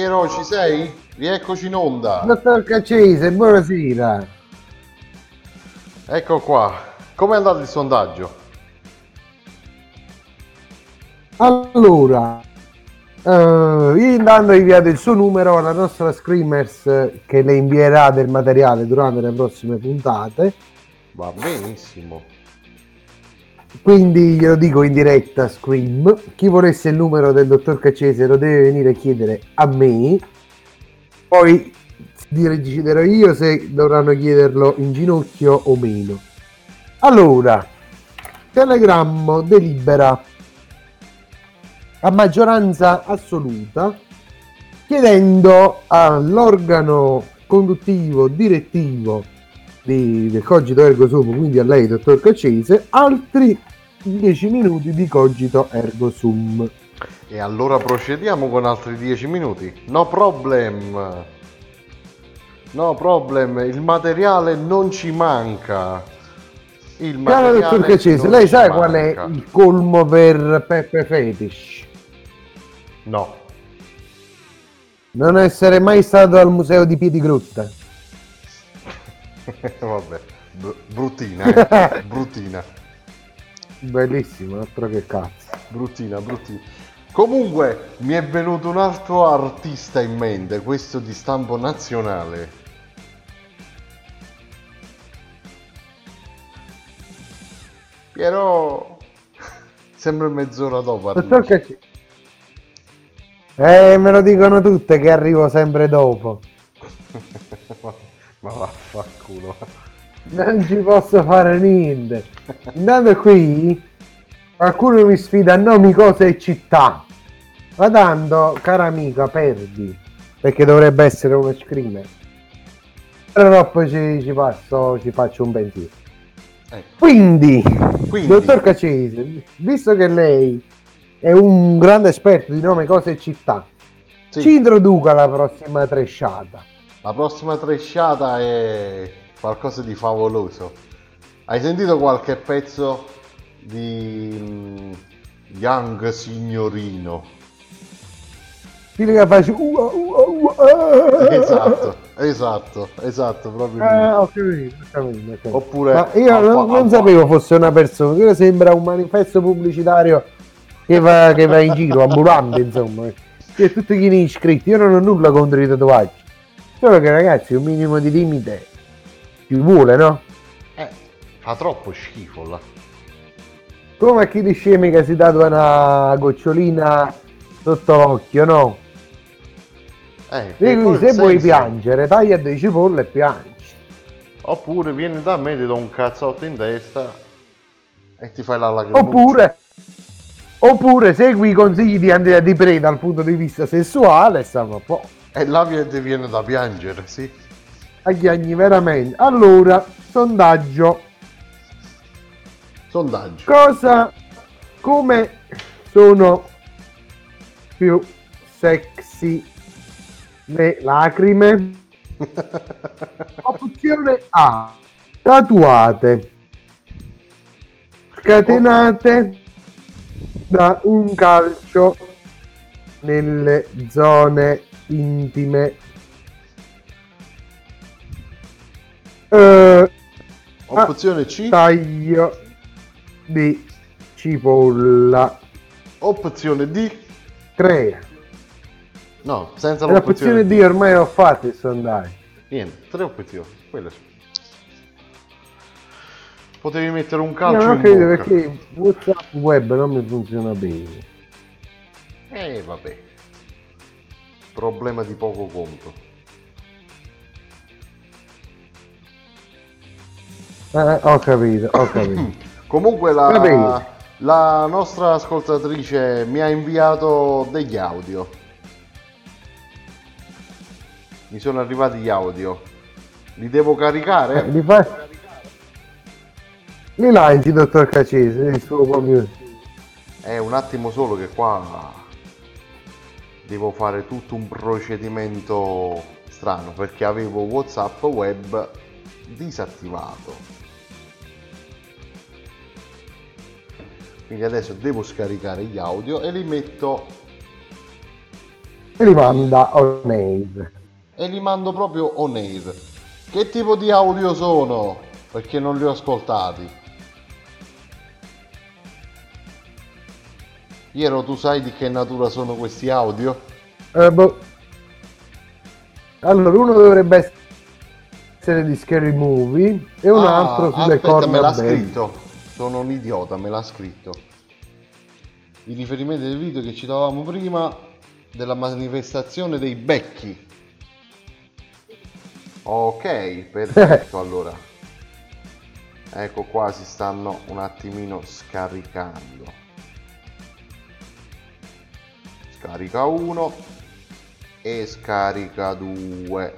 Piero, ci sei? Rieccoci in onda. Dottor Caccese, buonasera. Ecco qua. Com'è andato il sondaggio? Allora, eh, io intanto ho inviato il suo numero alla nostra Screamers che le invierà del materiale durante le prossime puntate. Va benissimo. Quindi glielo dico in diretta Scream. Chi volesse il numero del dottor Caccese lo deve venire a chiedere a me. Poi deciderò io se dovranno chiederlo in ginocchio o meno. Allora, Telegrammo delibera a maggioranza assoluta chiedendo all'organo conduttivo direttivo di, del cogito ergo sum, quindi a lei, dottor Caccese, altri 10 minuti di cogito ergo sum. E allora procediamo con altri 10 minuti. No problem. No problem, il materiale non ci manca. Il materiale dottor Caccese, lei sa manca. qual è il colmo per Peppe Fetish? No. Non essere mai stato al museo di Piedigrotta. <laughs> Vabbè, br- bruttina, eh. <laughs> bruttina, Bellissimo, altro che cazzo. bruttina, bruttina. Comunque, mi è venuto un altro artista in mente, questo di stampo nazionale. Piero, <laughs> sempre mezz'ora dopo. Caccese. Eh, me lo dicono tutte che arrivo sempre dopo. Ma vaffanculo. Non ci posso fare niente. Intanto qui qualcuno mi sfida a nomi, cose e città. Ma tanto, cara amica, perdi. Perché dovrebbe essere uno screamer. Però dopo ci, ci passo, ci faccio un pensiero. Ecco. Quindi, Quindi. dottor Caccese, visto che lei è un grande esperto di nome, cose e città, Sì. ci introduca la prossima tresciata. La prossima tresciata è qualcosa di favoloso. Hai sentito qualche pezzo di mm, Young Signorino? Quelli che ua, ua. Esatto, esatto, esatto, proprio Eh, lui. ho capito, ho capito, ho capito. Oppure Ma io non, Alfa- non Alfa- sapevo fosse una persona, quello sembra un manifesto pubblicitario che va, che va in giro, ambulante, insomma. Che tutti gli iscritti, io non ho nulla contro i tatuaggi. Solo che ragazzi, un minimo di limite ci vuole, no? Eh, fa troppo schifo là. Come a chi di scemi che si tatua una gocciolina sotto l'occhio, no? Eh, Quindi se vuoi senso- piangere, taglia dei cipolle e piangi. Oppure vieni da me, ti do un cazzotto in testa e ti fai la lacrimuccia. Oppure, oppure segui i consigli di Andrea Di Pre dal punto di vista sessuale e stiamo a po'. E là vi- ti viene da piangere, sì. Aghiagni veramente. Allora, sondaggio. Sondaggio. Cosa, come sono più sexy le lacrime? <laughs> Opzione A. Tatuate. scatenate da un calcio nelle zone intime. Eh, Opzione C. Taglio di cipolla. Opzione D. Crea. No, senza L'opzione l'opzione D ormai ho fatto il sondaggio. Niente, tre opzioni. Quelle sono. Potevi mettere un Io calcio non in credo bocca. perché WhatsApp web non mi funziona bene. Eh, vabbè. Problema di poco conto. Eh, ho capito, ho capito. <coughs> Comunque la, la nostra ascoltatrice mi ha inviato degli audio. Mi sono arrivati gli audio. Li devo caricare? Eh, li, fa... li lanci, dottor Cacese, il suo computer. È un attimo solo che qua devo fare tutto un procedimento strano perché avevo WhatsApp web disattivato. Quindi adesso devo scaricare gli audio e li metto E li manda on air. e li mando proprio on air. Che tipo di audio sono? Perché non li ho ascoltati. Iero, tu sai di che natura sono questi audio? Eh, boh. Allora, uno dovrebbe essere di Scary Movie e un Ah, altro sulle aspetta, me l'ha corna band. scritto. Sono un idiota, me l'ha scritto. I riferimenti del video che citavamo prima della manifestazione dei becchi. Ok, perfetto <laughs> allora. Ecco qua si stanno un attimino scaricando. Scarica 1 e scarica 2.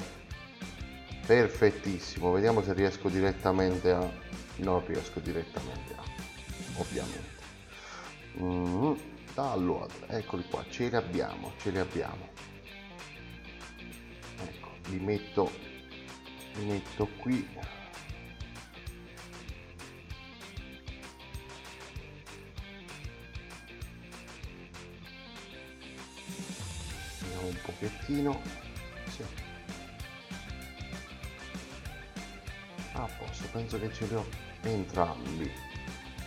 Perfettissimo, vediamo se riesco direttamente a... Non riesco direttamente a... Ovviamente. Mm, Allora, eccoli qua, ce li abbiamo, ce li abbiamo. Ecco, li metto, li metto qui. Vediamo un pochettino. Sì. A posto, penso che ce li ho entrambi.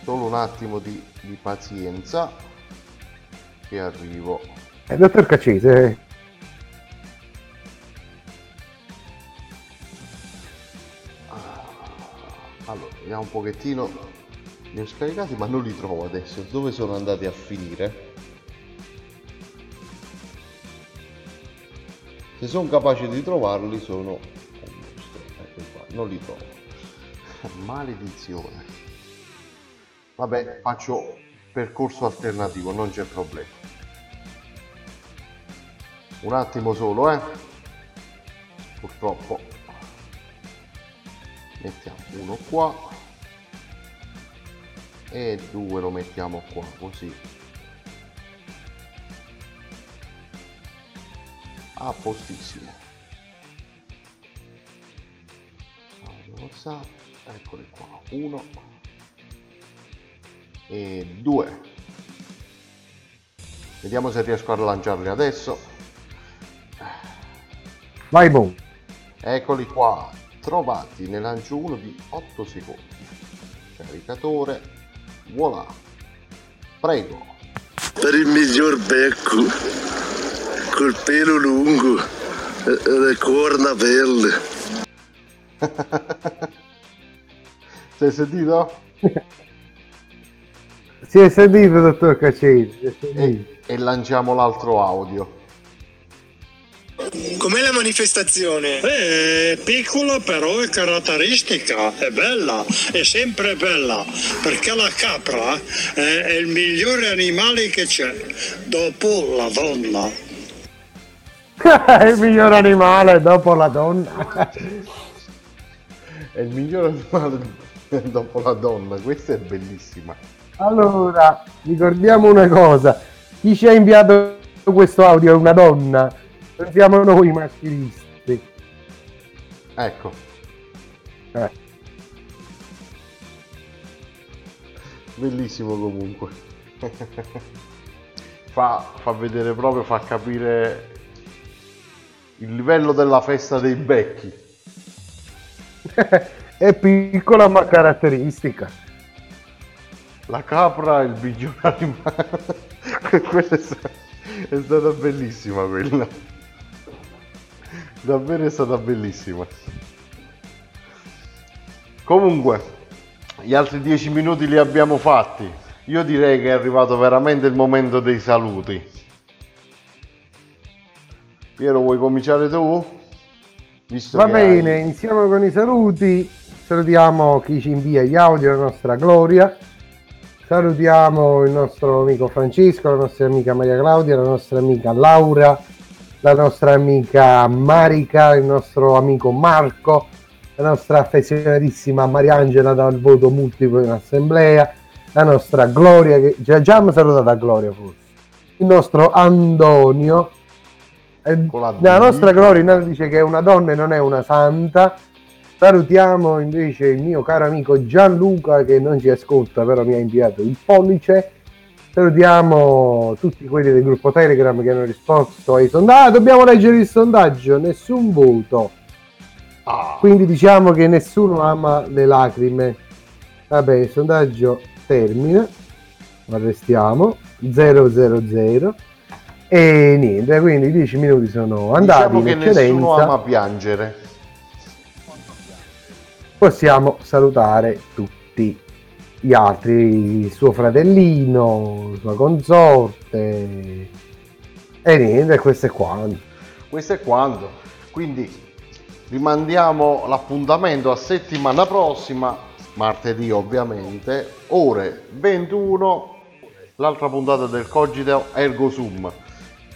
Solo un attimo di, di pazienza che arrivo. Eh, dottor Cacese, Allora, vediamo un pochettino. Li ho scaricati ma non li trovo adesso. Dove sono andati a finire? Se sono capace di trovarli sono... Ecco qua, non li trovo. <laughs> Maledizione. Vabbè, faccio percorso alternativo, non c'è problema. Un attimo solo, eh. Purtroppo. Mettiamo uno qua. E due lo mettiamo qua, così. A postissimo. Allora, WhatsApp, eccoli qua. Uno e due. Vediamo se riesco a lanciarli adesso. vai boom. Eccoli qua, trovati ne lancio uno di 8 secondi. Caricatore, voilà. Prego. per il miglior becco, col pelo lungo e e le corna belle. Sei <laughs> sentito? Si è sentito, dottor si è sentito. E lanciamo l'altro audio. Com'è la manifestazione? Eh, è piccola però è caratteristica, è bella, è sempre bella, perché la capra è, è il migliore animale che c'è, dopo la donna. È <laughs> il miglior animale dopo la donna. <laughs> È il miglior animale dopo la donna. Questa è bellissima. Allora, ricordiamo una cosa. Chi ci ha inviato questo audio è una donna. Non siamo noi maschilisti. Ecco. Eh. Bellissimo comunque. <laughs> fa, fa vedere proprio, fa capire il livello della festa dei becchi. <laughs> È piccola ma caratteristica. La capra e il miglior animale. <laughs> quella è stata, è stata bellissima quella. Davvero è stata bellissima. Comunque, gli altri dieci minuti li abbiamo fatti. Io direi che è arrivato veramente il momento dei saluti. Piero, vuoi cominciare tu? Visto Va bene, hai- iniziamo con i saluti. Salutiamo chi ci invia gli audio, la nostra Gloria. Salutiamo il nostro amico Francesco, la nostra amica Maria Claudia, la nostra amica Laura, la nostra amica Marica, il nostro amico Marco, la nostra affezionatissima Mariangela dal voto multiplo in assemblea, la nostra Gloria, che già, già mi salutata Gloria forse, il nostro Antonio, eh, la nostra Gloria dice che è una donna e non è una santa. Salutiamo invece il mio caro amico Gianluca che non ci ascolta, però mi ha inviato il pollice. Salutiamo tutti quelli del gruppo Telegram che hanno risposto ai sondaggi. Ah, dobbiamo leggere il sondaggio, nessun voto. Quindi diciamo che nessuno ama le lacrime. Vabbè, il sondaggio termina. Arrestiamo 000 e niente, quindi i 10 minuti sono andati Diciamo in che eccedenza. nessuno ama piangere. possiamo salutare tutti gli altri, suo fratellino, sua consorte e niente, questo è quanto. Questo è quanto. Quindi rimandiamo l'appuntamento a settimana prossima, martedì ovviamente, ore 21, l'altra puntata del Cogito Ergo Sum.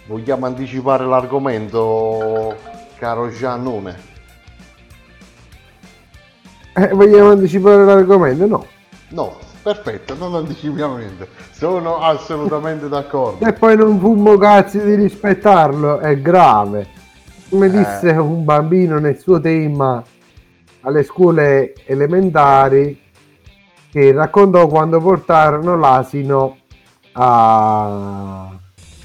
Vogliamo anticipare l'argomento, caro Giannone? Eh, vogliamo anticipare l'argomento? No. No, perfetto, non anticipiamo niente. Sono assolutamente d'accordo. E poi non fummo cazzi di rispettarlo, è grave. Come Eh. disse un bambino nel suo tema alle scuole elementari, che raccontò quando portarono l'asino a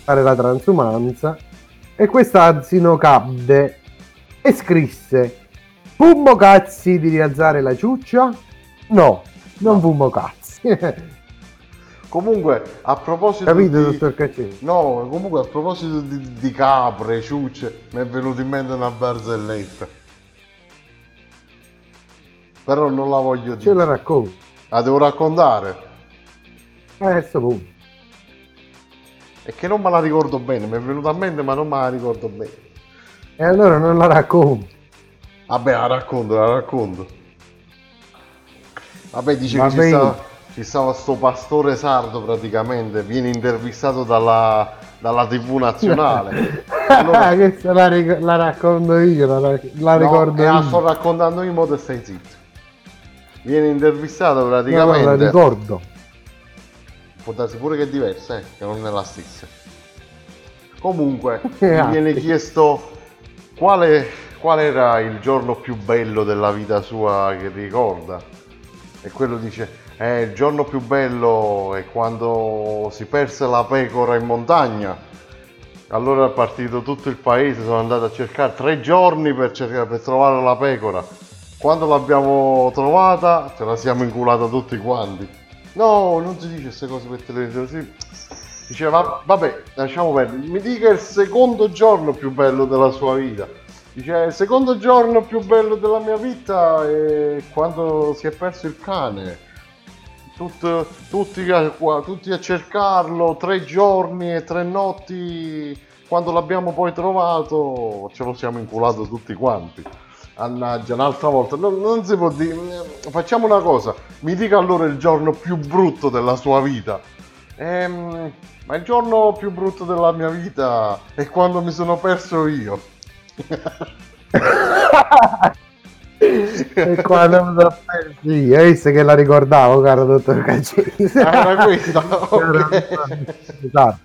fare la transumanza e quest'asino cadde e scrisse Fummo cazzi di rialzare la ciuccia? No, non fummo cazzi. <laughs> Comunque, a proposito Capito, di... dottor Caccini? No, comunque a proposito di, di capre, ciucce, mi è venuta in mente una barzelletta. Però non la voglio dire. Ce la racconto. La devo raccontare. Adesso punto. È che non me la ricordo bene, mi è venuta a mente ma non me la ricordo bene. E allora non la racconto. Vabbè, la racconto, la racconto. Vabbè, dice che ci stava, ci stava sto pastore sardo praticamente, viene intervistato dalla, dalla TV nazionale. Allora- <laughs> Questa la, ric- la racconto io, la, la- la No, ricordo e la io. sto raccontando in modo e stai zitto. Viene intervistato No, no, la praticamente. ricordo. Può darsi pure che è diversa, eh, che non è la stessa. Comunque, <laughs> gli viene chiesto quale, qual era il giorno più bello della vita sua che ricorda. E quello dice, eh, il giorno più bello è quando si perse la pecora in montagna. Allora è partito tutto il paese, sono andato a cercare tre giorni per, cercare, per trovare la pecora. Quando l'abbiamo trovata, ce la siamo inculata tutti quanti. No, non si dice queste cose per televisione. Diceva, vabbè, lasciamo perdere. Mi dica il secondo giorno più bello della sua vita. Dice, il secondo giorno più bello della mia vita è quando si è perso il cane. Tut- tutti, a, tutti a cercarlo, tre giorni e tre notti. Quando l'abbiamo poi trovato, ce lo siamo inculato tutti quanti. Annaggia, un'altra volta. Non, non si può dire. Facciamo una cosa. Mi dica allora il giorno più brutto della sua vita. Ehm, ma il giorno più brutto della mia vita è quando mi sono perso io. <laughs> E quando mi sono perso io, hai visto che la ricordavo, caro dottor Caccese. Ah, era questa? <laughs> Ok. Esatto.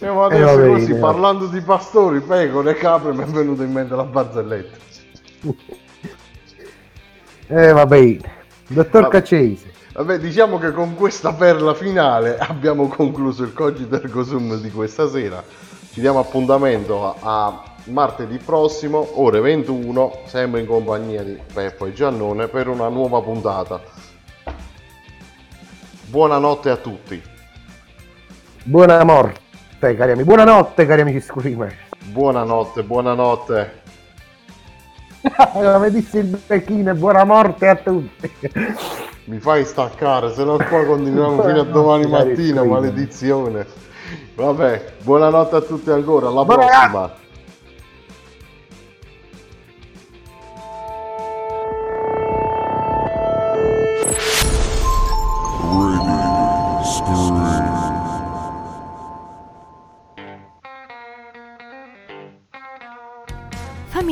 Eh, ma Eh, adesso bene, così, parlando di pastori, pecore e capre, mi è venuta in mente la barzelletta. <laughs> Eh, va bene. Dottor Vabbè. Caccese. Vabbè, diciamo che con questa perla finale <laughs> abbiamo concluso il Cogito Ergo Sum di questa sera. Ci diamo appuntamento a, martedì prossimo, ore 21, sempre in compagnia di Peppo e Giannone per una nuova puntata. Buonanotte a tutti. Buonanotte, cari amici. Buonanotte, cari amici screamer. Buonanotte, buonanotte. <laughs> Come disse il becchino, buona morte a tutti. Mi fai staccare, se no qua continuiamo fino a domani mattina, maledizione. Vabbè, buonanotte a tutti ancora, alla Buonanotte. prossima.